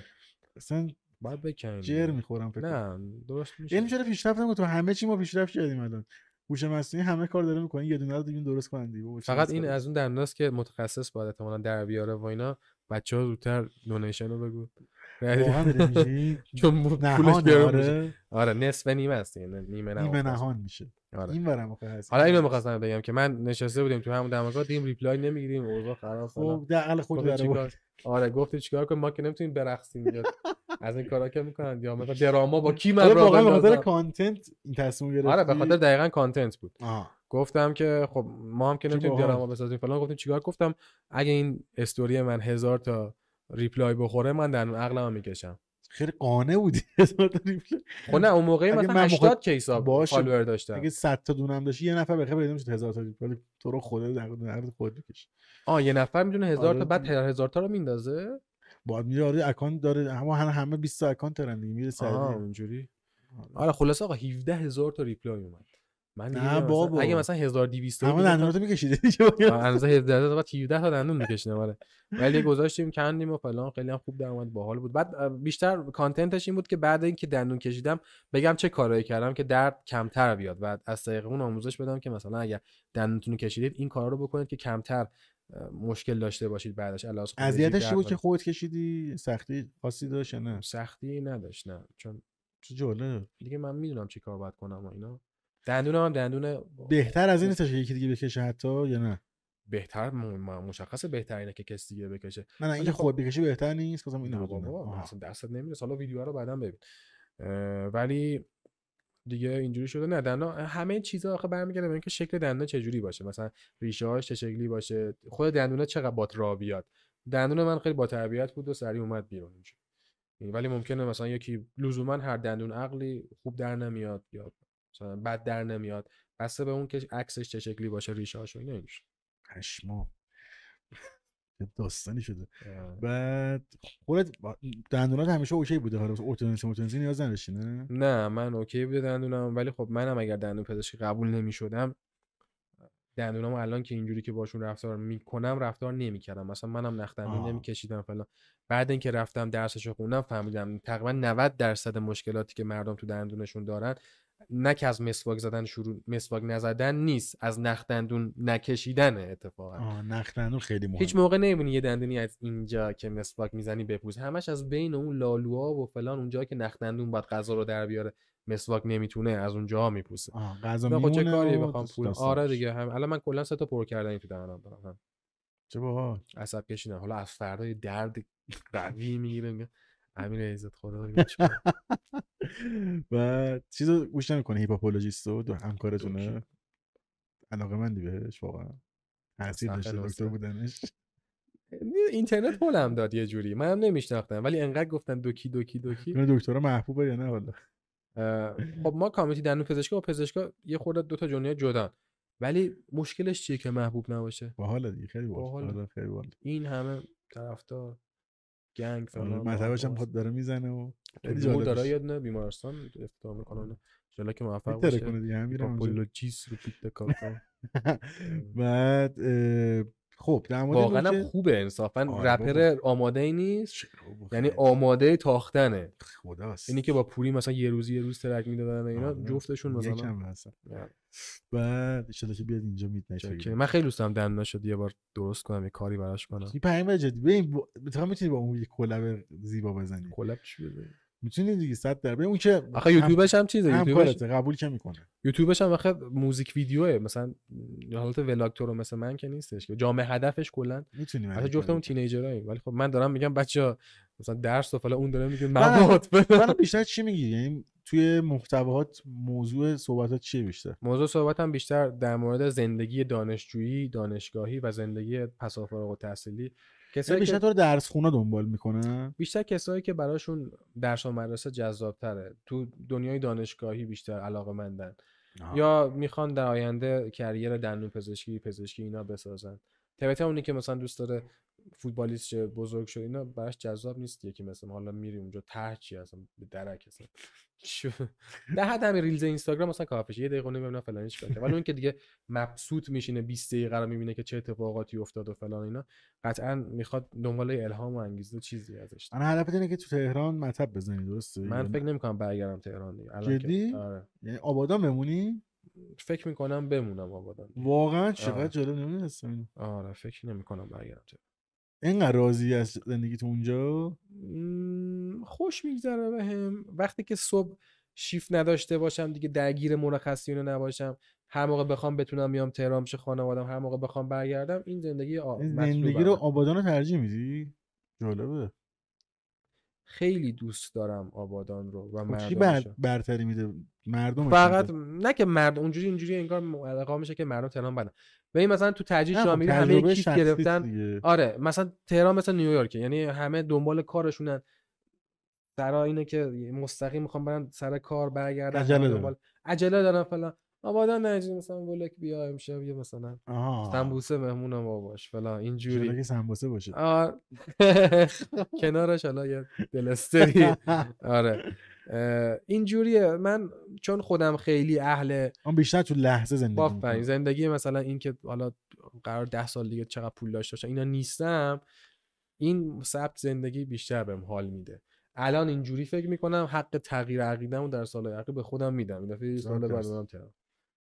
اصلا باید بکنی. جر می‌خورم فکر. نه درست میشه. یعنی چرا پیشرفت تو همه چی ما پیشرفت کردیم الان. هوش مصنوعی همه کار داره می‌کنه یه دونه رو دیگه درست کنن دیگه فقط این. از اون دنداست که متخصص باید احتمالاً در بیاره و اینا. بچه ها زودتر دونیشن رو بگو. چون پولش گرون میشه آره آره نصف نیمه یعنی نیمه. نهان میشه. آره. این هست. حالا اینو می‌خواستم بگم که من نشسته بودیم تو همون دماغا دیدیم reply نمی‌گیریم اوضاع خراب. خب در عقل خود آره گفتی چیکار کنیم؟ ما که نمی‌تونیم برقصیم یا از این کارا که می‌کنن یا مثلا دراما با کی من آره واقعا به خاطر؟ content این تصمیم گرفتی؟ آره به خاطر دقیقا content بود. آه. گفتم که خب ما هم که نمی‌تونیم. دراما بسازیم فلان گفتیم چیکار؟ گفتم اگه این استوری من هزار تا reply بخوره من در عقلم می‌کشم. خیلی قانع بودی تا خب نه اون موقعی مثلا من موقع 80 کیسا باشه، فالوور داشتم. اگه 100 تا دونم داشتی یه نفر بخیر پیدا می‌شد هزار تا ریپلی ولی تو رو خدا در در خود بکش آه یه نفر می‌دونه هزار آره تا بعد دیگه. هزار تا رو میندازه؟ باید میره آره اکانت داره همه همه همه 20 تا اکانت دارن دیگه میره آه سریع اونجوری آره. خلاص آقا 17 هزار تا ریپلای اومد. من نه مثلا- بابا. اگه مثلا 1200 همه دندوناتو میکشیده اندازه 17 تا بعد 17 تا دندون میکشیدم آره. ولی گذاشتیم کندیم و فلان خیلی هم خوب در اومد باحال بود. بعد بیشتر کانتنتش این بود که بعد اینکه دندون کشیدم بگم چه کارایی کردم که درد کمتر بیاد و از طریق اون آموزش بدم که مثلا اگر دندونتون رو کشیدید این کارا رو بکنید که کمتر مشکل داشته باشید بعدش. علاوه اذیتش بود که خودت کشیدی؟ سختی خاصی داشت نه؟ سختی نداشت نه. چون چه جالب. دیگه من می‌دونم چی کار باید کنم و اینا. دندونم هم دندون بهتر از این نیستش که یکی دیگه بکشه حتی یا نه؟ بهتر مشخصه بهترینه که کسی دیگه بکشه. نه نه اینکه خب- خود بکشی بهتر نیست نه اینو آها. اصلا دستت نمی‌رسه. حالا ویدیو رو بعدا ببین. ولی دیگه اینجوری شده. نه دندان همه چیزا آخه برمیگرده به اینکه شکل دندون چه جوری باشه. مثلا ریشه هاش چه شکلی باشه. خود دندونه چقدر بات را بیاد؟ دندون من خیلی با تربیت بود و سریع اومد بیرون اینجوری. ولی ممکنه مثلا یکی لزوما هر دندون عقلی خوب در نمیاد یا مثلا بد در نمیاد بسته به اون که عکسش چه شکلی باشه ریشه هاش و اینا چه داستانی شده. بعد خودت دندونات همیشه اوکی بوده؟ حالا اوتونسی اوتونسی نیاز نداشتی نه؟ نه من اوکی بوده دندونم ولی خب منم اگر دندون پزشکی قبول نمی شدم دندونم الان که اینجوری که باشون رفتار می‌کنم رفتار نمی‌کردم. مثلا منم نخ دندون. نمیکشیدم فلان. بعد اینکه رفتم درسشو خوندم فهمیدم تقریبا 90 درصد مشکلاتی که مردم تو دندونشون دارن نه که از مسواک زدن شروع مسواک نزدن نیست از نخ دندون نکشیدن اتفاقا. آه نخ دندون خیلی مهمه. هیچ موقع نمی‌بینی یه دندونی از اینجا که مسواک می‌زنی بپوز همش از بین اون لالوها و فلان اونجا که نخ دندون باید غذا رو در بیاره مسواک نمی‌تونه از اونجاها میپوسه غذا نه خب چه میمونه کاری بخوام پول. آره دیگه. هم الان من کلا سه تا پر کردنی تو دهنم دارم. هم. چه باحال. عصب کشیدم حالا از فردای درد قوی می‌گیره. امیر عزت خدا. و چیزو گوش نمی‌کنه هیپاپولوژیستو دو همکارتونه؟ علاقه مندی بهش؟ واقعا. تاثیر صفحه داشته دکتر. بودنش. اینترنت هولم داد یه جوری. منم نمیشناختم. ولی انقدر گفتن دوکی دوکی دوکی. این دکترا محبوبه یا نه؟ والا. خب ما کامیتی دندون پزشکی و پزشکا یه خورده دو تا دنیا جدان. ولی مشکلش چیه که محبوب نباشه؟ باحاله دیگه خیلی باحال. آره، خیلی باحال. این همه طرفدار. گنگ آره، فلان مطبش هم داره می‌زنه و خیلی نور داره. یه دونه بیمارستان افتتاح می‌کنه ان که موفق باشه. کنه دیگه هم میره اونجا. پاپولوژیس رو پیت کافه بعد خب در مورد واقعا هم خوبه انصافا. آره رپر آماده ای نیست یعنی آماده تاختنه. خداست. اینی که با پوری مثلا یه روزی یه روز ترک می‌دادن اینا آره. جفتشون مثلا یکم هستن. بعد ان که بیاد اینجا میت چاکر. من خیلی دوست دارم دندون شد یه بار درست کنم یه کاری براش کنم. این پیام جدی. ببین می‌تونی با اون یه کلاب زیبا بزنی. کلپ چی بده می‌تونی دیگه صد در ببین اون که آخه یوتیوبش هم چیزه یوتیوبش. قبول که می‌کنه. یوتیوبش هم آخه موزیک ویدیوه. مثلا حالت ولاگ تو رو مثل من که نیستش که جامعه هدفش کلا می‌تونی حتی جفتمون تینیجراییم ولی خب من دارم میگم بچه مثلا درس و فلا اون داره میگه مواد من بیشتر چی میگی؟ یعنی توی محتواات موضوع صحبتات چیه بیشتر؟ موضوع صحبتم بیشتر در مورد زندگی دانشجویی دانشگاهی و زندگی پس از فارغ التحصیلی کسایی بیشتر که درس خونه دنبال می‌کنن. بیشتر کسایی که براشون درس و مدرسه جذاب تره تو دنیای دانشگاهی بیشتر علاقه مندن یا می‌خوان در آینده کریر دندون پزشکی پزشکی اینا بسازن. البته اونی که مثلا دوست داره فوتبالیست شه بزرگ شه اینا براش جذاب نیست یکی مثلا حالا میری اونجا ته چی اصلا به درک اصلا. در حد همین ریلز اینستاگرام مثلا کافیشه یه دقیقه نمی‌دونم فلان چیکار کرد. ولی اون که دیگه مبسوط میشینه 20 دقیقه رو می‌بینه که چه اتفاقاتی افتاد و فلان اینا قطعا می‌خواد دنبال الهام و انگیزه چیزی ازش. من هدفت اینه که تو تهران مطب بزنی درسته؟ من یعنی- فکر نمی‌کنم برگردم تهران دیگه. جدی؟ آره. یعنی آبادان بمونی؟ فکر می‌کنم بمونم آبادان واقعا چقدر آره. جالب نمی‌دونستم آره فکر نمی‌کنم برگردم تهران. اینقدر راضی از زندگی تو اونجا خوش میگذره بهم وقتی که صبح شیفت نداشته باشم دیگه درگیر مرخصی رو نباشم. هر موقع بخوام بتونم بیام تهران پیش خانوادم هر موقع بخوام برگردم این زندگی آ... زندگی رو. آبادان رو ترجیح میدی؟ جالبه. خیلی دوست دارم آبادان رو و خب چی بر... برتری میده؟ مردم فقط نه که مرد اونجوری اینجوری انگار ملقا میشه که مردم تهران بدن. ببین مثلا تو تجهیز شما میری همه کیف گرفتن. آره مثلا تهران مثل نیویورکه یعنی همه دنبال کارشونن. سرا اینه که مستقیم می‌خوام برن سر کار برگردن عجله دارن. دنبال- عجله دارن فلان. آبادا نه مثلا ولک بیا امشب یه مثلا سمبوسه مهمون ما باش فلان اینجوری. که سمبوسه باشه. کنارش حالا یه دلستری. آره. اینجوریه. من چون خودم خیلی اهل اون بیشتر تو لحظه زندگی می‌کنه. زندگی مثلا این که حالا قرار ده سال دیگه چقدر پول داشته باشم اینا نیستم. این سبت زندگی بیشتر بهم حال میده. الان اینجوری فکر می‌کنم حق تغییر عقیده‌مو در سال عقب به خودم میدم. این دفعه سال بعد. اونم ترم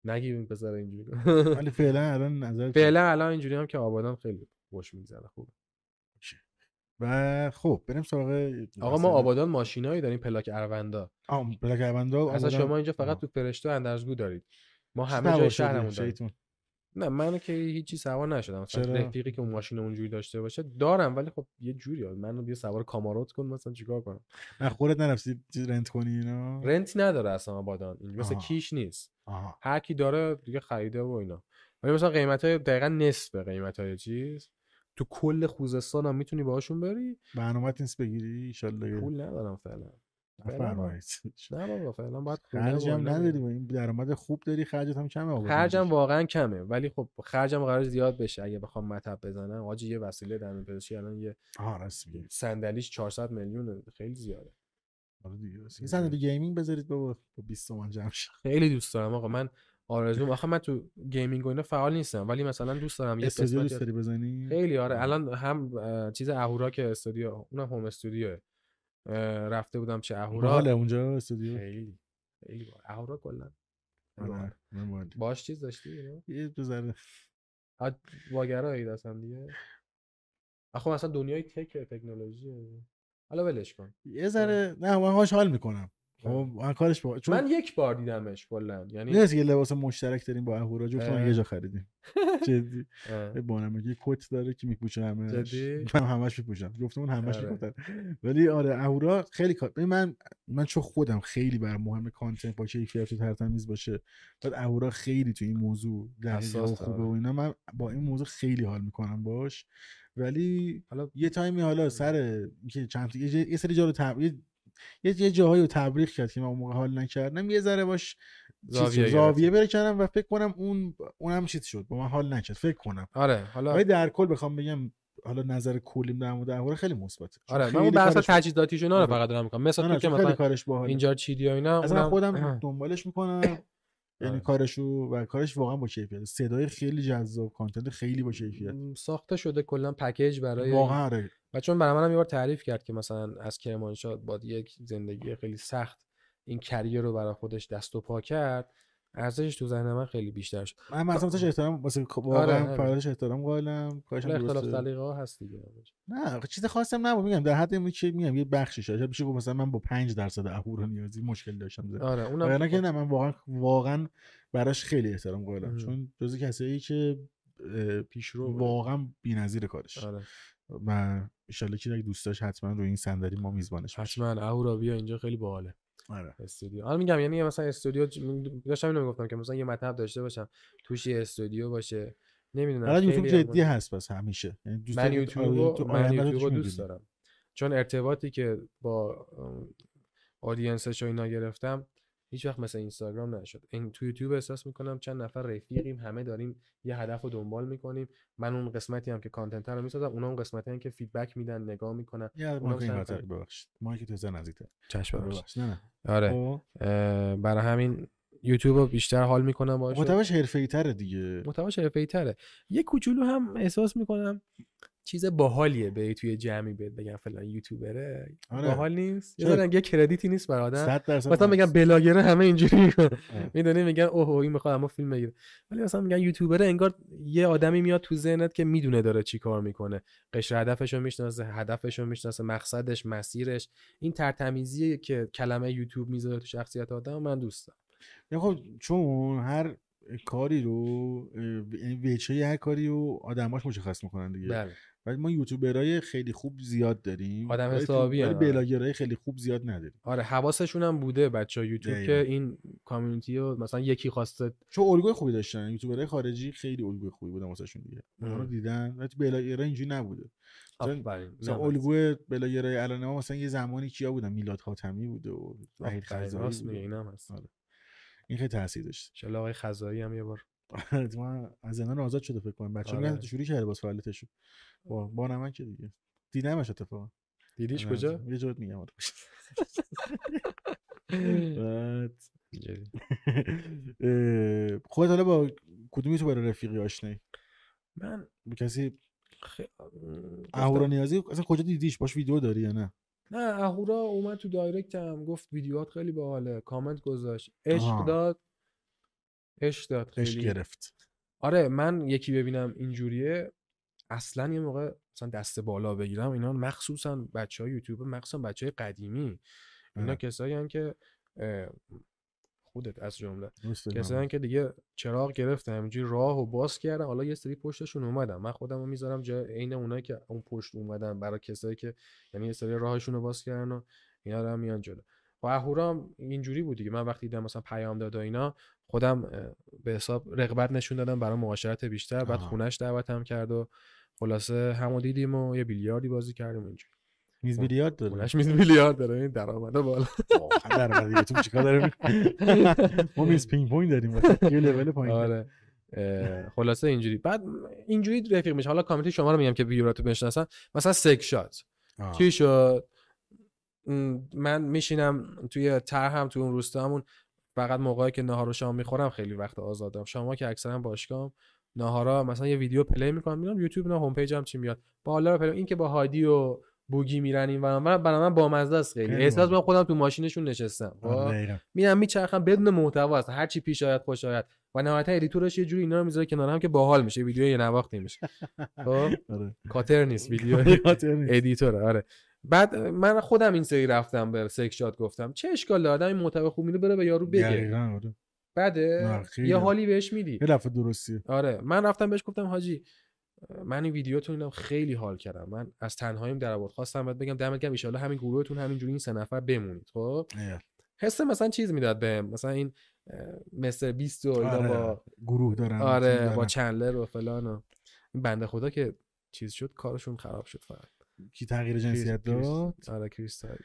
نگی این پسر اینجوری. ولی فعلا الان نظر فعلا الان اینجوری هم که آبادان خیلی خوش میگذره. خوب و خب بریم سراغ آقا ما آبادان ماشینایی داریم پلاک اروندها آم بلک اوندا اصلا شما اینجا فقط تو فرشته اندرزگو دارید. ما همه جای شهرمون داریم. نه من که هیچی سوار نشدم. مثلا؟ رفیقی که اون ماشین اونجوری داشته باشه دارم ولی خب یه جوری منو بیا سوار کاماروت کن مثلا چیکار کنم؟ نه خودت نرفتی رنت کنی اینا رنتی نداره اصلا آبادان. این مثل آها. کیش نیست. آها. هر کی داره دیگه خریده و اینا. ولی مثلا قیمت های دقیقا نصف قیمت های چیز. تو کل خوزستان هم می‌تونی باهاشون بری؟ برنامه‌ت نیست بگیری؟ ایشالله. پول ندارم فعلا. نفرمایید نه بابا فعلا باید خرجم نداری این درآمد خوب داری خرجت هم کمه خرجم. واقعا کمه. ولی خب خرجم قرار زیاد بشه اگه بخوام مطب بزنم. آجی یه وسیله دندون پزشکی الان یه صندلیش 400 میلیون خیلی زیاده. آره دیگه. یه صندلی gaming بذارید بابا با 20 تومن جمع خیلی دوست دارم آقا. من آرزوم آخه من تو gaming و اینا فعال نیستم ولی مثلا دوست دارم یه استودیو دوست داری بزنی؟ خیلی آره. الان هم چیز اهورا که استودیو اونم home studio رفته بودم چه اهورا. باحاله اونجا استودیو؟ خیلی خیلی. اهورا کلا. آره. باش چیز داشتی؟ یه دو ذره آ، واگرایی اصلا دیگه. آخه مثلا دنیای تک تکنولوژی حالا ولش کن. یه ذره نه من هاش حال می‌کنم. خب من کارش با چون من یک بار دیدمش کلا یعنی نیست که لباس مشترک داریم با اهورا اه. یه جا خریدیم جدی بانمگی کت داره که میپوشه همش جدی؟ من همش میپوشم جفتمون همش آره. میپوشن ولی آره اهورا خیلی کار من من چون خودم خیلی بر مهم کانتنت با کیفیت و ترتمیز باشه بعد اهورا خیلی تو این موضوع دقیقه و خوبه. و اینا من با این موضوع خیلی حال می‌کنم باش ولی حالا یه تایمی حالا سر اینکه چند یه, سری جا رو. یه یه جاهایی رو تبریک کرد که من اون موقع حال نکردم. یه ذره باش. زاویه زاویه بره کردم و فکر کنم اون اونم چیز شد. با من حال نکرد. فکر کنم. آره حالا ولی در کل بخوام بگم حالا نظر کلیم در مورد اهورا خیلی مثبته چون آره من خیلی اون بحث تجهیزاتیش اینا رو آره. فقط دارم می‌کنم. مثل نه، تو نه، که مثلا کارش باحاله. اینجا چیدی و اینا اصلا خودم دنبالش می‌کنم. یعنی آره. کارشو و کارش واقعا با کیفیت. صدای خیلی جذاب کانتنت خیلی با کیفیت. ساخته شده کلا پکیج برای واقعا آره. و چون برای منم یه بار تعریف کرد که مثلا از کرمانشاه با یک زندگی خیلی سخت این کریر رو برای خودش دست و پا کرد ارزشش تو ذهن من خیلی بیشتر شد من مثلا ازش احترام واسه واقعا آره. فرداش احترام قائلم کارش هم حالا اختلاف. سلیقه ها هست دیگه نه چیز خاصی هم نبود میگم در حد اینه که میگم یه بخشش شاید میشه مثلا من با 5 درصد اهورا نیازی مشکل داشتم زیاد. آره اونم وگرنه که نه من واقعا واقعا براش خیلی احترام قائلم. چون جزو کسایی که پیشرو. واقعا بی‌نظیر کارش آره و ان که اگه دوست داشت حتما روی این صندلی ما میزبانش حتما. اهورا بیا اینجا خیلی باحاله. آره. استودیو. حالا میگم یعنی مثلا استودیو داشتم اینو می‌گفتم که مثلا یه مطب داشته باشم توش یه استودیو باشه. نمی‌دونم الان یوتیوب جدی هست پس همیشه. یعنی من یوتیوب آره، تو رو من یوتیوب دوست. دارم. چون ارتباطی که با ام، audience ش و اینا گرفتم هیچ وقت مثل اینستاگرام نشد. این تو یوتیوب احساس می‌کنم چند نفر رفیقیم همه داریم یه هدف رو دنبال می‌کنیم. من اون قسمتی هم که content رو می‌سازم اونا اون قسمتی هم که feedback میدن نگاه می‌کنن. ببخشید. مایک تو زن نزدیکتر چشم نه نه. آره. خب، برای همین یوتیوب رو بیشتر حال می‌کنم باشه محتواش حرفه‌ای تره دیگه. محتواش حرفه‌ای تره یه کوچولو هم احساس می‌کنم چیز باحالیه به توی جمعی بهت بگم فلان یوتیوبره. آره. باحال نیست. یه یه کردیتی نیست برای آدم. 100 درصد مثلا هست. بلاگره همه اینجوری می‌کنن آره. می‌دونی؟ میگن اوه این می‌خواد اما فیلم بگیره. ولی مثلا میگن یوتیوبره انگار یه آدمی میاد تو ذهنت که می‌دونه داره چی کار می‌کنه. قشر هدفش رو می‌شناسه هدفش رو می‌شناسه مقصدش مسیرش. این ترتمیزی که کلمه یوتیوب می‌ذاره تو شخصیت آدم من دوست دارم. خب چون هر کاری رو وجهه هر کاری رو آدماش مشخص می‌کنن دیگه. بله. ولی ما یوتیوبرای خیلی خوب زیاد داریم. آدم حسابی ولی. بلاگرای خیلی خوب زیاد نداریم. آره حواسشون هم بوده بچه یوتیوب دقیقاً. که این کامیونیتی رو مثلا یکی خواسته. چون الگوی خوبی داشتن. یوتیوبرای خارجی خیلی الگوی خوبی بودن واسهشون دیگه. اونا رو. دیدن. ولی بلاگرای اینجوری نبوده. مثلا- مثلا الگوی بلاگرای الان ما مثلا یه زمانی کیا بودن؟ میلاد خاتمی بوده و وحید خزایی بوده. این هم هست. آره. این خیلی تاثیر داشت. انشالله آقای خزایی هم یه بار. ما از زندان آزاد شده فکر کنم. بچه‌ها آره. شروع کرده باز فعالیتشو. با با نمک که دیگه. دیدمش اتفاقا. دیدیش آره، کجا؟ یه جوت میگم آره. خودت حالا با کدوم یوتیوبر رفیقی آشنایی؟ من با کسی اهورا نیازی؟ اصلا کجا دیدیش؟ باش ویدیو داری یا نه؟ نه اهورا اومد تو دایرکتم گفت ویدیوهات خیلی باحاله. کامنت گذاشت. عشق. داد. عشق داد خیلی. گرفت. آره من یکی ببینم اینجوریه. اصلا یه موقع مثلا دست بالا بگیرم اینا مخصوصا بچه های یوتیوب مخصوصا بچه های قدیمی. اینا آره. کسایی که خودت از جمله. کسایی که دیگه چراغ گرفتن همینجوری راه و باز کردن. حالا یه سری پشتشون اومدن. من خودم رو می‌ذارم جای عین اونایی که اون پشت اومدن برای کسایی که یعنی یه سری راهشون رو باز کردن و اینا رو هم میان جلو. و اهورا اینجوری بود دیگه. من وقتی دیدم مثلا پیام داد و اینا خودم به حساب رغبت نشون دادم برای معاشرت بیشتر. بعد. خونش دعوتم کرد و خلاصه همو دیدیم و یه بیلیاردی بازی کردیم اینجوری. میز بیلیارد داره خونش میز بیلیارد داره این درآمده بالا. واقعا در اومده یوتیوب چیکار داره؟ ما میز پینگ پونگ داریم یه لول پایین آره. خلاصه اینجوری. بعد اینجوری رفیق میشه. حالا کامیونیتی شما رو میگم که ویوراتو بشناسن. مثلا سک شات. چی شد؟ من میشینم توی طرحم تو اون روستامون. فقط موقعی که نهار و شام می‌خورم خیلی وقت آزادم. شما که اکثرا باشگاهم نهارا مثلا یه ویدیو پلی می‌کنم میرم یوتیوب نه هوم پیجم چی میاد؟ بالا رو پلی این که با هادی و بوگی میرن این ورم برای من بامزه است خیلی. احساس. من خودم تو ماشینشون نشستم. خب؟ آره،. میرم میچرخم بدون محتوا است. هر چی پیش آید خوش آید. و نهایتا editor ش یه جوری اینا رو می‌ذاره کنار هم که باحال میشه. ویدیو یه نواختی میشه. خب؟ آره. کاتر نیست. ویدیو. editor ه آره. بعد من خودم این سری رفتم به سکس شات گفتم. چه اشکال داره؟ آدم این خوب میده بره به یارو بگه. دقیقاً، آره. خیلی. یه حالی بهش میدی. یه دفعه درستیه آره. من رفتم بهش گفتم حاجی من این ویدیوتون دیدم خیلی حال کردم. من از تنهاییم در آورد. خواستم بهت بگم دمت گرم ان همین گروهتون همینجوری این سه نفر بمونید. خب. حس مثلا چیز می‌داد بهم مثلا این مثل 20 و آره. با گروه دارن آره با. چندلر و فلان و این بنده خدا که چیز شد کارشون خراب شد فقط. کی تغییر جنسیت داد؟ آره کریس تای-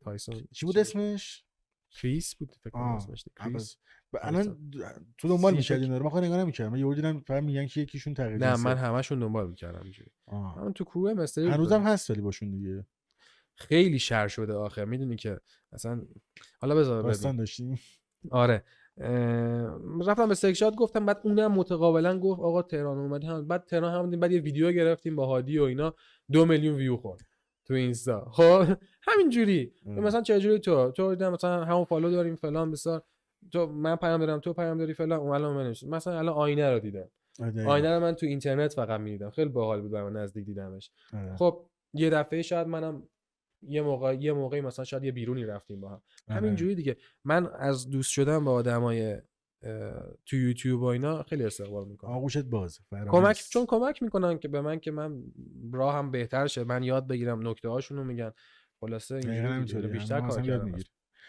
تایسون چی بود اسمش؟ کریس بود فکر کنم اسمش کریس. الان تو دنبال می‌کردی اینا رو؟ من خود نگاه نمی‌کردم. من یهو دیدم فقط میگن که یکیشون تغییر نه من همشون دنبال می‌کردم اینجوری. من تو کروه مستری هنوزم هست ولی باشون دیگه. خیلی شر شده آخه. می‌دونی که اصلا حالا بذار ببین. داستان داشتیم. آره. رفتم به سکشات گفتم بعد اونم متقابلا گفت آقا تهران اومدی. هم بعد تهران هم بعد یه ویدیو گرفتیم با هادی و اینا. دو میلیون ویو خورد تو اینستا خب همین جوری اه. مثلا چه جوری تو تو مثلا همون فالو داریم فلان بسار تو من پیام دارم تو پیام داری فلان اون الان من. مثلا الان آینه رو دیدم آره،. آینه رو من تو اینترنت فقط می‌دیدم خیلی باحال بود برام نزدیک دیدمش آره. خب یه دفعه شاید منم یه موقع یه موقعی مثلا شاید یه بیرونی رفتیم با هم آره. همینجوری دیگه من از دوست شدن با آدمای تو یوتیوب و اینا خیلی استقبال می‌کنم آغوشت باز کمک. چون کمک می‌کنن که به من که من راهم بهتر شه من یاد بگیرم نکته هاشونو میگن خلاصه اینجوری. بیشتر کار هم کردم.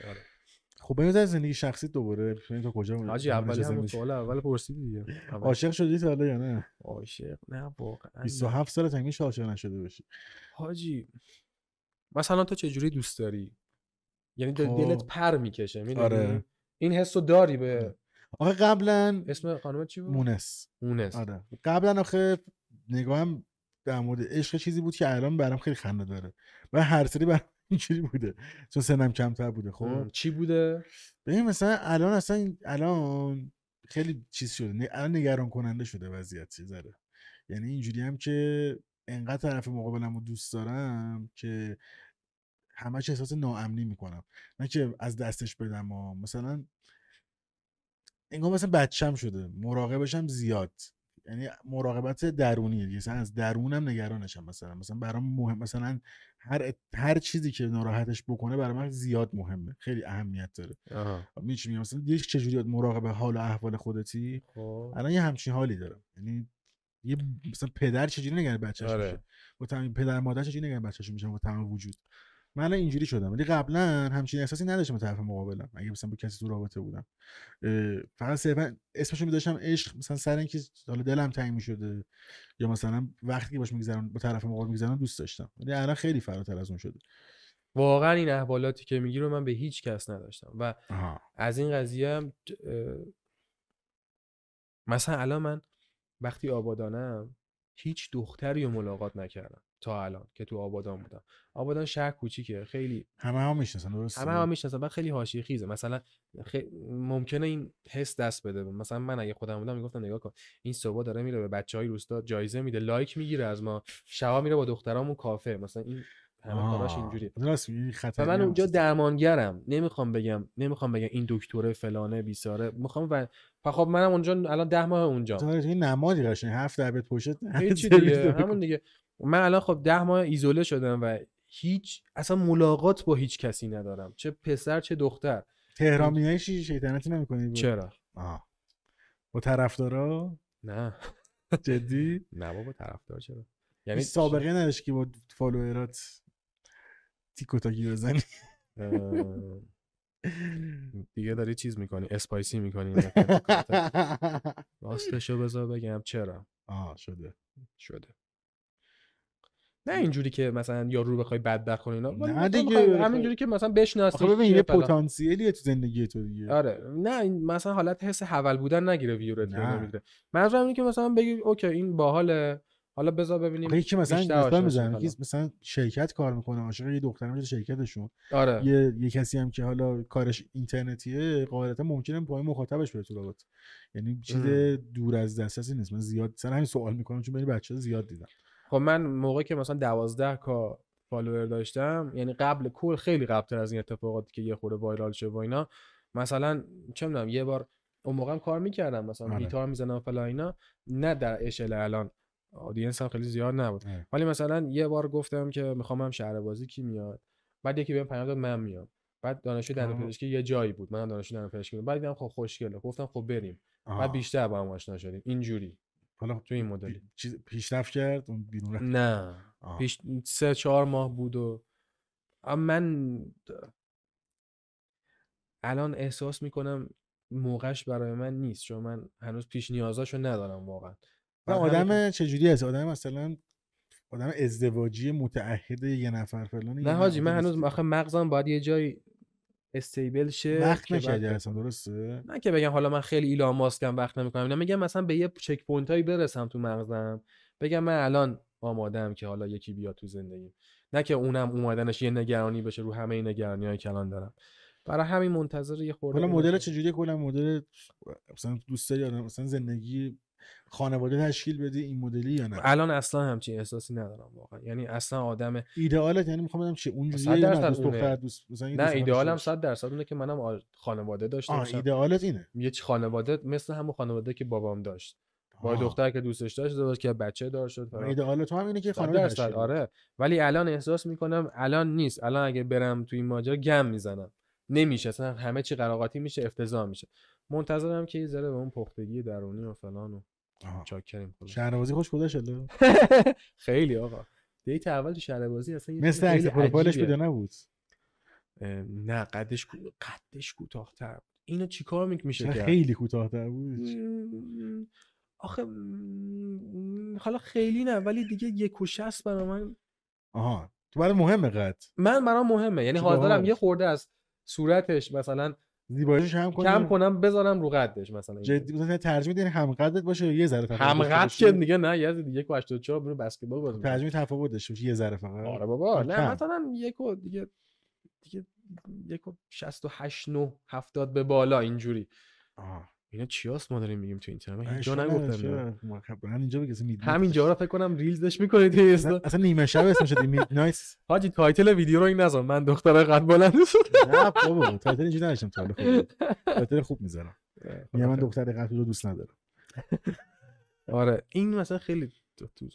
آره. خب بریم از زندگی شخصی دوباره ببینیم تا کجا حاجی اولی اجازه همون می‌ده. سوال اول پرسیدی دیگه اول. عاشق شدی تا حالا یا نه عاشق نه واقعا نه. 27 سال تا میشه عاشق نشده باشی حاجی مثلا تو چه جوری دوست داری یعنی خب. دلت پر می‌کشه می‌دونی آره. این حسو داری به آخه قبلا اسم خانم چی بود؟ مونس. مونس. آره. قبلا آخه نگاهم در مورد عشق چیزی بود که الان برام خیلی خنده داره. و هر سری برام اینجوری بوده. چون سنم کمتر بوده خب؟ چی بوده؟ ببین مثلا الان اصلا الان خیلی چیز شده. الان نگران کننده شده وضعیت چیز داره. یعنی اینجوری هم که انقدر طرف مقابلم رو دوست دارم که همش احساس ناامنی می‌کنم. نه که از دستش بدم و مثلا انگار مثلا بچم شده مراقبشم زیاد. یعنی مراقبت درونیه دیگه مثلا از درونم نگرانشم مثلا. مثلا برام مهم مثلا هر هر چیزی که ناراحتش بکنه برای من زیاد مهمه. خیلی اهمیت داره. چی میگم مثلا دیگه چجوری مراقب حال و احوال خودتی؟ خب. الان یه همچین حالی دارم. یعنی یه مثلا پدر چجوری نگران بچه‌ش آره. میشه با تمام پدر مادر چجوری نگران بچه‌شون میشن با تمام وجود؟ من اینجوری شدم ولی قبلا همچین احساسی نداشتم به طرف مقابلم اگه مثلا با کسی تو رابطه بودم. فقط صرفا اسمشو میذاشتم عشق مثلا سر اینکه حالا دلم تنگ می‌شده یا مثلا وقتی که باش میگذرم با طرف مقابل میگذرم دوست داشتم ولی الان خیلی فراتر از اون شده. واقعا این احوالاتی که میگی رو من به هیچ کس نداشتم و آها. از این قضیه هم مثلا الان من وقتی آبادانم هیچ دختری رو ملاقات نکردم. تا الان که تو آبادان بودم. آبادان شهر کوچیکه خیلی همه هم می‌شناسن درسته؟ همه هم می‌شناسن بعد خیلی حاشیه خیزه مثلا خی... ممکنه این حس دست بده مثلا من اگه خودم بودم می‌گفتم نگاه کن این صبح داره میره به بچه های روستا جایزه میده لایک می‌گیره از ما شبا میره با دخترامون کافه. مثلا این همه کاراش. اینجوری و خطری من اونجا. درمانگرم. نمی‌خوام بگم نمی‌خوام بگم این دکتره فلانه بیساره. می‌خوام و خب منم اونجا الان ده ماه اونجا تو این نمادی قشنگ. هفت در بیت پشت سرویس دیگه. همون دیگه. من الان خب ده ماه ایزوله شدم و هیچ اصلا ملاقات با هیچ کسی ندارم. چه پسر چه دختر. تهران میای چی شیطنتی نمی‌کنی چرا؟ آه. با طرفدارا؟ نه. جدی؟ نه بابا طرفدار چرا؟ یعنی سابقه نداشت که با follower ات تیک و تاکی بزنی دیگه داری چیز می‌کنی spicy می‌کنی. راستشو بذار بگم. چرا؟ آه شده. شده. نه اینجوری که مثلا یا رو بخوای بدبخت کنی اینا نه مثلا دیگه. همینجوری که مثلا بشناسی آخه ببین یه. پتانسیلیه تو زندگی تو دیگه آره نه این مثلا حالت حس حول بودن نگیره ویورت. نمی‌گیره منظورم اینه که مثلا بگی اوکی این باحاله حالا بذار ببینیم یکی مثلا می‌زنم شیم یکی مثلا شرکت کار می‌کنه عاشق یه دختر میشه شرکتشون. آره یه یه کسی هم که حالا کارش اینترنتیه قاعدتا ممکنه پای مخاطبش بره تو رابطه یعنی چیز. دور از دسترسی نیست من زیاد سر همین سوال می‌کنم چون بین بچه زیاد دیدم خب من موقعی که مثلا دوازده K follower داشتم یعنی قبل کل خیلی قبلتر از این اتفاقاتی که یه خورده viral شه و اینا مثلا چه می‌دونم یه بار اون موقع هم کار می‌کردم مثلا آره. گیتار می‌زنم فلا اینا. نه در اشل الان audience هم خیلی زیاد نبود. آره. ولی مثلا یه بار گفتم که می‌خوام هم شهر بازی کی میاد؟ بعد یکی بهم پیام داد من میام. بعد دانشجو دندون آها. پزشکی یه جایی بود. من دانشجو دندون پزشکی بودم بعد دیدم خب خوشگله. گفتم خب بریم. آها. بعد بیشتر با هم آشنا شدیم. اینجوری. حالا تو این مدلی. چیز پیشرفت کرد؟ اون بیرون رفت. نه. آها. پیش سه چهار ماه بود و اما من الان احساس می‌کنم موقعش برای من نیست چون من هنوز پیش نیازاشو ندارم واقعا. که- آدم چجوری هست آدم مثلا آدم ازدواجی متعهد یه نفر فلان نه حاجی من هنوز آخه مغزم باید یه جای stable شه وقت نکردی. اصلا درسته؟ نه که بگم حالا من خیلی ایلان ماسکم وقت نمی‌کنم. نه میگم مثلا به یه checkpoint هایی برسم تو مغزم. بگم من الان آمادم که حالا یکی بیاد تو زندگی نه که اونم اومدنش یه نگرانی بشه رو همه این نگرانی هایی که الان دارم. برای همین منتظر یه خورده حالا مدل چجوری کلا مدل مثلا دوست داری مثلا زندگی خانواده تشکیل بدی این مدلی یا نه؟ الان اصلا همچین احساسی ندارم واقعا. یعنی اصلا آدم ایدئالت یعنی می‌خوام بدم چه اون صد درصد دوست. دختر دوست مثلا نه ایدئالم داشته صد درصد اونه که منم آ- خانواده داشته باشم. ایدئالت اینه. یه چ- خانواده مثل همون خانواده که بابام داشت. با. دختر که دوستش داشت ازدواج که بچه دار شد. ایدئال تو هم اینه که خانواده درصد بدی. آره. ولی الان احساس می‌کنم الان نیست. الان اگه برم تو این ماجرا گم می‌زنم. نمیشه. اصلا همه چی قراقاتی میشه افتضاح میشه. منتظرم که یه ذره به اون پختگی درونی و فلان و. چاکریم خدا شهربازی خوش گذشت خیلی آقا. دیت اول تو شهر بازی اصلا مثل عکس پروفایلش. بوده نبود؟ نه قدش قدش کوتاه‌تر بود. اینو چیکار می- میشه کرد؟ خیلی کوتاه‌تر بود؟ آخه حالا خیلی نه ولی دیگه یک و شست برای من آها. تو برای مهمه قد. من برام مهمه. یعنی حاضرم. یه خورده از صورتش مثلا زیباییش هم کنی کم کنم بذارم رو قدش مثلا. جدی مثلا ترجمه دین هم قدت باشه یه ذره تفاوت هم قد. که دیگه نه یه یک و 84 برو بسکتبال بازی. ترجمه تفاوت داشته باشه یه ذره فقط آره بابا کم. نه مثلا یک و دیگه دیگه یک و 68 9 70 به بالا اینجوری آها. اینا چیاست ما داریم میگیم تو اینترنت من هیچ جا نگفتم خب بگم Midnight همینجا رو فکر کنم release ش می‌کنید توی اصلا, نیمه شب اسمش شده Midnight حاجی title ویدیو رو این نذار من دخترای قد بلند نه بابا title اینجوری نداشتم تا حالا خوب title خوب می‌ذارم. میگم من دختر قد بلند رو دوست ندارم. آره این مثلا خیلی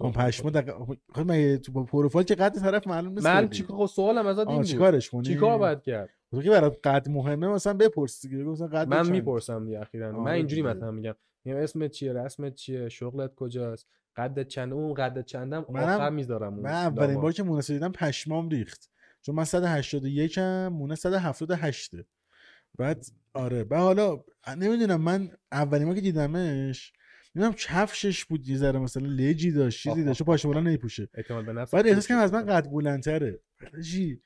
اون پشما خودم. دقیقا خب من تو با پروفایل چه قد طرف معلوم نیست؟ من. چیکار خب سوالم ازت این بود. چیکارش کنی؟ چیکار باید کرد؟ تو که برات قد مهمه مثلا بپرس دیگه مثلا قد من؟ می‌پرسم دیگه اخیرا. من آره اینجوری. مثلا میگم. میگم اسمت چیه؟ رسمت چیه؟ شغلت کجاست؟ قدت چند اون قدت چندم منم- آخر می‌ذارم اون من اولین. بار که مونس دیدم پشمام ریخت. چون من 181 ام مونه 178 بعد آره. بعد حالا نمی‌دونم من اولین بار که دیدمش نمی‌دونم کفشش بود یه ذره مثلا لجی داشت چیزی. داشت. پاش بلند نمیپوشه. اعتماد به نفس بعد احساس شد. از من قد بلندتره. چی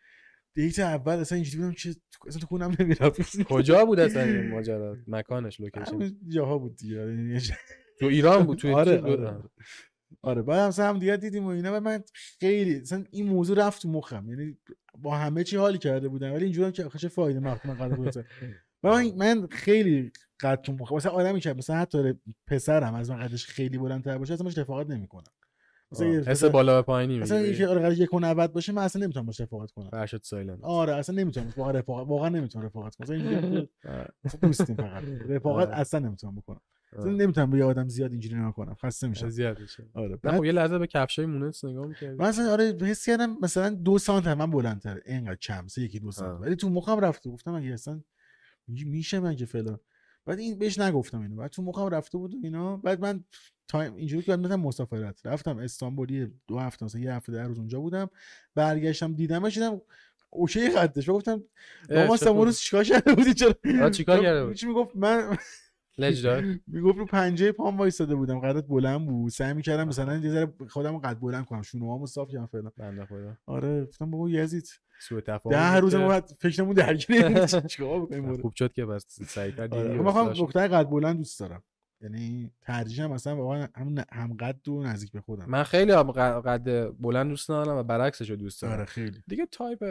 دیت اول اصلا اینجوری بودم که اصلا تو خونم نمی‌رفت. کجا بود اصلا این ماجرا؟ مکانش لوکیشن جاها بود دیگه. یعنی تو ایران بود تو آره بود؟ آره. آره بعد هم هم دیگه دیدیم و اینا و من خیلی مثلا این موضوع رفت تو مخم. یعنی با همه چی حالی کرده بودم ولی اینجوری که آخه چه فایده مخم من بلندتر. و من, من خیلی قد تو مخم مثلا آدمی که مثلا حتی پسرم از من قدش خیلی بلندتر باشه اصلا رفاقت نمی‌کنم. مثلا حس مثلا- بالا و پایینی مثلا اینکه آره قرار یک و 90 باشه من اصلا نمی‌تونم باش رفاقت کنم. فرشاد سایلنت. آره اصلا نمی‌تونم. واقعا رفاقت واقعا نمی‌تونم رفاقت کنم. مثلا. مثلا دوستیم فقط. رفاقت. اصلا نمی‌تونم بکنم. اصلا. نمی‌تونم با یه آدم زیاد اینجوری نگاه کنم. خسته میشم. اذیت میشه. آره. بعد خب یه لحظه به کفشای مونس نگاه می‌کردی. من اصلا آره حس کردم مثلا دو سانت هم من بلندتره. اینقدر کم سه یکی دو سانت. ولی تو مخم رفته. گفتم اگه اصلا میشه مگه فلان. بعد این بهش نگفتم اینو. بعد تو مخم رفته بود و اینا. بعد من تایم اینجوری که بعد مسافرت. رفتم استانبولی دو هفته مثلا یه هفته در روز اونجا بودم. برگشتم دیدمش دیدم اوکی قدش گفتم اون خوب. روز چیکار کرده بودی؟ چرا؟ چیکار کرده بود؟ چی می‌گفت؟ من لج داد؟ می‌گفت رو پنجه پام وایساده بودم قدت بلند بود. سعی می‌کردم مثلا یه ذره خودم قد بلند کنم. شونوامو صاف کنم فعلا. بنده خدا. آره گفتم بابا یزید. سوء تفاهم ده روز ما بعد فکرمون درگیر. چیکار بکنیم؟ نه، آره. خوب شد که بس سریعتر دیدی آره. و من. دختر قد بلند دوست دارم. یعنی ترجیحم مثلا واقعا هم هم قد و نزدیک به خودم. من خیلی هم قد بلند دوست ندارم و برعکسش رو دوست آره دارم خیلی. دیگه تایپ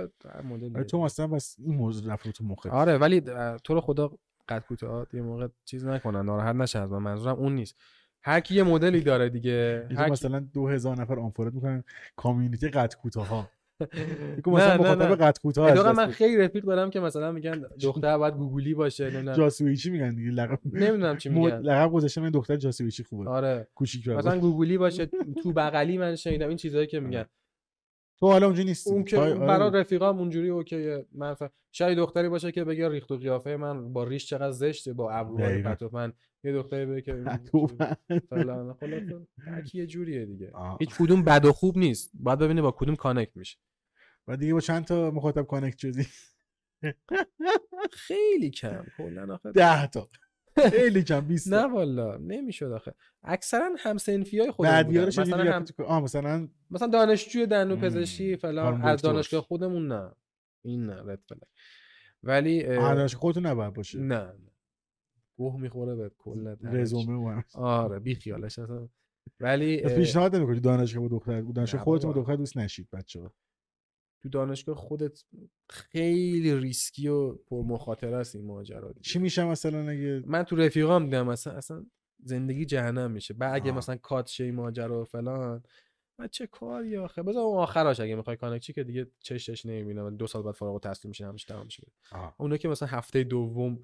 مدل آره تو مثلا پس این موضوع رفت تو مخت. آره ولی تو رو خدا قد کوتاه یه موقع چیز نکنن ناراحت نشن از من منظورم اون نیست. هر کی یه مدلی داره دیگه هر مثلا دو هزار نفر unfollow ت می‌کنن community قد کوتاه ها مثلا مخاطب قد کوتاه از من خیلی رفیق دارم که مثلا میگن دختر باید گوگولی باشه نمی‌دونم. جاسویچی میگن دیگه لقب نمی‌دونم چی میگن. لقب گذاشته من دختر جاسویچی خوبه. آره. کوچیک مثلا مثلا گوگولی باشه تو بغلی من شنیدم این چیزایی که میگن. تو حالا اونجا نیستی. اون که. برای رفیقام اونجوری okay ه من ف... شاید دختری باشه که بگه ریخت و قیافه من با ریش چقدر زشته با ابروهای دقیقاً. پت و پن یه دختری بگه که تو فلان کی یه جوریه دیگه. آه. هیچ کدوم بد و خوب نیست. باید ببینی با کدوم connect میشه. و دیگه با چند تا مخاطب connect شدی؟ خیلی کم. کلا آخه. ده تا. خیلی کم 20 نه والا نمی‌شد آخه اکثرا همسنفی های خودمون بودن. مثلا هم... آه مثلا مثلا دانشجوی دندون. پزشکی فلان از. دانشگاه خودمون نه این نه رد فلک ولی دانشگاه خودتون نباید باشه نه گوه می‌خوره به کل رزومه. آره بی خیالش اصلا ولی پیشنهاد نمی‌کنی دانشگاه با دختر دانشگاه خودتون با. دختر دوست نشید بچه‌ها تو دانشگاه خودت خیلی ریسکی و پر مخاطره است این ماجرا. چی میشه مثلا اگه من تو رفیقام دیدم مثلا اصلا زندگی جهنم میشه بعد اگه آه. مثلا کات شه این ماجرا و فلان بعد چه کاری آخه بذار اون آخراش اگه می‌خوای کانکچی که دیگه چشش نمی‌بینم دو سال بعد فارغ التحصیل میشه همش تمام میشه. اونا که مثلا هفته دوم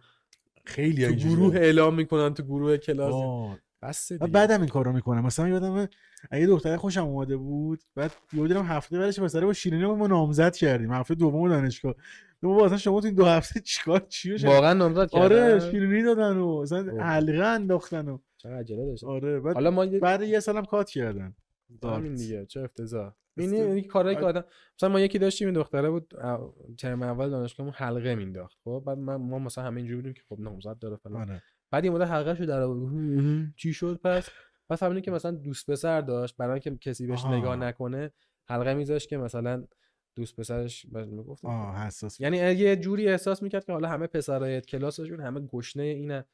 خیلی تو. گروه اعلام می‌کنن تو گروه کلاس. بس دیگه. بعدم این کارو می‌کنم. مثلا یادم اگه دختره خوشم اومده بود بعد یهو دیدم هفته بعدش مثلا با شیرینی ما نامزد کردیم. هفته دوم دانشگاه. بابا اصلا شما تو این دو هفته چیکار چی شد؟ واقعا نامزد کردن. آره شیرینی دادن و مثلا. حلقه انداختن و چقدر عجله داشتن. آره بعد حالا ما یه بعد یه سالم کات کردن. همین دیگه چه افتضاح. این این کارهایی که آره. آدم مثلا ما یکی داشتیم این دختره بود ترم اول دانشگاهمون حلقه مینداخت خب بعد من ما مثلا همه اینجوری بودیم که خب نامزد داره فلان. آره. بعد یه مدت حلقه شو در آورد. چی شد پس؟ پس فهمیدیم که مثلا دوست پسر داشت برای اینکه کسی بهش. نگاه نکنه حلقه میذاشت که مثلا دوست پسرش بهش می‌گفت. حساس یعنی یه جوری احساس می‌کرد که حالا همه پسرای کلاسشون همه گشنه اینه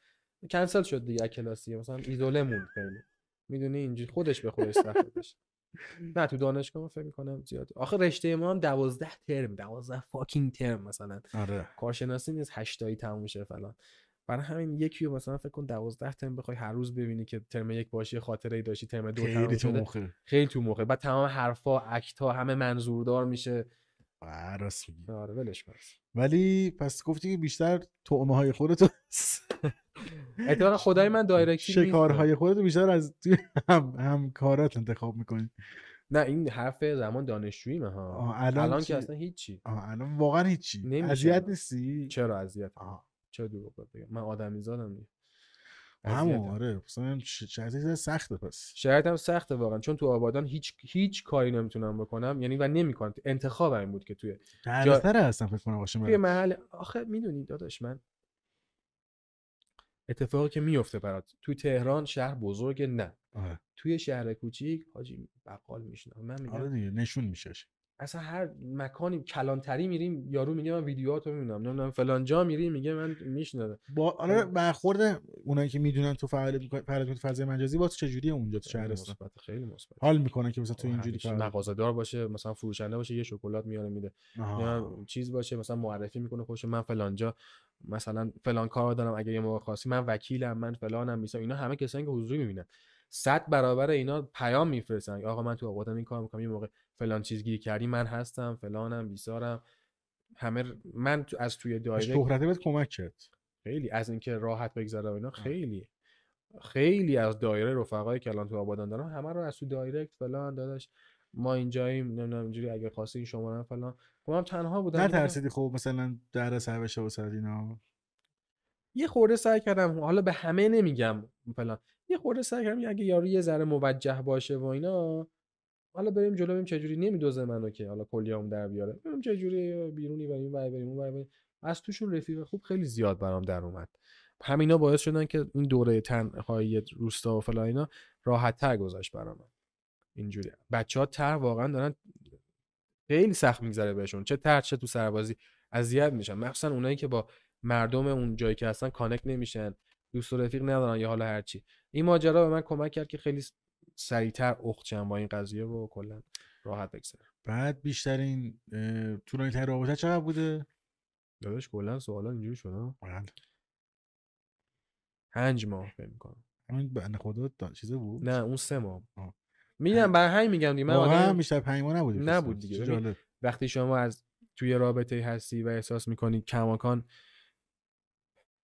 کنسل شد دیگه کلاسی مثلا ایزوله موند خیلی. می‌دونی اینجوری خودش به خودش سخت نه تو دانشگاه من فکر می‌کنم زیاد. آخه رشته ما هم 12 ترم 12 فاکینگ ترم مثلا. آره. کارشناسی نیست هشتایی تموم میشه فلان. برای همین یکی رو مثلا فکر کن 12 ترم بخوای هر روز ببینی که ترم یک باشی خاطره ای داشتی ترم دو خیلی تو مخه. خیلی تو موقع بعد تمام حرفا اکت ها همه منظوردار میشه. راست میگی. آره ولش کن. ولی پس گفتی که بیشتر طعمه های خودتو اتفاقا خدای من دایرکتی شکارهای خودتو بیشتر از توی هم همکارات انتخاب می‌کنی. نه این حرف زمان دانشجوییمه ها الان الان؟ که اصلا هیچی. الان واقعا هیچی. اذیت نیستی؟ چرا اذیت؟ آه. چرا دروغ بگم من آدمی زادم دیگه همون. آره مثلا چیزی سخته پس. شرایطم سخته واقعا چون تو آبادان هیچ هیچ کاری نمی‌تونم بکنم یعنی و نمی‌کنم. انتخابم این بود که توی دردسر هستم فکر کنم باشه توی محل آخه می‌دونی داداش من اتفاقی که میفته برات توی تهران شهر بزرگ نه. آره. توی شهر کوچیک حاجی بقال میشنم من میگم آره دیگه نشون میشهش اصلا هر مکانی کلانتری میریم یارو میگه من ویدیوهاتو می‌بینم. نمی‌دونم فلان جا میری میگه من میشنوه با آره برخورد اونایی که می‌دونن تو فعالیت فعالیت تو فضای مجازی با تو چجوریه اونجا تو شهرستان؟ مثبت خیلی مثبت. حال می‌کنه که مثلا تو اینجوری همیشه فعالیت مغازه دار باشه مثلا فروشنده باشه یه شکلات میاره میده. یا چیز باشه مثلا معرفی می‌کنه خوش من فلان جا مثلا فلان کار دارم اگه یه موقع خواستی من وکیلم من فلانم میسا اینا همه کسایی که حضوری می‌بینن. صد برابر اینا پیام میفرستن. آقا من تو آبادان این کار می‌کنم یه موقع فلان چیز گیر کردی من هستم فلانم بیسارم همه من تو- از توی دایره شهرته بهت کمک کرد. خیلی از اینکه راحت بگذره و اینا خیلی. خیلی از دایره رفقای که الان تو آبادان دارم همه رو از تو دایرکت فلان داداش. ما اینجاییم نمی‌دونم اینجوری اگه خواستی این شما فلان. خب من تنها بودم نه گفتم ترسیدی خب مثلا در سر بشه واسه اینا؟ یه خورده سعی کردم حالا به همه نمیگم فلان. یه خورده سعی کردم اگه یارو یه ذره موجه باشه و اینا حالا بریم جلو ببینیم چه جوری نمیدوزه منو که حالا کلیام در بیاره. ببینیم چه جوری بیرونی بریم ور بریم اون بریم. از توشون رفیق خوب خیلی زیاد برام در اومد. همینا باعث شدن که این دوره تنهایی روستا و فلان اینا راحت تر گذشت برام اینجوری. بچه ها تر واقعا دارن خیلی سخت میگذره بهشون. چه تر چه تو سربازی اذیت میشن. مخصوصا اونایی که با مردم اون جایی که هستن کانکت نمیشن. دوست و رفیق ندارن یا حالا هرچی این ماجرا به من کمک کرد که خیلی سریعتر اخت شم با این قضیه و کلا راحت بگذره. بعد بیشترین طولانی ترین رابطه چقدر بوده؟ داداش کلا سوالا اینجوری شده بله. پنج ماه فکر می‌کنم. همین بنده خدا دا- چیزه بود؟ نه اون سه ماه. میگم برای همین میگم دیگه. من آدم بیشتر پنج ماه نبود نبود دیگه. ببین، وقتی شما از توی رابطه هستی و احساس می‌کنی کماکان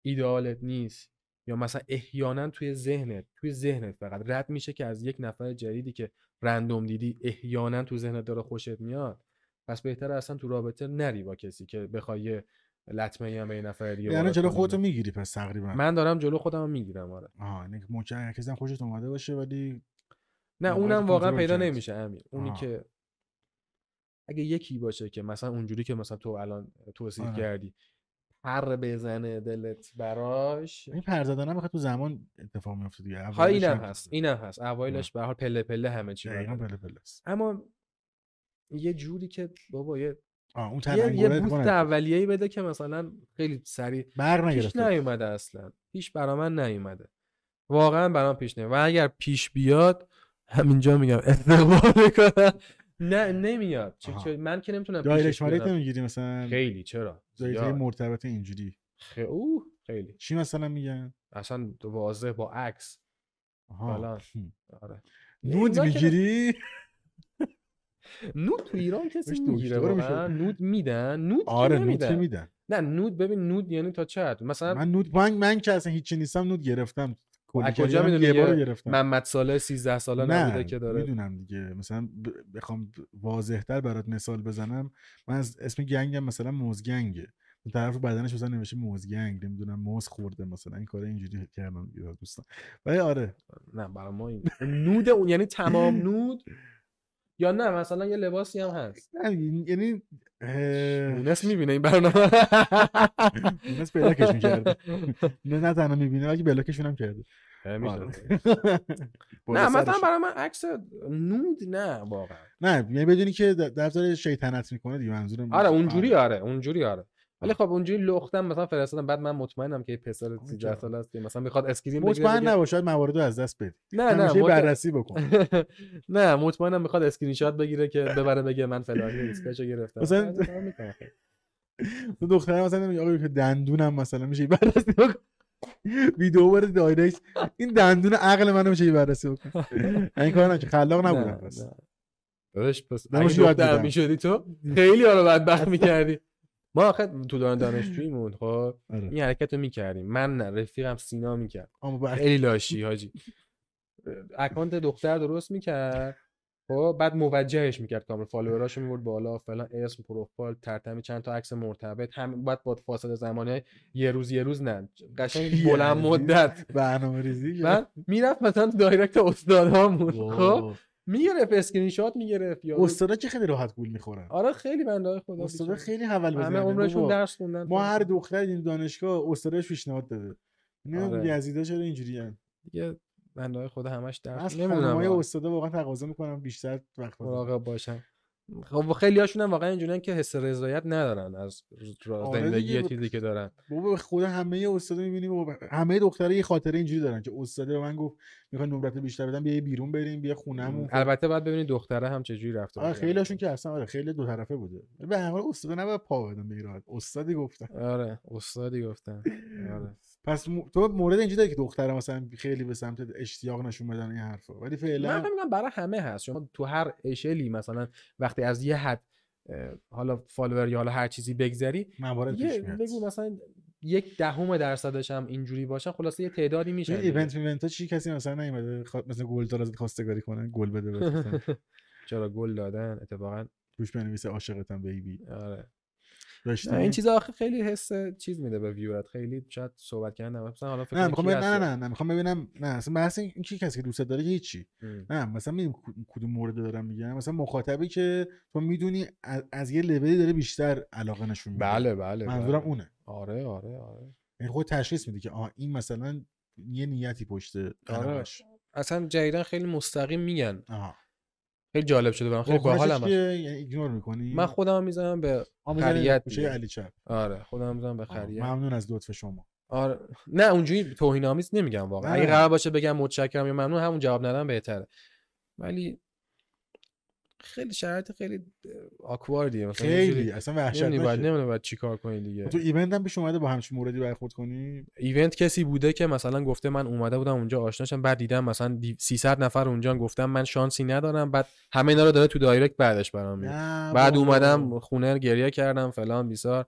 ایدئالت نیست یا مثلا احیانا توی ذهنت توی ذهنت فقط رد میشه که از یک نفر جدیدی که رندوم دیدی احیانا تو ذهنت داره خوشت میاد پس بهتره اصلا تو رابطه نری با کسی که بخوای یه لطمه هم به یه نفر دیگه یعنی جلو. خودتو می‌گیری پس تقریبا من دارم جلو خودم می‌گیرم آره آها یعنی ممکن کسی خوشت اومده باشه ولی نه موقعی اونم واقعا پیدا. نمیشه امیر اونی آها. که اگه یکی باشه که مثلا اونجوری که مثلا تو الان توصیف آره. کردی پر بزنه دلت براش. این پر زدن هم تو زمان اتفاق میفته دیگه. ها اینم هم- هست اینم هست. اوایلش به حال پله پله همه چی بله بله است. اما یه جوری که بابا یه آه اون یه, یه بوست اولیه‌ای بده که مثلا خیلی سریع برق پیش نیومده اصلا. پیش برا من نیومده. واقعا برام پیش نیومده. و اگر پیش بیاد همینجا میگم استقبال می‌کنم نه نمیاد. چه- من که نمی‌تونم دایرکت بیارم نمی‌گیری مثلا؟ خیلی چرا؟ دایرکت. مرتبط اینجوری. خ... اوه خیلی. چی مثلا میگن؟ اصلا واضح با عکس. آها. هم. آره. نود می‌گیری؟ نود تو ایران کسی می‌گیره واقعا. نود میدن. نود آره نود میدن. نه نود ببین نود یعنی تا حد؟ مثلا من نود من, من که اصلا هیچی نیستم نود گرفتم. از کجا می‌دونی یه بار گرفتم. محمد ساله 13 ساله نبوده که داره؟ می‌دونم دیگه. مثلا بخوام واضحتر برات مثال بزنم. من از اسم گنگم مثلا موزگنگه. طرف بدنش مثلا نوشته موزگنگ نمی‌دونم موز خورده مثلا. این کار اینجوری کردم دوستان. ولی آره. نه برای ما این نود اون یعنی تمام نود یا نه مثلا یه لباسی هم هست یعنی مونس می‌بینه این برنامه مونس بلاکش می‌کرده. نه نه تنها می‌بینه بلکه بلاکشون هم کرده. آره. نه مثلا. برای من عکس nude نه واقعا نه یعنی بدونی که دفتر شیطنت می‌کنه دیگه منظورم آره اونجوری آره اونجوری آره ولی. خب اونجوری لختم مثلا فرستادم بعد من مطمئنم که یه پسر 13 چرا؟ ساله است که مثلا می‌خواد screen بگیره مطمئن نباش شاید موارد از دست بدی نه نه مطمئن- بررسی بکن نه مطمئنم می‌خواد اسکرین شات بگیره که ببره بگه من فلانی عکساشو گرفتم مثلا- کارا. تو دختره مثلا میگه آقا که دندونم مثلا میشه بررسی بکن ویدیو بر direct این دندون عقل منو میشه بررسی بکن این کار نکن خلاق نه، نبودم پس نه. داداش پس. می‌شدی تو خیلی حالا بدبخت می‌کردی ما آخه تو دوران دانشجوییمون خب؟ آره. این حرکت رو می‌کردیم. من نه رفیقم سینا می‌کرد. اما بعد خیلی لاشی حاجی. account دختر درست می‌کرد. خب بعد موجهش می‌کرد کامل. follower اشو میورد بالا فلان اسم پروفایل تر تمیز چند تا عکس مرتبط. هم بعد با فاصله زمانی یه روز یه روز نه. قشنگ بلند. مدت. برنامه ریزی من می‌رفت مثلا تو direct استادامون خب؟ می‌گرفت اسکرین شات می‌گرفت یا استادا که خیلی راحت گول می‌خورن آره خیلی بنده خدا استادا. خیلی هول همه بزنن عمرشون بابا. درس خوندن ما هر دختری دیدیم دانشگاه استادش پیشنهاد داده نه آره. یزیدا چرا اینجوریان دیگه بنده خدا همش درس نمی‌دونم واقعا. استادا واقعا تقاضا می‌کنم بیشتر وقت. مراقب باشن خب خیلی هاشون هم واقعا اینجوریان که حس رضایت ندارن از آره زندگی. چیزی که دارن. بابا خدا همه استادا می‌بینیم. بابا همه دخترها یه خاطره اینجوری دارن که استاد به من گفت می‌خوان نمرت بیشتر بدم بیا بیرون بریم بیا خونمون البته باید ببینید دختره هم چجوری رفته آره خیلی هاشون که اصلا آره خیلی دو طرفه بوده. به هر حال استادا نباید پا بدن به. استادی گفتن. آره استادی گفتن. آره. پس م... تو مورد اینجوری داری که دخترها مثلا خیلی به سمت اشتیاق نشون بدن این حرفا. ولی من فعلا فکر می‌کنم برای همه هست. شما تو هر اشلی مثلا وقتی از یه حد حالا follower یا حالا هر چیزی بگذری موارد پیش میاد. بگو مثلا یک دهم درصدش هم اینجوری باشن خلاصه یه تعدادی دیگه. event event ها چی کسی مثلا نیومده خوا... مثلا گل ازت خواستگاری کنن گل بده. چرا گل دادن؟ اتفاقا روش بنویسه عاشقتم baby آره. داشتی؟ نه، این چیزا آخه خیلی حس چیز میده به viewer ت خیلی شاید صحبت کردن. مثلا حالا فکر نه می‌خوام نه هست نه نه می‌خوام ببینم نه اصلا بحث این این کی کسی که دوست داره هیچی. ام. نه مثلا می‌دونی کدوم مورد دارم میگم مثلا مخاطبی که تو می‌دونی از, یه لولی داره بیشتر علاقه نشون میده. بله بله منظورم بله. اونه. آره آره آره. یعنی خود تشخیص میده که آه این مثلا یه نیتی پشت آره. اصلا جدیدن خیلی مستقیم میگن. آها. خیلی جالب شده برام خیلی واکنشش باحال هم که هست. یعنی ایگنور می‌کنی من خودم می‌زنم به خریت میشه. علی چپ آره خودم می‌زنم به خریت ممنون از لطف شما آره نه اونجوری توهین آمیز نمیگم واقعا اگه. قرار باشه بگم متشکرم یا ممنون همون جواب ندم بهتره ولی خیلی شرایط خیلی awkward یه مثلا خیلی اصلا نمی‌دونی باید نمی‌دونی باید چیکار کنی دیگه. تو event هم پیش اومده با همچین موردی برخورد کنی؟ event کسی بوده که مثلا گفته من اومده بودم اونجا آشناشم بعد دیدم مثلا دی- 300 نفر اونجا گفتم من شانسی ندارم بعد همه اینا رو داره تو direct بعدش برام نه بعد. اومدم خونه گریه کردم فلان بیسار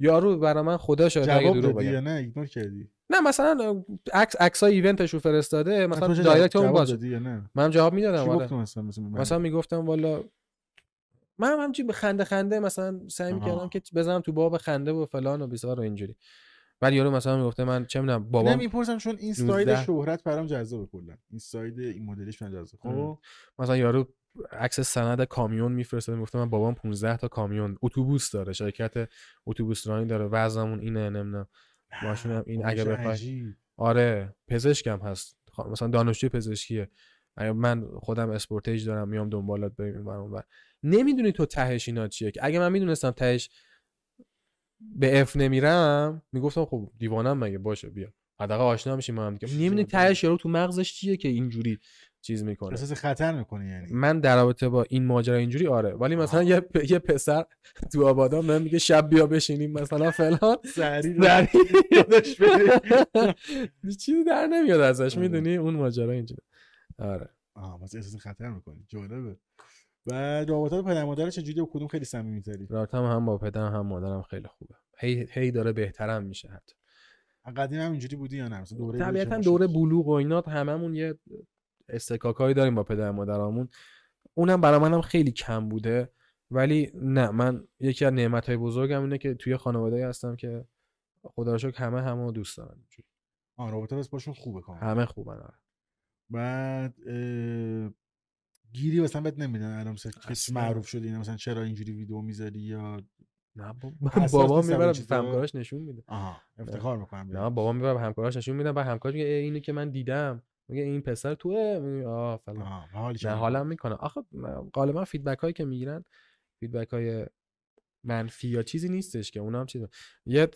یارو برا من خدا اگه جواب دادی یا نه؟ ignore کردی؟ نه مثلا عکس عکسای event ش رو فرستاده مثلا direct جواب اون باز نه؟ منم جواب می‌دادم آره. مثلا مثلا من- می‌گفتم والا من هم همچین به خنده خنده مثلا سعی می‌کردم. که بزنم تو باب خنده و فلان و بیسار و اینجوری. بعد یارو مثلا می‌گفته من چه می‌دونم بابام نمی‌پرسم چون این side 19. شهرت برام جذابه کلا. این side این مدلیش من جذابه. خب؟ مثلا یارو عکس سند کامیون میفرسته می‌گفته من بابام 15 تا کامیون اتوبوس داره شرکت اتوبوس رانی داره وضعمون اینه نمی‌دونم. ماشین هم این اگه بخوای. آره پزشکم هست. خ- مثلا دانشجوی پزشکیه. اگه من خودم اسپورتیج دارم میام دنبالت بریم این ور اون ور. نمی‌دونی تو تهش اینا چیه. که اگه من می‌دونستم تهش به F نمیرم می‌گفتم خب دیوانم مگه باشه بیا. حداقل آشنا میشیم ما هم دیگه. نمی‌دونی تهش یارو تو مغزش چیه که اینجوری چیز می‌کنه. احساس خطر می‌کنی یعنی. من در رابطه با این ماجرا اینجوری آره. ولی مثلا. یه پ- یه پسر تو آبادان من میگه شب بیا بشینیم مثلا فلان. بره. چیزی در نمیاد ازش. می‌دونی؟ اون ماجرا اینجوری. آره. آها مثلا احساس خطر می‌کنی. جالبه. و رابطات پدر مادر چجوری و کدوم خیلی صمیمی‌تری رابطم هم با پدرم هم مادرم خیلی خوبه. هی هی داره بهترم میشه حتی. قدیم هم اینجوری بودی یا نه؟ دوره طبیعتا دوره؟ بلوغ و اینا هممون یه استکاکایی داریم با پدر مادرامون اونم برای منم خیلی کم بوده ولی نه من یکی از نعمت های بزرگم اینه که توی خانواده هستم که خدا رو همه همه دوست دارن. آه رابطه بس باشون خوبه کاملا همه خوبن آره. بعد اه، گیری مثلا بهت نمیدن الان مثلا کسی. معروف شدی مثلا چرا اینجوری ویدیو می‌ذاری یا نه حساس بابا چیزا. همکاراش نشون میده آها افتخار می‌کنم نه بابا می‌بره به همکاراش نشون میده به همکارش میگه ای، اینو که من دیدم میگه این پسر توه؟ آه فلان. نه حالم می‌کنه. آخه غالبا فیدبک هایی که می‌گیرن فیدبک های منفی یا چیزی نیستش که اونا هم چیز یه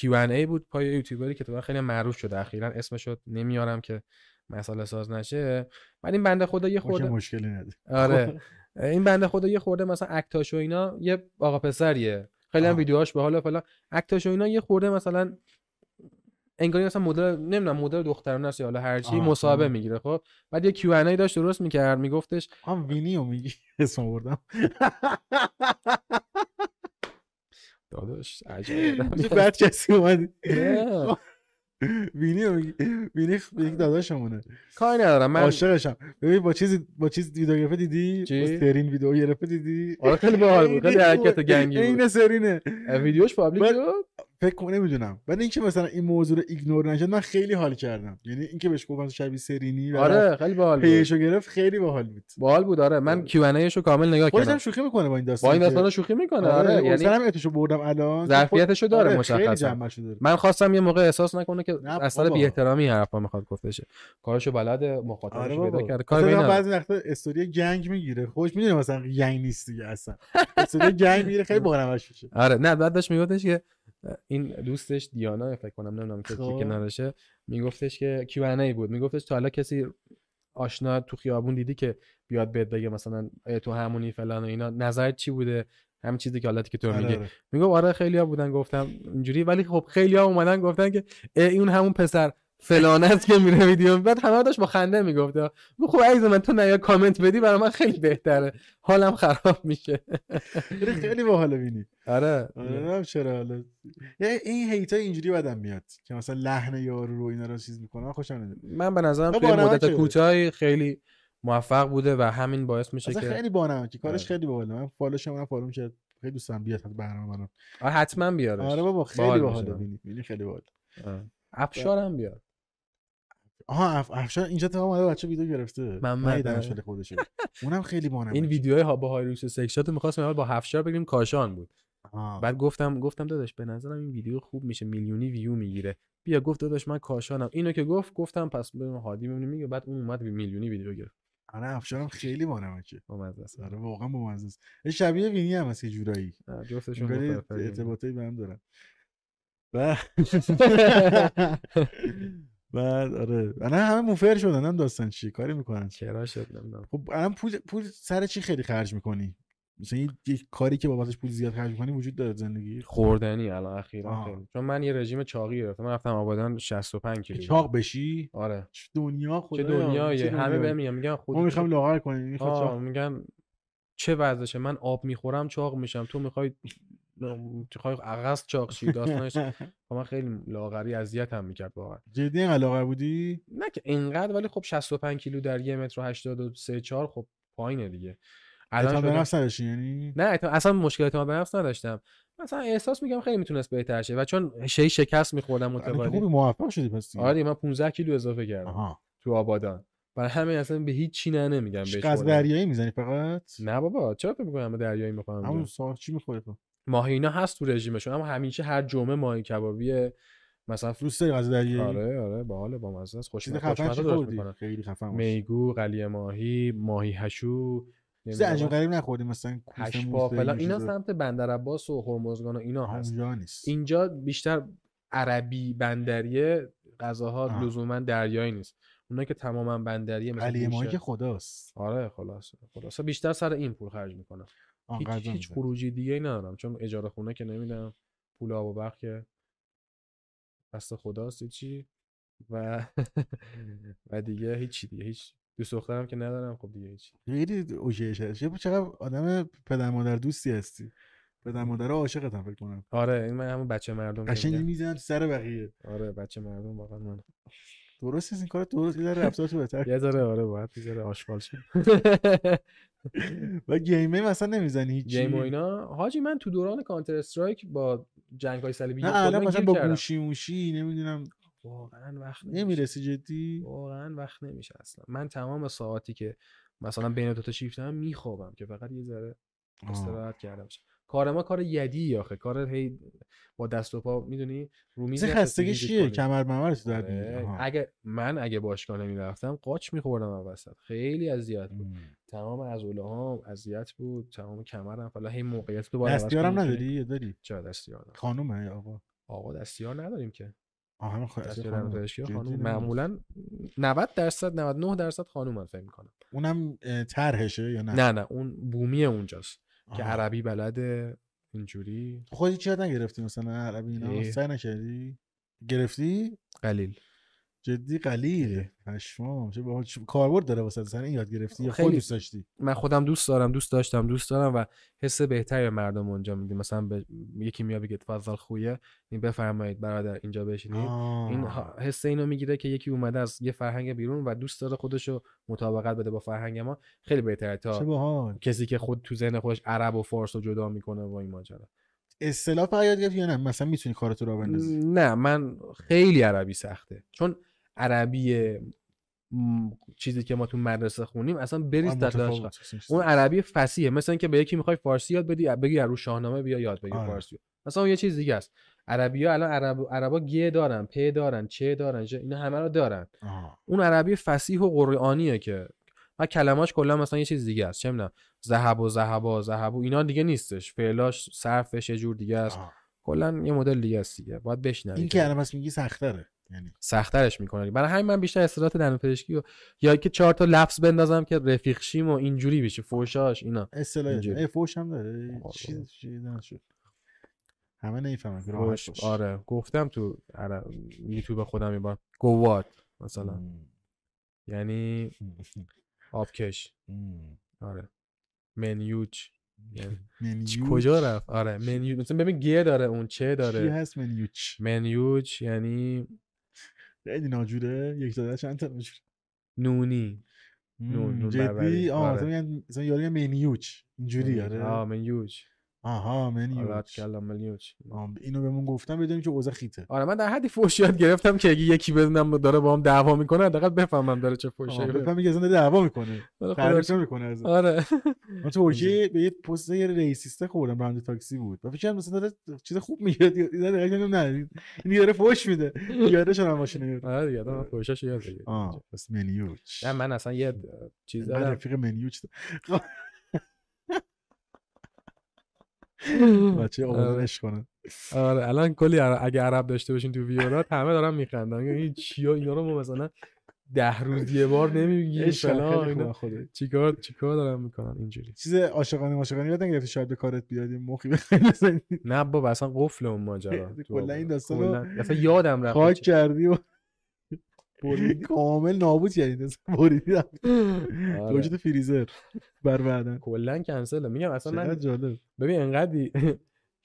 Q&A بود پای یوتیوبری که تو خیلی معروف شده اخیرا اسمشو نمیارم که مسئله ساز نشه. بعد این بنده خدا یه خورده مشکلی نداره. آره. این بنده خدا یه خورده مثلا اکتاش و اینا یه آقا پسریه. خیلی هم. ویدیوهاش به حالا فلان. اکتاش و اینا یه خورده مثلا انگاری مثلا مدل نمی‌دونم مدل دخترانه است یا حالا هر چی مصاحبه. می‌گیره خب. بعد یه Q and A داشت درست می‌کرد میگفتش هم وینیو میگی. اسم آوردم. داداش عجب. بعد کسی اومد. نه. وینیو میگی. وینی یک داداشمونه. کاری ندارم من عاشقشم. ببین با چیز با چیز ویدیو دیدی؟ با سرین ویدیو گرفته دیدی؟ آره خیلی باحال بود. خیلی حرکت گنگی بود. این سرینه. ویدیوش public بود فکر کنم نمی‌دونم. بعد اینکه مثلا این موضوع رو ignore نشد من خیلی حال کردم. یعنی اینکه بهش گفتن شبیه سرینی و آره خیلی باحال بود. پیشو گرفت خیلی باحال بود. باحال بود آره. من کیو ان ایشو کامل نگاه کردم. شوخی می‌کنه با این داستان با این داستان شوخی می‌کنه آره یعنی یعنی هم اتوشو بردم الان. ظرفیتشو داره آره، مشخصا. من خواستم یه موقع احساس نکنه که اصلا. بی احترامی حرفا می‌خواد گفتشه کارشو بلد مخاطبش آره پیدا بابا. کرده. کاری به مثلا این نداره. بعضی وقتا استوری گنگ می‌گیره. خوش می‌دونه مثلا گنگ نیست دیگه اصلا. استوری گنگ می‌گیره خیلی بانمش میشه. آره. نه بعد داشت میگفتش که این دوستش دیانا فکر کنم نمی‌دونم که خب. که کنارشه میگفتش که کیو ان ای بود. میگفتش تا حالا کسی آشنا تو خیابون دیدی که بیاد بهت بگه مثلا ای تو همونی فلان و اینا؟ نظرت چی بوده؟ همین چیزی که حالتی که تو آره، میگی. آره. میگم آره خیلیا بودن گفتم اینجوری. ولی خب خیلیا اومدن گفتن که اه، این همون پسر. فلانه است که میره ویدیو بعد همه داشت با خنده می‌گفت. گفت خب عزیز من تو نیا کامنت بدی برای من خیلی بهتره. حالم خراب میشه. خیلی باحال بینی. آره. آره نمی‌دونم چرا حالا؟ یه این هیتا اینجوری بدم میاد که مثلا لحن یارو رو اینا رو چیز می‌کنه من خوشم نمیاد. من به نظرم توی. مدت کوتاهی خیلی موفق بوده و همین باعث میشه که خیلی بانمکی کارش آره. خیلی باحاله. من فالوش هم فالو کرد خیلی دوست دارم بیاد برنامه منم آره حتما بیارش. آره بابا خیلی باحال باحاله میشه. بینی. خیلی باحال آره. افشار هم بیار. آها اف- افشار اینجا تا اومده بچه ویدیو گرفته. محمد، ندیدمش آره. ولی خودشه. اونم خیلی بانمکی این ویدیوهای ها با هایروکس و سکشات می‌خواستم اول با هفشار بگیریم کاشان بود. آها. بعد گفتم گفتم داداش به نظرم این ویدیو خوب میشه میلیونی ویو می‌گیره. بیا گفت داداش من کاشانم. اینو که گفت گفتم پس بریم هادی ببینیم میگه. بعد اون اومد میلیونی ویدیو گرفت. آره افشارم خیلی بانمکه با مزه است. آره واقعا با مزه است. شبیه وینی هم هست یه جورایی. آه، جفتشون. ارتباطی به هم دارن. بعد آره. الان همه موفر شدن هم داستان چی کاری می‌کنن. چرا شد؟ نمی‌دونم. خب الان پول پول سر چی خیلی خرج می‌کنی؟ مثلا یه- کاری که بابتش پول زیاد خرج می‌کنی وجود داره زندگی؟ خوردنی الان اخیرا. خیلی. چون من یه رژیم چاقی گرفتم. من رفتم آبادان 65 که کیلو چاق بشی؟ آره. چه دنیا چه دنیاییه؟ چه همه دنیایی. بهم میگن میگن خود ما می‌خوام لاغر کنیم چاق. میگن چه وضعشه؟ من آب می‌خورم چاق میشم. تو می‌خوای می‌خوای عقص چاق شی داستانش خب من خیلی لاغری اذیتم می‌کرد واقعا. جدی اینقدر لاغر بودی؟ نه که اینقدر ولی خب 65 کیلو در یه متر و 83 4 خب پایینه دیگه. الان به نفس نداشتی یعنی؟ نه اصلا مشکل اعتماد به نفس نداشتم. مثلا احساس میگم خیلی می‌تونست بهتر شه و چون شی شکست میخوردم متوالی. خوبی موفق شدی پس. آره من 15 کیلو اضافه کردم آها. تو آبادان. برای همین اصلا به هیچ چی نه نمیگم بهش قز. دریایی می‌زنی فقط؟ نه بابا چرا فکر می‌کنم دریایی می‌خوام همون ساعت چی می‌خوری تو ماهی اینا هست تو رژیمشون اما همیشه هر جمعه ماهی کبابی مثلا دوست داری غذا دریایی آره آره باحال با مزه است. خوشمزه خوشمزه خیلی خفن میگو قلیه ماهی ماهی هشو چیز عجیب غریب نخوردی مثلا فلان یه اینا؟ سمت بندر عباس و هرمزگان و اینا هست. اونجا نیست. اینجا بیشتر عربی بندریه غذاها. لزوما دریایی نیست. اونا که تماما بندریه مثل علی که خداست. آره خلاصه خلاصه بیشتر سر این پول خرج می‌کنم آن هیچ, هیچ. خروجی دیگه ای ندارم. چون اجاره خونه که نمیدم پول آب و برق که دست خداست چی و و دیگه هیچی دیگه هیچ دوست دخترم که ندارم خب دیگه هیچ خیلی هست چه- چقدر آدم پدر مادر دوستی هستی. پدر مادر عاشقتم فکر کنم. آره این من همون بچه مردم که قشنگ تو سر بقیه. آره بچه مردم واقعا من. درست این کار درست یه ذره رفتارتو بهتر یه ذره آره باید یه ذره آشغال شه و گیمه مثلا نمی‌زنی هیچ گیم و اینا. حاجی من تو دوران کانتر استرایک با جنگ های صلیبی نه الان مثلا با. گوشی موشی نمی‌دونم. واقعا وقت نمی‌رسی جدی؟ واقعا وقت نمیشه اصلا. من تمام ساعتی که مثلا بین دو تا شیفت هم میخوابم که فقط یه ذره. استراحت کرده باشم. کار ما کار یدی آخه. کار هی با دست و پا می‌دونی؟ رو میز چه نشستی خستگی چیه. کمر ممر تو درد آره،. اگه من اگه باشگاه نمی‌رفتم قاچ میخوردم وسط. خیلی اذیت بود. تمام عضله ها اذیت بود تمام کمرم. فلا هی موقعیت تو دستیارم نداری یا داری؟ چرا دستیار؟ خانومه آقا. آقا دستیار نداریم که. آه همه خ- دستیار خانومه. پزشکی جدی خانوم نمی‌دونم. معمولا 90 درصد 99 درصد خانومن فکر می‌کنم. اونم طرحشه یا نه؟ نه نه. اون بومی اونجاست که آها. عربی بلده اینجوری. خودی چی یاد نگرفتی مثلا عربی اینا؟ ای. سعی نکردی؟ گرفتی؟ قلیل. جدی قلیل. پشمام. چه باحال چه کاربرد داره واسه سر این یاد گرفتی یا خیلی. دوست داشتی؟ من خودم دوست دارم دوست داشتم دوست دارم و حس بهتری به مردم اونجا میدیم مثلا به یکی میاد بگه تفضل خویه این بفرمایید برادر اینجا بشینید. این حس اینو می‌گیره که یکی اومده از یه فرهنگ بیرون و دوست داره خودشو مطابقت بده با فرهنگ ما. خیلی بهتره چه تا باحال. کسی که خود تو ذهن خودش عرب و فارس رو جدا می‌کنه و این ماجرا. اصطلاح فقط یاد گرفتی یا نه؟ مثلا می‌تونی کارتو را بندازی. نه من خیلی عربی سخته. چون عربی م، چیزی که ما تو مدرسه خونیم اصلا بریز متفاوت. اون عربی فصیحه. مثل اینکه به یکی می‌خوای فارسی یاد بدی بگی رو شاهنامه بیا یاد بگیر آره. فارسی مثلا اون یه چیز دیگه است. عربی ها الان عرب عربا گ دارن پ دارن چه دارن ژ، اینا همه رو دارن. آه. اون عربی فصیح و قرآنیه که و کلماش کلا مثلا یه چیز دیگه است. چه می‌دونم ذهب و ذهبا ذهب و اینا دیگه نیستش. فعلاش صرفش یه جور دیگه است. کلا یه مدل دیگه است دیگه. باید بشنوی این که الان میگی سختره. یعنی. سختترش می‌کنه. برای همین من بیشتر اصطلاحات دندون پزشکی و یا که چهار تا لفظ بندازم که رفیق شیم و اینجوری بشه فوشاش اینا. اصطلاح فوش هم داره. آره. چی چی نشد همه نمی‌فهمن راحت فوش باش آره. گفتم تو. یوتیوب خودم یه بار. گوات مثلا. مم. یعنی آبکش. آره. منیوچ. یعنی منیوچ. کجا رفت؟ آره. منیو مثلا ببین گه داره اون چه چی داره هست منیوچ؟ منیوچ یعنی خیلی ناجوره. یک داده چند تا ناجوره. نونی. نون- نون. جدی؟ آه آره. مثلا یارو میگن منیوچ. اینجوری آره. آه منیوچ. آها آره منیوچ کلا منیوچ اینو بهمون گفتم بدونیم که اوضاع خیته. آره من در حدی فوش یاد گرفتم که اگه یکی بدونم داره با هم دعوا می‌کنه حداقل بفهمم داره چه فوشی بفهمی که اصلا دعوا می‌کنه. تعریف نمی‌کنه از آره. من تو ترکیه به یه پست یه ریسیسته خوردم راننده تاکسی بود. و فکر مثلا داره چیز خوب میگه داره نه این داره فوش میده. یادش هم ماشین میاد آره دیگه آدم فوشاش یاد بگیره آه پس منیوچ نه من اصلا یه چیز من رفیق منیوچ بچه آره. آموزش کنن. آره الان کلی اگه عرب داشته باشین تو ویورات همه دارن میخندن. میگن این چیا اینا رو ما مثلا ده روز یه بار نمیگیم عشق، فلان. چیکار چیکار دارن می‌کنن؟ اینجوری. چیز عاشقانه عاشقانه یاد نگرفتی شاید به کارت بیاد یه مخی بزنی؟ نه بابا اصلا قفل اون ماجرا. کلا این داستان رو اصلا یادم رفت. خاک کردی و بریدی؟ کامل نابود کردی اصلا بریدی. آره. گوشت فریزر؟ بر بعدن کلا کنسله. میگم اصلا من جالب. ببین انقدی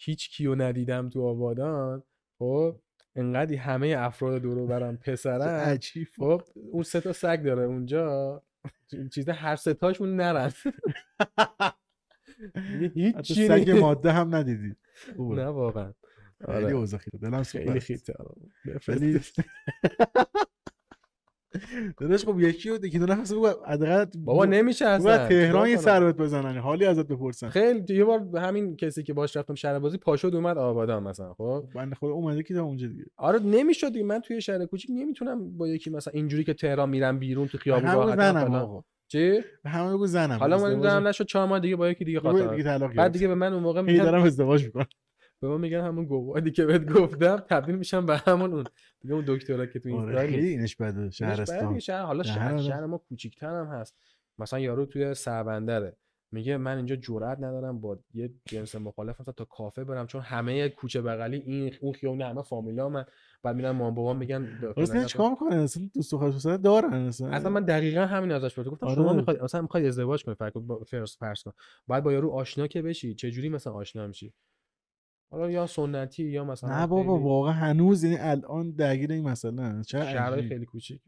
هیچ کیو ندیدم تو آبادان خب؟ انقدی همه افراد دور و برم پسرن. عجیب. خب اون سه تا سگ داره اونجا. چیز هر سه تاشون نرن. حتی هیچی سگ. ماده هم ندیدی. نه واقعا. خیلی آره. اوضاع خیلی دلم خیلی خیته آره. داداش خب یکی و یکی دو نفر بگو حداقل بابا نمیشه اصلا. تهران یه چیکار کنم؟ سر بهت بزنن حالی ازت بپرسن. خیلی یه بار همین کسی که باش رفتم شهر بازی پاشد اومد آبادان مثلا خب؟ بنده خدا اومده که اونجا دیگه. آره نمی‌شد دیگه. من توی شهر کوچیک نمی‌تونم با یکی مثلا اینجوری که تهران میرم بیرون تو خیابون راحت چی؟ همه بگو زنم. حالا من دیدم نشد چهار ماه دیگه با یکی دیگه خاطر. بعد. دیگه به من اون موقع میگن دارم ازدواج می‌کنم. به من میگن همون گوادی که بهت گفتم تبدیل میشم به همون اون. دیگه اون دکترا که تو این آره خیلی اینش بده شهرستان. شهر حالا شهر. شهر ما کوچیک‌تر هم هست. مثلا یارو توی سربندره. میگه من اینجا جرئت ندارم با یه جنس مخالف مثلا تا کافه برم چون همه کوچه بغلی این اون خیابون همه فامیلا من. بعد میرن مام بابام میگن فلان نه چیکار می‌کنه اصلا دوست و دارن اصلا. اصلا من دقیقا همین ازش پرسیدم. گفتم آره. شما می‌خواید مثلا می‌خواید ازدواج کنید فرض کن با فرض فرض کن. بعد با یارو آشنا که بشی. چه جوری مثلا آشنا میشی؟ حالا یا سنتی یا مثلا نه بابا خیلی واقعا هنوز یعنی الان درگیر این مسئله چرا شهرهای. خیلی کوچیک.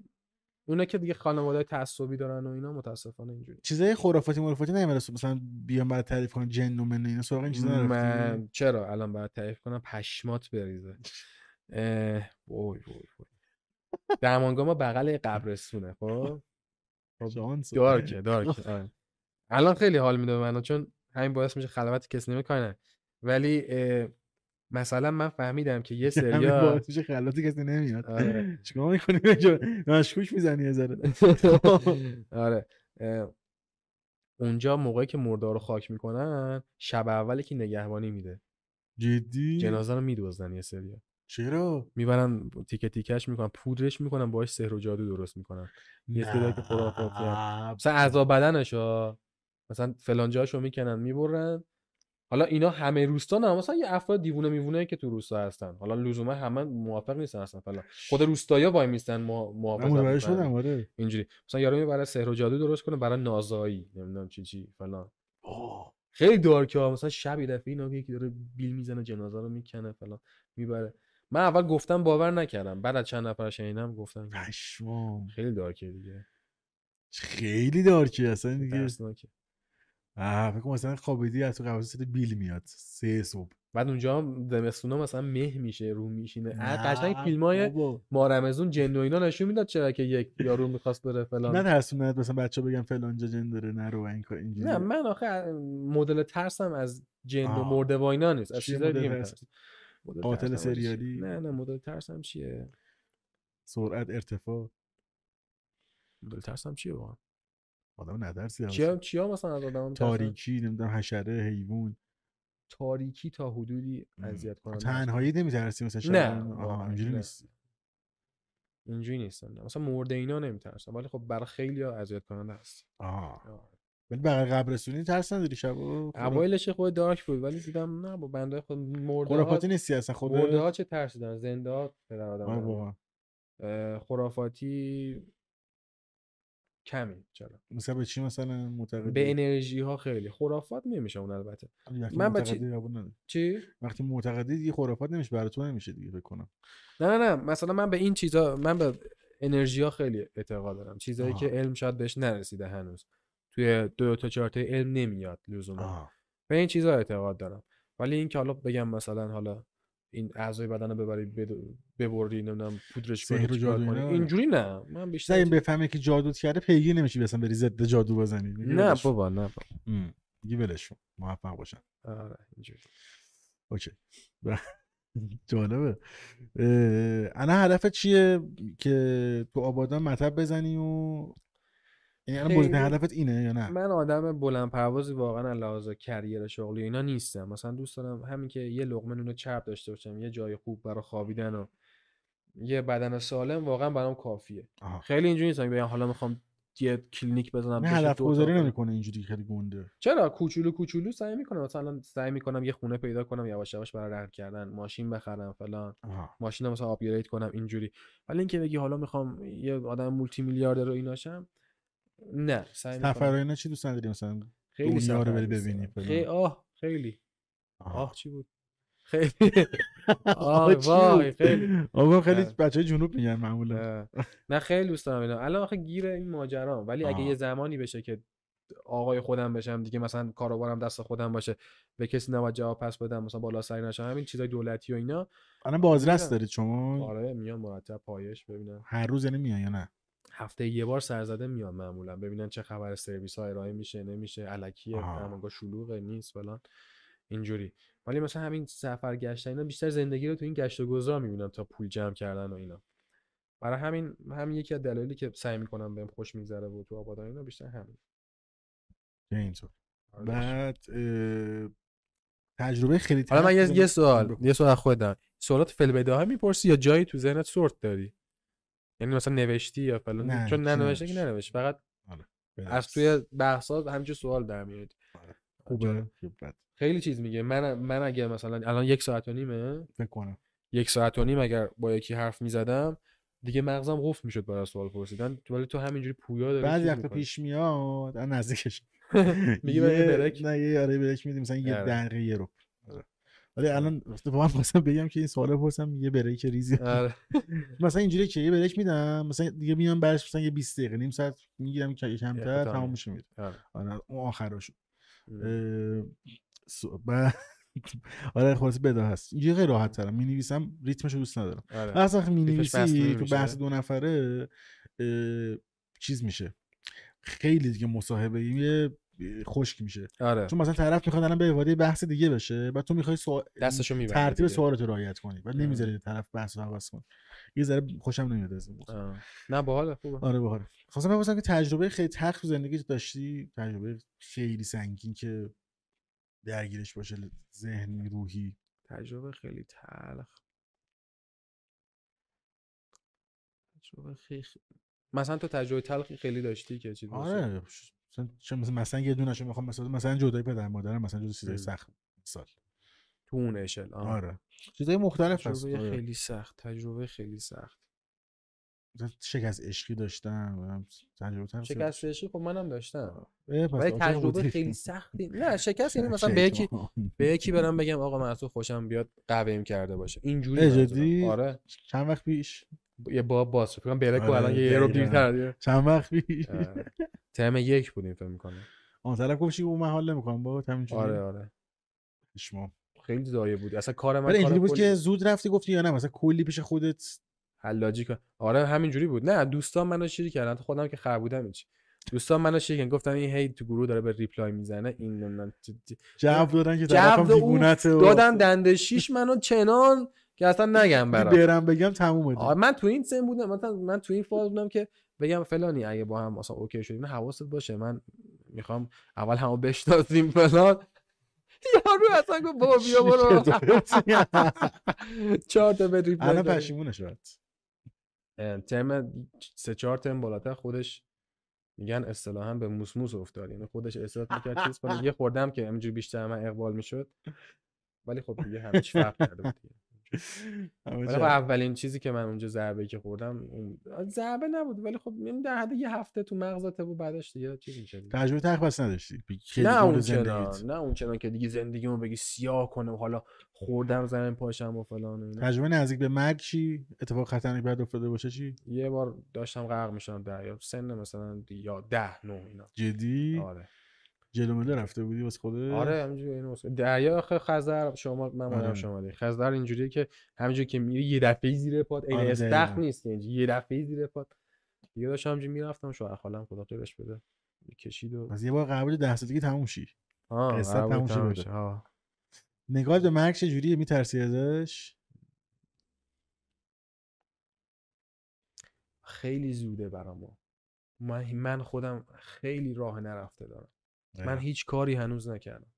اونا که دیگه خانواده تعصبی دارن و اینا متاسفانه اینجوری. چیزای خرافاتی مرافاتی نمی‌رسه. مثلا بیان بعد تعریف کنن جن و من اینا سراغ این چیزا من چرا الان باید تعریف کنم؟ پشمات بریزه. اه، وای وای وای. درمانگاه ما بغل قبرستونه خب؟ شانس. دارکه دارکه آره. الان خیلی حال میده به من چون همین باعث میشه خلوت کسی نمی‌کنه. ولی مثلا من فهمیدم که یه سریا میشه خلاتی کسی نمیاد. آره. چیکار می‌کنی؟ اینجا مشکوک می‌زنی ذره. آره. اونجا موقعی که مردار رو خاک می‌کنن شب اولی که نگهبانی میده. جدی؟ جنازه رو میدوزن یه سریا. چرا؟ می‌برن تیکه تیکش می‌کنن پودرش می‌کنن باهاش سحر و جادو درست می‌کنن. یه سری که خرافاتی نه. مثلا اعضا بدنشو مثلا فلان جاشو می‌کنن می‌برن. حالا اینا همه روستا نه مثلا یه افراد دیوونه میوونه که تو روستا هستن. حالا لزوما همه موافق نیستن اصلا. فلان خود روستایا وای میستن موافق آره. اینجوری. مثلا یارو می‌بره سحر و جادو درست کنه برای نازایی. نمی‌دونم چی چی. فلان آه. خیلی دارکه ها مثلا شب یه دفعه اینا یکی داره بیل می‌زنه جنازه رو می‌کنه فلان می‌بره. من اول گفتم باور نکردم. بعد از چند نفر شنیدم گفتم پشمام خیلی دارکه دیگه. خیلی دارکی اصلا دیگه. آه فکر مثلا خوابیدی از تو قفسه بیل میاد سه صبح. بعد اونجا هم زمستونا مثلا مه میشه رو میشینه. نه قشنگ فیلم های. مارمزون جن و اینا نشون می‌داد چرا که یک یارو می‌خواست بره فلان. نه ترسوند مثلا بچه بگم فلان جا جن داره نرو و این کار اینجوری. نه من آخه مدل ترسم از جن و. مرده و اینا نیست. از چیزای دیگه قاتل؟ سریالی؟ نه نه مدل ترسم چیه؟ سرعت ارتفاع. مدل ترسم چیه واقعا؟ آدم ندرسی چیا چیا مثلا از آدم؟ تاریکی نمی‌دونم حشره حیوان. تاریکی تا حدودی اذیت کننده. تنهایی نمیترسی مثلا نه، اینجوری. نیست. اینجوری نیستم نه. مثلا مرده اینا نمیترسم ولی خب برای خیلی ها اذیت کننده است. آها. ولی بغل قبرستونی ترس نداری شب اوایلش خود دارک بود ولی دیدم نه با بنده خود مرده ها خرافاتی نیستی اصلا خود مرده ها چه ترسی دارن؟ زنده ها پدر آدم آه خرافاتی کمی چرا مثلا به چی مثلا معتقدی؟ به انرژی ها خیلی. خرافات نمیشه اون البته. وقتی من بچه- نداری. چی؟ وقتی معتقدی دیگه خرافات نمیشه برای تو نمیشه دیگه فکر کنم. نه نه نه. مثلا من به این چیزا من به انرژی ها خیلی اعتقاد دارم. چیزایی آها. که علم شاید بهش نرسیده هنوز. توی دو تا چهار تا علم نمیاد لزوما. به این چیزا اعتقاد دارم. ولی این که حالا بگم مثلا حالا این اعضای بدن رو ببری ببری نمی‌دونم پودرش کنی جادو؟ اینجوری نه من مثلا بیشتر این بفهمه که جادوت کرده پیگیر نمیشی مثلا بری ضد جادو بزنی نه. بابا نه بابا. ام. میگی ولش کن. موفق باشن آره اینجوری OK جالبه اه، الان هدفت چیه که تو آبادان مطب بزنی و یعنی الان بزرگترین هدفت اینه یا نه؟ من آدم بلند پروازی واقعا لحاظ career شغلی و اینا نیستم. مثلا دوست دارم همین که یه لقمه نون چرب داشته باشم یه جای خوب برای خوابیدن و یه بدن سالم واقعا برام کافیه. آها. خیلی اینجوری نیستم بگم حالا می‌خوام یه کلینیک بزنم نه هدف گذاری. نمی‌کنه اینجوری خیلی گنده. چرا؟ کوچولو کوچولو سعی می‌کنم. مثلا سعی می‌کنم یه خونه پیدا کنم یواش یواش برای رهن کردن ماشین بخرم فلان. آها. ماشین مثلا آپگرید کنم اینجوری. ولی اینکه بگی حالا می‌خوام یه آدم مولتی میلیاردر رو ایناشم نه سعی سفر اینا چی دوست نداری مثلا خیلی دنیا رو سفر بری ببینی. خیلی آه خیلی. آه چی بود خیلی آه، وای؟ خیلی آقا خیلی. بچه جنوب میگن معمولا نه. خیلی دوست دارم اینا الان آخه گیر این ماجرا ولی اگه. یه زمانی بشه که آقای خودم بشم دیگه مثلا کاروبارم دست خودم باشه به کسی نباید جواب پس بدم مثلا بالا سری نشم همین چیزای دولتی و اینا الان بازرس. دارید شما آره میان مرتب پایش ببینن هر روز یعنی میان یا نه هفته یه بار سرزده میان معمولا. ببینن چه خبر سرویس ها ارائه میشه نمیشه الکیه آها. درمانگاه شلوغه نیست فلان. اینجوری. ولی مثلا همین سفر گشتن اینا بیشتر زندگی رو تو این گشت و گذار می‌بینم تا پول جمع کردن و اینا. برای همین همین یکی از دلایلی که سعی می‌کنم بهم خوش میگذره و تو آبادان اینا بیشتر همین. اینطور آره. بعد اه، تجربه خیلی حالا من یه, یه سوال. یه سوال خودم. سوالات فلبداهه می‌پرسی یا جایی تو ذهنت سورت داری؟ یعنی مثلا نوشتی یا فلان نه، چون ننوشته که ننوشت. فقط بله. از توی بحثات همینجور سوال در میاد خوبه خوب، بد. خیلی چیز میگه من من اگه مثلا الان یک ساعت و نیمه فکر کنم یک ساعت و نیم اگر با یکی حرف می‌زدم دیگه مغزم قفل می‌شد برای سوال پرسیدن ولی تو همینجوری پویا داری بعضی وقتا. پیش میاد نزدیکش میگی برای یه- برک نه یه آره برک میدیم مثلا یه آره. دقیقه رو آره. ولی الان اتفاقا خواستم بگم که این سوال پرسم یه بریک ریزی آره. مثلا اینجوری که یه بریک میدم مثلا دیگه میام برش مثلا یه 20 دقیقه نیم ساعت می‌گیرم که کمتر. تمام میشه میره آره. اون بعد آره خلاص بدا هست اینجوری خیلی راحت ترم می نویسم ریتمشو دوست ندارم آره. اصلا می نویسی تو. بحث دو نفره چیز میشه خیلی دیگه مصاحبه یه خشک میشه. آره. چون مثلا طرف می‌خواد الان به وارد بحث دیگه بشه بعد تو می‌خوای سوال دستشو می‌بره ترتیب. سوالات رو رعایت کنی. بعد. نمی‌ذاری طرف بحث رو عوض کنه. یه ذره خوشم نمیاد از این موضوع. نه باحال خوبه. آره باحال خواستم بپرسم که تجربه خیلی تلخ تو زندگی داشتی؟ تجربه خیلی سنگین که درگیرش باشه ذهنی روحی. تجربه خیلی تلخ. تجربه خیلی مثلا تو تجربه تلخی خیلی داشتی که چی آره مثلا چه مثلا, مثلا یه دونهشو می‌خوام مثلا مثلا جدای پدر مادرم مثلا جزو چیزای. سخت سال. تو اون اشل. آره. چیزای مختلف هست. تجربه آره. خیلی سخت. تجربه خیلی سخت. مثلا شکست عشقی داشتم تجربه شکست عشقی خب منم داشتم. ولی تجربه. خیلی سختی. نه شکست یعنی مثلا به یکی به یکی برم بگم آقا من از تو خوشم بیاد قویم کرده باشه. اینجوری؟ آره. چند وقت پیش؟ یه باب باز شد. فکر کنم برکو آره، الان یه رو. دیرتر چند وقت پیش. آره. ترم یک بودیم فکر می‌کنم. آن طرف گفت اون محل نمی‌کنم. با همینجوری آره آره. شما خیلی ضایع بود. اصلا کار من اینجوری بود که زود رفتی گفتی یا نه؟ مثلا کلی پیش خودت حلاجی کن آره همینجوری بود. نه دوستان منو شیر کردن. تو خودم که خر بودم هیچ. دوستان منو شیر کردن. گفتن این هی تو گروه داره به ریپلای می‌زنه. این نمی‌دونم چی- چی. جو دادن که طرفم دیوونته دادن دنده شیش منو چنان که اصلا نگم برات. برم بگم تمومه آره من تو این سن بودم مثلا من تو این فاز بودم که بگم فلانی اگه با هم مثلا OK شدیم حواست باشه من می‌خوام اول همو بشناسیم فلان. یارو اصلا گفت بابا بیا برو. چهار تا reply الان. پشیمونه شد ترم سه چهار ترم بالاتر خودش میگن اصطلاحا به موسموس افتاد. یعنی خودش احساس می‌کرد چیز کنه. یه خوردم که همینجوری بیشتر من اقبال می‌شد. ولی خب دیگه همه چی فرق کرده بود ولی خب. اولین چیزی که من اونجا ضربه که خوردم اون ضربه نبود ولی خب یعنی در حد یه هفته تو مغزت بود بعدش دیگه چیز میشه. تجربه تخ بس نداشتی؟ نه اون. چنان نه اون چنان که دیگه زندگیمو بگی سیاه کنه و حالا خوردم زمین پاشم و فلان و تجربه نزدیک به مرگ چی؟ اتفاق خطرناک بعد افتاده باشه چی؟ یه بار داشتم غرق می‌شدم دریا سن مثلا یا ده نو اینا. جدی؟ آره. جلو مله رفته بودی واسه خودت؟ آره همینجوری اینو واسه- دریا آخه خزر شما من مادرم آره. شمالی. خزر اینجوریه که همینجوری که میری یه دفعه زیر پات این آره، استخ. نیست که اینجوری. یه دفعه زیر پات. دیگه داشتم همینجوری می‌رفتم شوهر خالم خدا خیرش بده. کشید و پس یه بار بود ده سالگی تموم شی. قصه تموم. شه. آه. نگاه به مرگ چجوریه میترسی ازش؟ خیلی زوده برام. من من خودم خیلی راه نرفته دارم. من هیچ کاری هنوز نکردم.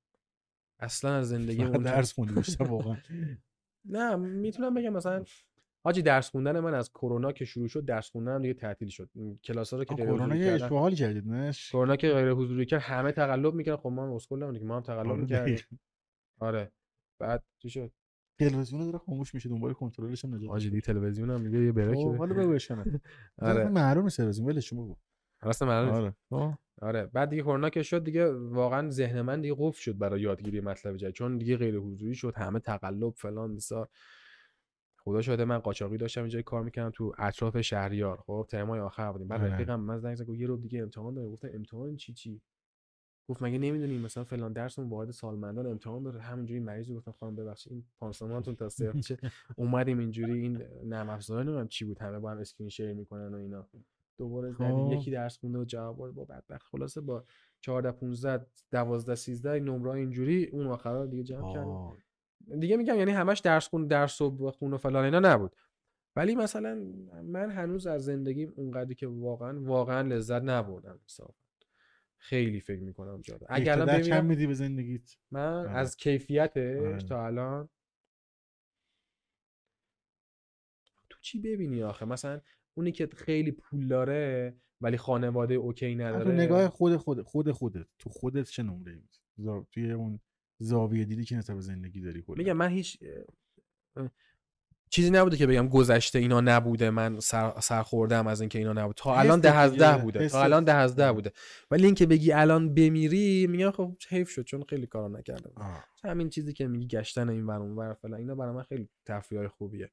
اصلا از زندگی فقط درس خوندی بیشتر واقعا. نه می‌تونم بگم مثلا حاجی درس خوندن من از کرونا که شروع شد درس خوندنم دیگه تعطیل شد. کلاس ها رو که غیر کرونا یه حالی کردید نه کرونا که غیر حضوری کرد همه تقلب می‌کردن. خب ما هم اسکول نبودیم که ما هم تقلب آره، می‌کردیم. آره. بعد چی شد؟ تلویزیون داره خاموش میشه دنبال کنترلش هم نجات حاجی تلویزیون هم دیگه یه بریک خب، حالا بگو آره. معلوم نیست تلویزیون ولش بگو. من آره. آره. بعد دیگه کرونا که شد دیگه واقعا ذهن من دیگه قفل شد برای یادگیری مطلب جدید. چون دیگه غیر حضوری شد همه تقلب فلان بیسار خدا شده من قاچاقی داشتم اینجا کار می‌کردم تو اطراف شهریار. خب؟ ترمای آخر بودیم. بعد آره. رفیقم من زنگ زد گفت یه رو دیگه امتحان داره. گفتم امتحان چی چی؟ گفت مگه نمی‌دونی مثلا فلان درسمون واحد سالمندان امتحان داره. همینجوری مریض گفتم خانم ببخشید این پانسمانتون تا صفر شه اومدیم اینجوری این نرم افزارا نمی‌دونم چی بود. همه با هم screen share می‌کنن و اینا. دوباره خب. یکی درس خونده و جواب با بدبخت خلاصه با 14 15 12 13 نمره اینجوری اون آخرا دیگه جمع کردیم آه. دیگه میگم یعنی همش درس خون درس و خون و فلان اینا نبود ولی مثلا من هنوز از زندگیم اونقدری که واقعا واقعا لذت نبردم حساب خیلی فکر می‌کنم جاده اگه الان اقتدار چند ببینم میدی به زندگیت من آره. از کیفیتش آره. تا الان تو چی ببینی آخه مثلا اونی که خیلی پول داره ولی خانواده اوکی تو نداره نگاه خود خود خود خودت تو خودت چه نمره میدی زا... توی اون زاویه دیدی که نسبت زندگی داری کلا میگم من هیچ چیزی نبوده که بگم گذشته اینا نبوده من سر, سر خوردم از اینکه اینا نبود تا الان ده از ده بوده. تا الان ده از ده. بوده ولی اینکه بگی الان بمیری میگم خب حیف شد چون خیلی کارا نکردم. همین چیزی که میگی گشتن این ور اون ور فلان اینا برای من خیلی تفریح خوبیه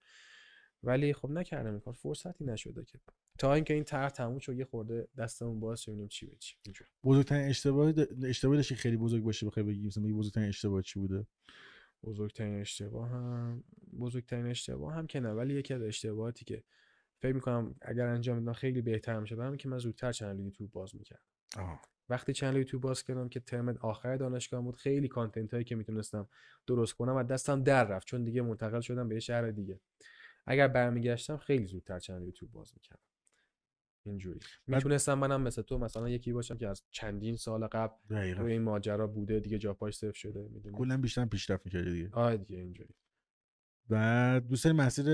ولی خب نکردم این کار. فرصتی نشده که. تا اینکه این طرح تموم شد یه خورده دستمون باز شه ببینیم چی به چی. اینجوری. بزرگترین اشتباه د- اشتباه داشتی خیلی بزرگ باشه بخوای بگی. مثلا بزرگترین اشتباه چی بوده؟ بزرگترین اشتباه هم بزرگترین اشتباه هم که نه. ولی یکی از اشتباهاتی که فکر می‌کنم اگر انجام می‌دادم خیلی بهتر میشه برام که من زودتر channel یوتیوب باز می‌کردم. آه. وقتی channel یوتیوب باز کردم که ترم آخر دانشگاه بود خیلی content هایی که می‌تونستم درست کنم و دستم در رفت. چون دیگه منتقل شدم به شهر دیگه. اگر برمیگشتم خیلی زودتر چنل یوتیوب باز می‌کردم. اینجوری. می‌تونستم منم مثل تو مثلا یکی باشم که از چندین سال قبل روی این ماجرا بوده دیگه جا پاش صفر شده می‌دونی؟ کلا بیشتر پیشرفت می‌کردی دیگه. آره دیگه اینجوری. و دوست داری مسیر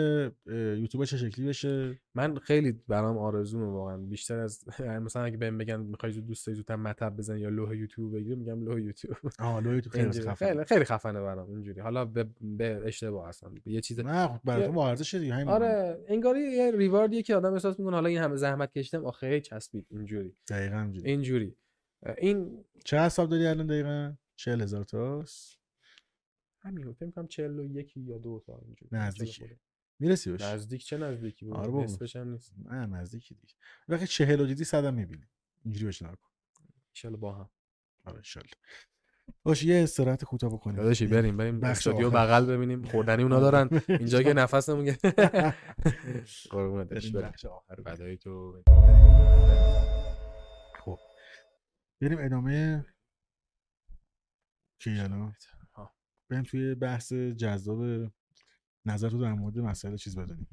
یوتیوب چه شکلی بشه؟ من خیلی برام آرزومه واقعا. بیشتر از مثلا اگه بهم بگن می‌خوای زود دوست داری زودتر مطب بزن یا لوح یوتیوب بگیر میگم لوح یوتیوب. آه لو یوتیوب خیلی اینجوری. خفن خیلی خیلی خفنه برام اینجوری. حالا به, به اشتباه هستم. یه چیز نه خب برای تو ارزشه دیگه همین. آره انگاری یه ریواردیه که آدم احساس می‌کنه. حالا این همه زحمت کشیدم آخه چسبید. اینجوری. دقیقاً همینجوری اینجوری. این چه حساب داری الان دقیقاً؟ 40000 تاست همین رو فکر کنم 41 یا دو تا اینجوری نزدیکی. 40 خورده. می‌رسی بهش؟ نزدیک چه نزدیکی بود؟ آره. نصفش هم نیست. نه نزدیکی دیگه. وقتی 40 و دیدی 100 هم می‌بینی. اینجوری بهش نگاه کن. ان با هم. آره ان باشه یه استراحت کوتاه بکنیم. داداشی بریم بریم آخر. بغل ببینیم. خوردنی اونا دارن. اینجا که نفسمون گرفت قربونت بریم آخر رو. فدای تو. خب. بریم ادامه. کی الان؟ ها. بریم توی بحث جذاب نظر تو در مورد مسئله چیز بدونیم.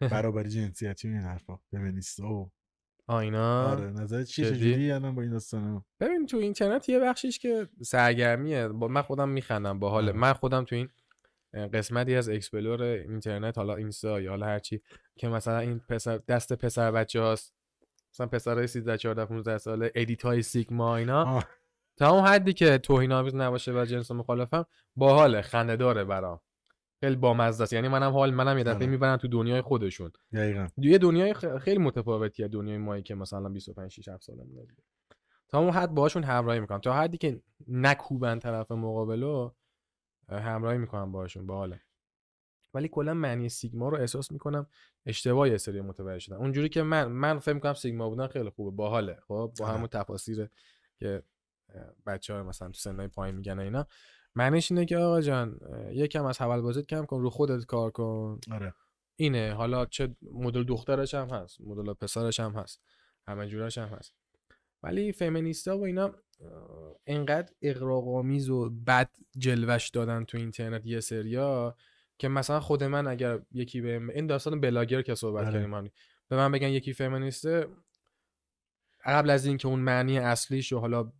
برابری جنسیتی و این حرفا. فمینیست و آ اینا؟ آره نظر چیه؟ چجوری الان با این داستانا ببین تو اینترنت یه بخشیش که سرگرمیه. با من خودم میخندم با حال. من خودم تو این قسمتی از explore اینترنت حالا اینستا یا حالا هرچی که مثلا این پسر دست پسر بچه هاست مثلا پسرای 13 14 15 ساله edit های سیگما اینا. تا اون حدی که توهین آمیز نباشه و جنس مخالفم باحاله خنده داره برام. خیلی بامزه است. یعنی منم حال منم یه دفعه آره. می‌برن تو دنیای خودشون. دقیقا. یه دنیای خیلی متفاوتیه دنیای مایی که مثلا 25 6 7 ساله دیگه تا اون حد باهاشون همراهی می‌کنم. تا حدی که نکوبن طرف مقابلو اه، همراهی می‌کنم باهاشون. باحاله. ولی کلا معنی سیگما رو احساس می‌کنم اشتباه یه سری متوجه شدن. اونجوری که من من فکر می‌کنم سیگما بودن خیلی خوبه. باحاله. خب؟ با آره. همون تفاسیر که بچه ها مثلا تو سنهای پایین میگن اینا. معنیش اینه که آقا جان یکم از حول بازیت کم کن رو خودت کار کن. آره. اینه. حالا چه مدل دخترش هم هست مدل پسرش هم هست همه جورش هم هست. ولی فمینیستا و اینا انقدر اقراق‌آمیز و بد جلوش دادن تو اینترنت یه سریا که مثلا خود من اگر یکی به این داستان بلاگر که صحبت آره. کردیم. به من بگن یکی فمینیسته قبل از اینکه اون معنی اصلیش و حالا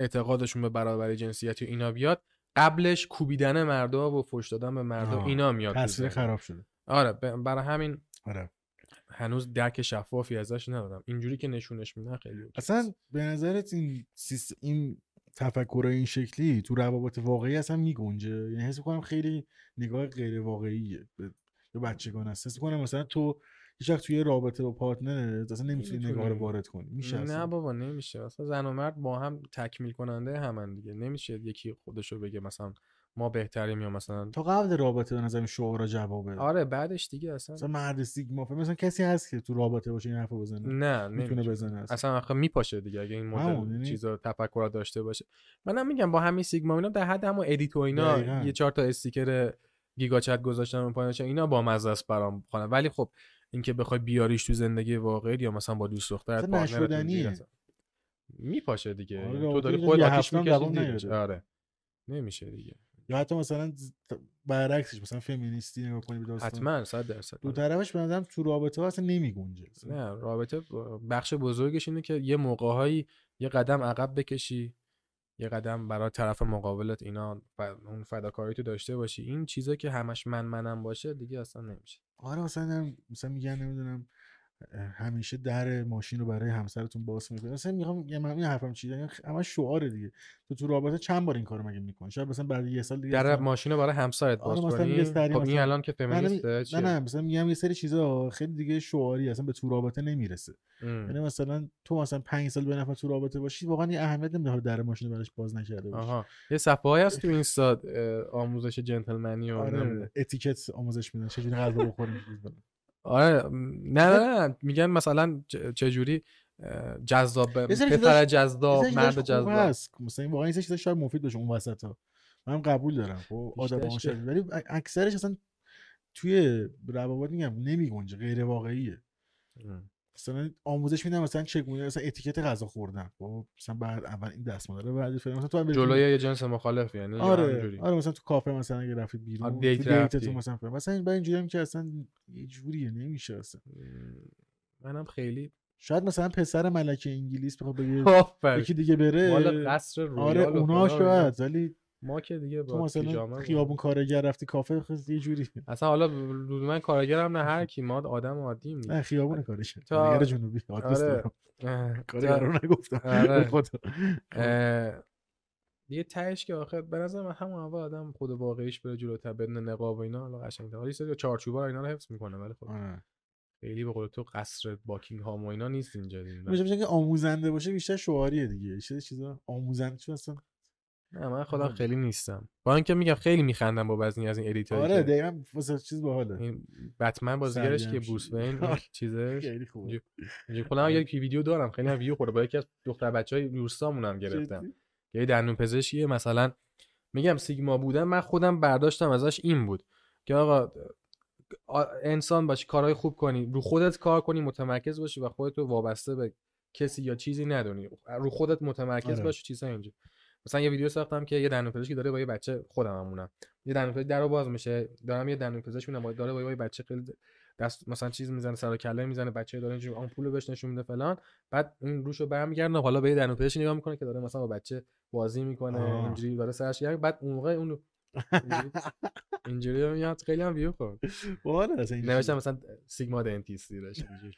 اعتقادشون به برابری جنسیتی و اینا بیاد قبلش کوبیدن مردا و فوش دادن به مردا. اینا میاد تصویر. خراب شده آره برای همین آره هنوز درک شفافی ازش ندارم اینجوری که نشونش میدن خیلی اصلا. به نظرت این سیست... این تفکر این شکلی تو روابط واقعی اصلا میگنجه یعنی حس کنم خیلی نگاه غیر واقعیه به, به بچگان است حس کنم مثلا تو هیچ وقت توی رابطه با پارتنرت اصلا نمی‌تونی نگاه رو. وارد کنی. میشه نه اصلا. بابا نمیشه. اصلا زن و مرد با هم تکمیل کننده همن دیگه. نمیشه یکی خودشو بگه مثلا ما بهتریم یا مثلا تا قبل رابطه به نظر شعارا جوابه. آره بعدش دیگه اصلا مثلا مرد سیگما مثلا کسی هست که تو رابطه باشه این حرفو بزنه. نه می‌تونه. بزنه اصلا. اصلا آخه میپاشه دیگه اگه این مدل یعنی- چیزا تفکر داشته باشه. منم میگم با همین سیگما اینا در حد همون edit و اینا دقیقاً. یه چهار تا استیکر giga chad گذاشتن اون پایینش اینا با مزه است برام ولی خب اینکه بخوای بیاریش تو زندگی واقعی یا مثلا با دوست دخترت partner ت میپاشه دیگه. آره، تو رابطه داری یه خودت آتیش می‌کشی. آره. نمیشه دیگه. یا حتی مثلا برعکسش مثلا فمینیستی نگاه کنی به حتما 100 درصد. دو آره. طرفش به نظرم تو رابطه اصلا نمیگنجه. نه رابطه بخش بزرگش اینه که یه موقعهایی یه قدم عقب بکشی یه قدم برای طرف مقابلت اینا اون فداکاری تو داشته باشی. این چیزا که همش من منم باشه دیگه اصلا نمیشه. آره مثلا مثلا میگن نمی‌دونم. همیشه در ماشین رو برای همسرتون باز می‌کنه مثلا می‌خوام یه من این حرفم چیه یعنی همش شعاره دیگه تو تو رابطه چند بار این کارو مگه می‌کنی شاید مثلا بعد یه سال دیگه در اصلا- ماشین رو برای همسرت آره باز یه کنی خب این مثلا- الان که نه نه, فمینیسته نه چیه؟ نه مثلا میگم یه سری چیزا خیلی دیگه شعاری اصلا به تو رابطه نمی‌رسه. یعنی مثلا تو مثلا پنج سال به نفر تو رابطه باشی واقعا یه اهمیت نمیده در ماشین رو براش باز نکرده باشی آها یه صفحه هست تو اینستا آموزش جنتلمنی و آره. اتیکت آموزش میدن چجوری غذا بخوریم. آره نه نه نه میگن مثلا چجوری؟ جذاب پسر جذاب مرد جذاب. مثلا واقعا این چیزا شاید مفید باشه اون وسط ها من قبول دارم. خب آدم عاشق. ولی اکثرش اصلا توی روابط میگم نمیگنجه غیر واقعیه ام. مثلا آموزش میدن مثلا چگونه مثلا اتیکت غذا خوردن خب مثلا بعد اول این دستمال رو بعد فلان مثلا تو هم جلوی یه جنس مخالف یعنی آره؟ آره مثلا تو کافه مثلا اگه رفتید بیرون آه، دیت تو رفتی. مثلا فلان. مثلا این اینجوری هم که اصلا یه جوریه نمیشه اصلا منم خیلی شاید مثلا پسر ملکه انگلیس بخواد بگه یکی دیگه بره مال قصر رویال آره اونا. شاید ولی ما که دیگه تو با مثلا پیژامه خیابون کارگر رفتی کافه یه جوری اصلا حالا من کارگرم نه هر کی ما آدم عادیم نه خیابون کارش تا- کارگر جنوبی آره. دارم. اه، کارگر رو نگفتم آره. اه، دیگه تهش که آخر به نظر من همون اول آدم خود واقعیش بره جلوتر بدون نقاب و اینا حالا قشنگ‌تر حالا یه سری چارچوبا اینا رو حفظ می‌کنه ولی خب آره. خیلی به قول تو قصر باکینگهام و اینا نیست اینجا دیگه. میشه که آموزنده باشه بیشتر شعاریه دیگه یه چیز چیزا آموزنده چون اصلا نه من خودم آره. خیلی نیستم. با اینکه میگم خیلی میخندم با بعضی از این edit ایی آره دقیقا واسه چیز باحاله. این بتمن بازیگرش که بروس. وین آره. چیزش. خیلی خوبه. اینجوری- اینجوری خودم هم یکی ویدیو دارم خیلی ویو خورده. با یکی از دختر بچه‌های روستامون هم گرفتم؟ یه دندون پزشکیه. مثلا میگم سیگما بودن من خودم برداشتم ازش این بود. که آقا انسان باشی کارهای خوب کنی. رو خودت کار کنی متمرکز باشی و خودت رو وابسته به کسی یا چیزی ندونی. رو خودت متمرکز آره. باشی چیزا اینجا مثلا یه ویدیو ساختم که یه دندون پزشکی داره با یه بچه خودم همونم یه دندون پزشک درو باز میشه دارم یه دندون پزشک می‌بینم داره با یه بچه خیلی دست مثلا چیز می‌زنه سر و کله می‌زنه بچه داره اینجوری آمپول رو بهش نشون میده فلان بعد این روشو برمیگردونه حالا به یه دندون پزشک نگاه می‌کنه که داره مثلا با بچه بازی می‌کنه. اینجوری داره سرش گرم بعد اون موقع اون اینجوری- میاد خیلی هم ویو خورد نوشتم. مثلا سیگما دنتیستی داشت اینجوری.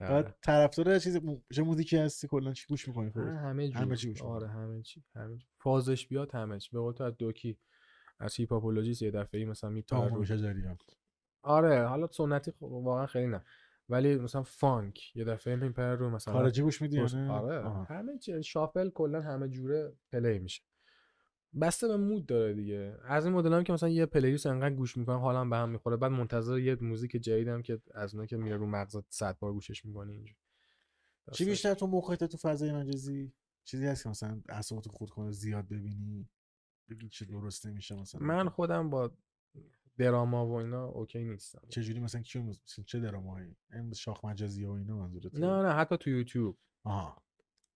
بعد طرفدار چیز چه موزیکی هستی کلا؟ چی گوش می‌کنی آره، خودت؟ همه جور. همه چی گوش آره. همه چی همه چی. فازش بیاد همه چی. به قول تو از دوکی از هیپاپولوژیست یه دفعه مثلا تمام رو شجریان آره حالا سنتی خب واقعا خیلی نه. ولی مثلا فانک یه دفعه میپره رو مثلا خارجی گوش میدی نه آره. همه چی. شافل کلا همه جوره پلی میشه. بسته به mood داره دیگه. از این مدل هم که مثلا یه playlist انقدر گوش می‌کنم حالم به هم می‌خوره. بعد منتظر یه موزیک جدیدم که از اونایی که میره رو مغزت صد بار گوشش می‌کنی اینجوری. چی بیشتر تو موقعیت تو فضای مجازی؟ چیزی هست که مثلا اعصابتو خورد کنه زیاد ببینی بگی چه درست نمیشه مثلا. من خودم با دراما و اینا okay نیستم. چه جوری مثلا کیو مثلا چه درامایی؟ این شاخ مجازی و اینا منظورت نه نه حتی تو یوتیوب. آها.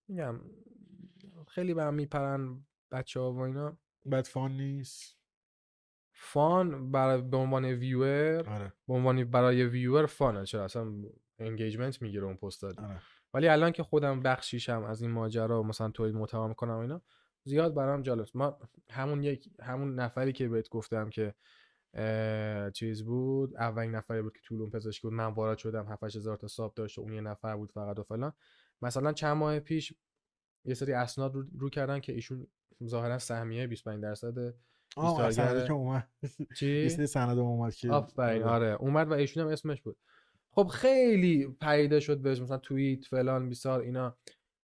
میگم خیلی به هم میپرن بچه ها و اینا. بعد fun نیست. fun برای به عنوان viewer آره. به عنوان برای viewer fun ه. چرا؟ اصلا engagement می‌گیره اون پست آره. ولی الان که خودم بخشیشم از این ماجرا مثلا تولید محتوا می‌کنم اینا زیاد برام جالب. ما همون یک همون نفری که بهت گفتم که چیز بود اولین نفری بود که دندون پزشکی بود. من وارد شدم 7 هزار تا sub داشت و اون یه نفر بود فقط و فلان. مثلا چند ماه پیش یه سری اسناد رو, رو کردن که ایشون ظاهرا سهمیه 25 درصد آه سنده که اومد. چی؟ سند اومد که. آفرین آره. آره. اومد و ایشون هم اسمش بود. خب خیلی پیدا شد بهش مثلا توییت فلان بیسار اینا.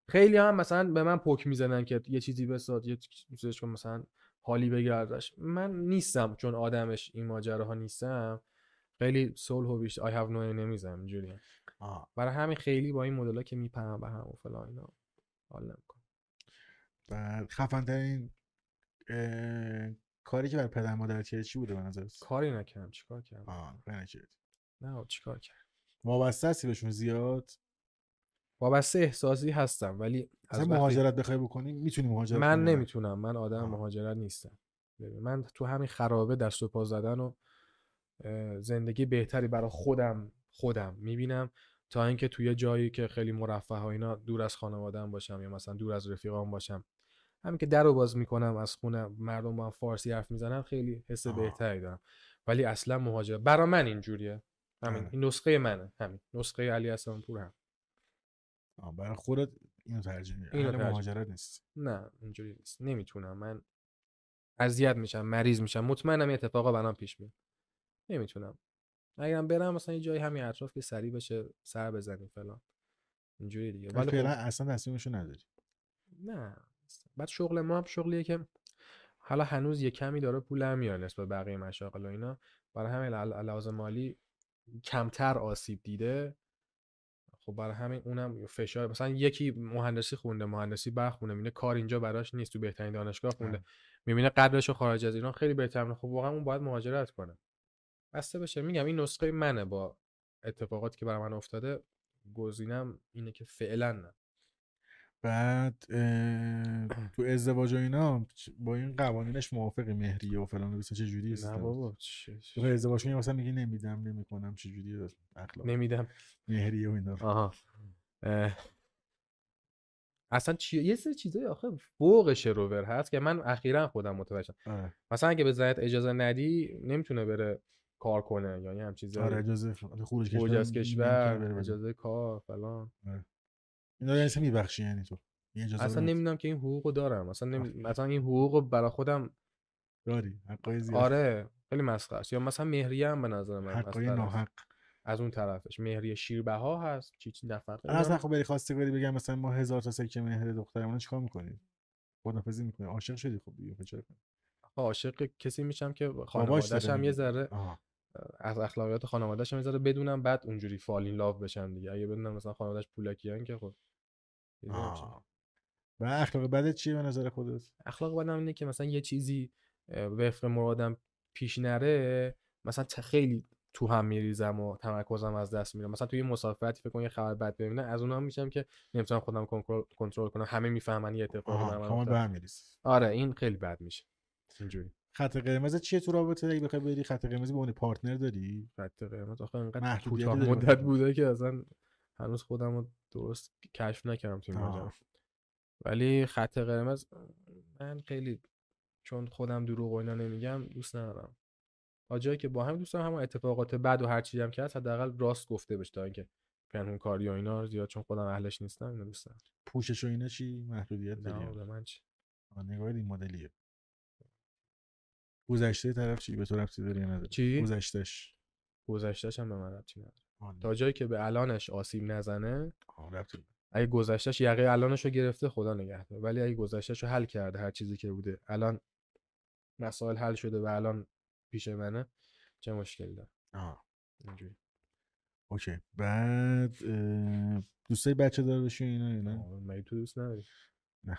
خیلی هم مثلا به من پک می‌زنن که یه چیزی بساز یه چیزش کن مثلا حالی بگیر ازش من نیستم چون آدمش این ماجراها نیستم. خیلی صلح و بیشتر I have no نمی‌زنم اینجوری. برای همین خیلی با این مدل که میپرم به هم و فلان اینا. حال بعد خفن ترین کاری که بر پدر مادرت کردی چی بوده به نظرت؟ کاری نکردم. چیکار کردم؟ آه نکردی. نه چیکار کردم؟ وابسته هستی بهشون زیاد؟ وابسته احساسی هستم ولی از وقتی- مهاجرت بخوای بکنی می‌تونی مهاجرت من؟ نمی‌تونم. من آدم آه. مهاجرت نیستم. من تو همین خرابه دست و پا زدن و زندگی بهتری برای خودم خودم می‌بینم تا اینکه توی جایی که خیلی مرفه ها اینا دور از خانوادم باشم یا مثلا دور از رفیقام باشم همین که در رو باز می‌کنم از خونه مردم با هم فارسی حرف می‌زنن خیلی حس. بهتری دارم. ولی اصلا مهاجرت. برا من اینجوریه. همین. این نسخه منه. همین. نسخه علی حسن پور هم برای خودت اینو ترجیح اینو مهاجرت نیست. نه اینجوری نیست. نمی‌تونم. من اذیت میشم مریض میشم. مطمئنم این اتفاقا برام پیش میاد. نمی‌تونم. اگرم برم مثلا یه جایی همین اطراف که سریع بشه سر بزنیم فلان. اینجوری دیگه. ولی ولی فعلا خب اصلا تصمیمشو نداری. نه. بعد شغل ما هم شغلیه که حالا هنوز یه کمی داره پول میاره نسبت به بقیه مشاغل و اینا. برای همین لحاظ مالی کمتر آسیب دیده. خب برای همین اونم فشار مثلا یکی مهندسی خونده مهندسی برق خونده می‌بینه کار اینجا براش نیست تو بهترین دانشگاه خونده. می‌بینه قدرش رو خارج از ایران خیلی بهتر خب واقعا اون باید مهاجرت کنه. بسته بشه. میگم این نسخه منه با اتفاقاتی که برای من افتاده. گزینم اینه که فعلا نه. بعد اه، تو ازدواج و اینا با این قوانینش موافقی مهریه و فلان و چه جوری نه بابا چه- تو ازدواج کنی مثلا میگی نمیدم نمی‌کنم چه جوری اخلاق؟ نمیدم. مهریه و اینا. آها. اه. اصلا چی یه سری چیزای آخه فوق شروور هست که من اخیرا خودم متوجه شدم آره. مثلا اگه به زنت اجازه ندی نمی‌تونه بره کار کنه یا یه هم چیزایی. آره اجازه خروج کشور. اجازه کار فلان. اینا رو اصلا میبخشی یعنی تو. اصلا نمی‌دونم که این حقوقو دارم. اصلا نمی... مثلا این حقوقو برای خودم داری. حقای زیاد. آره خیلی مسخره است. یا مثلا مهریه هم به نظر من حقای. ناحق. از اون طرفش. مهریه شیربها هست. چی چی نفقه الان اصلا خب بری خواستگاری بگم مثلا ما هزار تا سکه مهر دخترمون چیکار می‌کنی خدافظی می‌کنی. عاشق شدی خب دیگه چرا؟ عاشق کسی میشم که خانواده‌ش هم یه. ذره از اخلاقیات خانواده‌ش هم یه ذره بدونم بعد اونجوری فالین لاو بشم دیگه. اگه بدونم مثلا خانواده‌اش پولکیان که خب یه ذره چی- آه. و اخلاق بدت چیه به نظر خودت؟ اخلاق بدم اینه که مثلا یه چیزی وفق مرادم پیش نره مثلا خیلی تو هم میریزم و تمرکزم از دست میره. مثلا توی یه مسافرتی فکر کن یه خبر بد ببینم از اونها میشم که نمی‌تونم خودم کنترل کنم. همه می‌فهمن یه اتفاقی برام آره این خیلی بد میشه. اینجوری. خط قرمز چیه تو رابطه؟ اگه بخوای بری خط قرمزی به عنوان پارتنر داری؟ خط قرمز؟ آخه انقدر کوتاه مدت بوده که اصلا هنوز خودم رو درست کشف نکردم توی این. ماجرا. ولی خط قرمز من خیلی چون خودم دروغ و اینا نمیگم دوست ندارم. تا جایی که با هم دوست دارم همون اتفاقات بد و هر چیزی هم که هست حداقل راست گفته بشه تا اینکه پنهون کاری و اینا زیاد چون خودم اهلش نیستم اینو دوست دارم پوشش و اینا چی؟ محدودیت داری؟ نه من چی؟ نگاه این مدلیه. گذشته طرف چی؟ به تو ربطی داری نداره؟ چی؟ گذشتهش. گذشتهش هم به من ربطی نداره. تا جایی که به الانش آسیب نزنه. اگه گذشتهش یقه الانش رو گرفته خدا نگهدار. ولی اگه گذشتهش رو حل کرده هر چیزی که بوده الان مسائل حل شده و الان پیش منه چه مشکلی داره؟ اینجوری. اوکی. بعد دوستای بچه دار بشی و اینا اینا مگه تو دوست نداری؟ نه.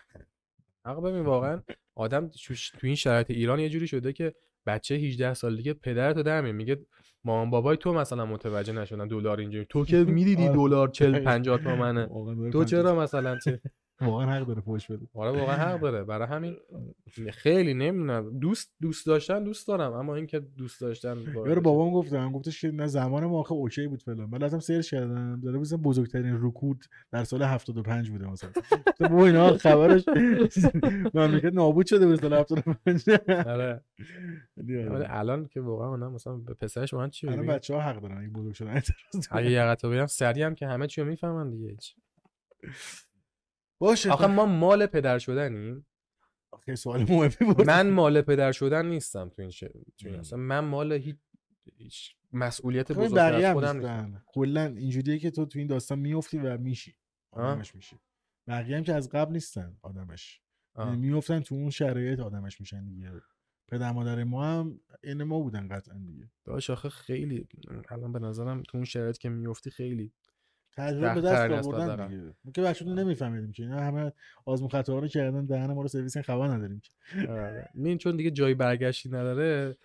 آقا ببین واقعا آدم تو این شرایط ایران یه جوری شده که بچه 18 سالگی پدرتو در میاره میگه مامان بابای تو مثلا متوجه نشدن دلار اینجوری. تو که می‌دیدی آره. دلار 40 50 تومنه. تو چرا مثلا چه واقعا حق داره فوش بده. آره واقعا حق داره برای همین خیلی نمی‌دونم. دوست دوست داشتن دوست دارم اما اینکه دوست داشتن یارو. بابام گفتم گفتش که نه زمان ما آخه اوکی بود فلان. من رفتم سرچ کردم. داره مثلا بزرگترین رکود در سال 75 بوده مثلا. گفتم بابا اینا خبرش مملکت نابود شده بود سال 75 آره. ولی آره. الان که واقعا اونا مثلا به پسرش واقعا چی الان میگن بچه ها حق دارن اگه بزرگ شدن اگه یقتو بگم سریع هم که همه چی رو می‌فهمن دیگه هیچ. باشه. آخه ما مال پدر شدنیم. آخه سوال مهمی بود. من مال پدر شدن نیستم تو این ش... تو این. اصلا من مال هیچ, هیچ مسئولیت بزرگتر از خودم نیستم. کلا اینجوریه که تو تو این داستان میفتی و میشی. آدمش میشی. بقیه هم که از قبل نیستن آدمش. یعنی میفتن تو اون شرایط آدمش میشن دیگه. پدر مادر ما هم این ما بودن قطعا دیگه. داش آخه خیلی الان به نظرم تو اون شرایط که میفتی خیلی تجربه به دست آوردن. دیگه. ما که بچه‌ها نمیفهمیدیم که اینا همه آزمون خطا رو کردن دهن ما رو سرویس این خبر نداریم که. آره. این چون دیگه جای برگشتی نداره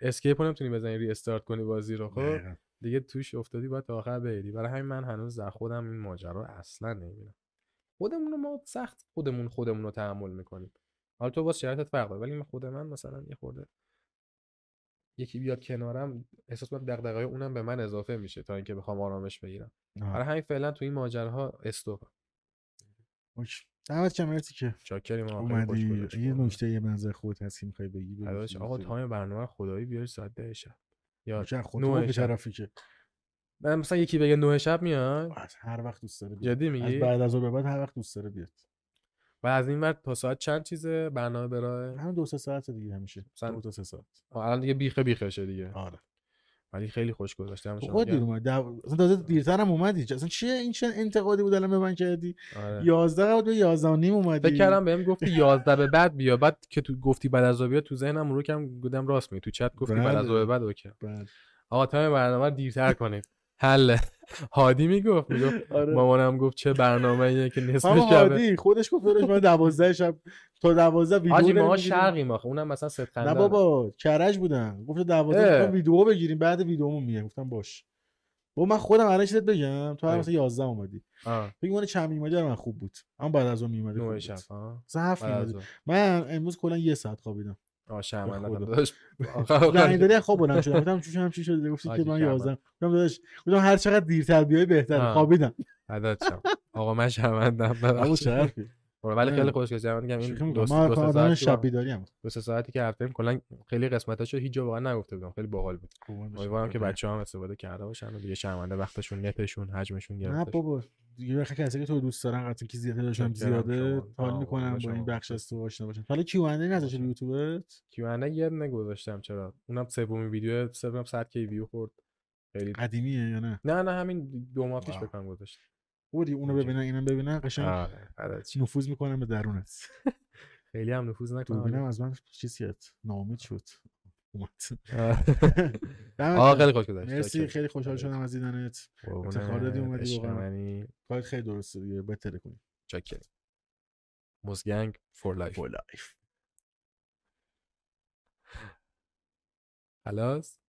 اسکیپ رو نمی‌تونی بزنی ری استارت کنی بازی رو خب. دیگه توش افتادی باید تا آخر بری. برای همین من هنوز در خودم این ماجرا اصلا نمی‌بینم. خودمون رو ما سخت خودمون خودمون رو تحمل می‌کنیم. حالا تو باز شرایطت فرق داره ولی من خود من مثلا یه خورده یکی بیاد کنارم احساس می‌کنم دغدغه‌های اونم به من اضافه میشه تا اینکه بخوام آرامش بگیرم. برای همین فعلا تو این ماجراها استوب اوکی. دمت گرم مرسی که چاکریم آقا یه. نکته یه منظر خودت هست که می‌خوای بگی. داداش، آقا تایم برنامه خدایی بیاری ساعت ده شب یا خود به شب. طرفی که من مثلا یکی بگه نه شب میاد از هر وقت دوست داره بیاد جدی از میگی بعد از اون به بعد هر وقت دوست داره بیاد و از این ور تا ساعت چند چیزه؟ برنامه برای همین دو سه ساعت دیگه همیشه مثلا- دو تا سه ساعت. الان دیگه بیخه بیخشه دیگه. آره. ولی خیلی خوش گذشته تو همشون خود دیر اومد. اصلا تازه دیرتر هم اومدی اصلا چیه این چه انتقادی بود الان به من کردی؟ آره. 11 قبل به 11 و نیم اومدی. فکر کردم بهم گفتی 11 به بعد بیا. بعد که تو گفتی بعد از بیا تو ذهنم رو کم گفتم راست می تو چت گفتی بعد از بله. بعد اوکی. بعد آقا تایم برنامه دیرتر کنید. حل. هادی می‌گفت می‌گفت آره. مامانم گفت چه برنامه‌ایه که نصف شبه هادی خودش گفت داداش من 12 شب تا 12 ویدیو آجی ما. شرقیم آخه اونم مثلا ست نه بابا کرج بودن. گفت 12 اه. می‌خوام ویدیو بگیریم بعد ویدیومون میاد گفتم باش. با من خودم الان چیزت بگم. تو هر. مثلا 11 اومدی. فکر کنم چند میومدی برای من خوب بود. اما بعد از اون میومدی شب ظهر. من امروز کلا یه ساعت خوابیدم. آه شرمنده داری خواب بلند شدم گفتم چوش هم چی شده گفتی که من شرمنده. 11 گفتم داداش گفتم هر چقدر دیرتر بیای بهتر آه. خوابیدم. فدات شم. آقا من شرمندم. چه حرفی ولی خیلی نه. خوشگذر من میگم این. دو سه آدم ساعتی شب که- بیداری ام دو سه ساعتی که رفتیم کلا خیلی قسمتاشو هیچ جا واقعا نگفته بودم. خیلی باحال بود. امیدوارم که بچه هم استفاده کرده باشن و دیگه شرمنده وقتشون نتشون حجمشون نه گرفته بابا. دیگه بخیر کسی که تو دوست دارن قطعا که زیاده داشتم زیاده. حال می‌کنم با. این بخش از تو آشنا باشن حالا کیو انده نذاشه رو. یوتیوبت کیو ان یه دونه گذاشتم چرا اونم سومین ویدیو سوم 100 کی ویو خورد خیلی قدیمیه یا نه نه نه همین دو ماه پیش. بکنم گذاشت بودی اونو. ببینن اینم ببینن قشنگ آره. نفوذ می‌کنم به درونت خیلی هم نفوذ نکنم از من چیز کرد ناامید شد آه. خیلی خوش گذشت. مرسی. خیلی خوشحال شدم از دیدنت. افتخار دادی اومدی واقعا. کارت خیلی درسته دیگه. بهتره کنی. چاکرم موزگنگ فور لایف فور لایف خلاص؟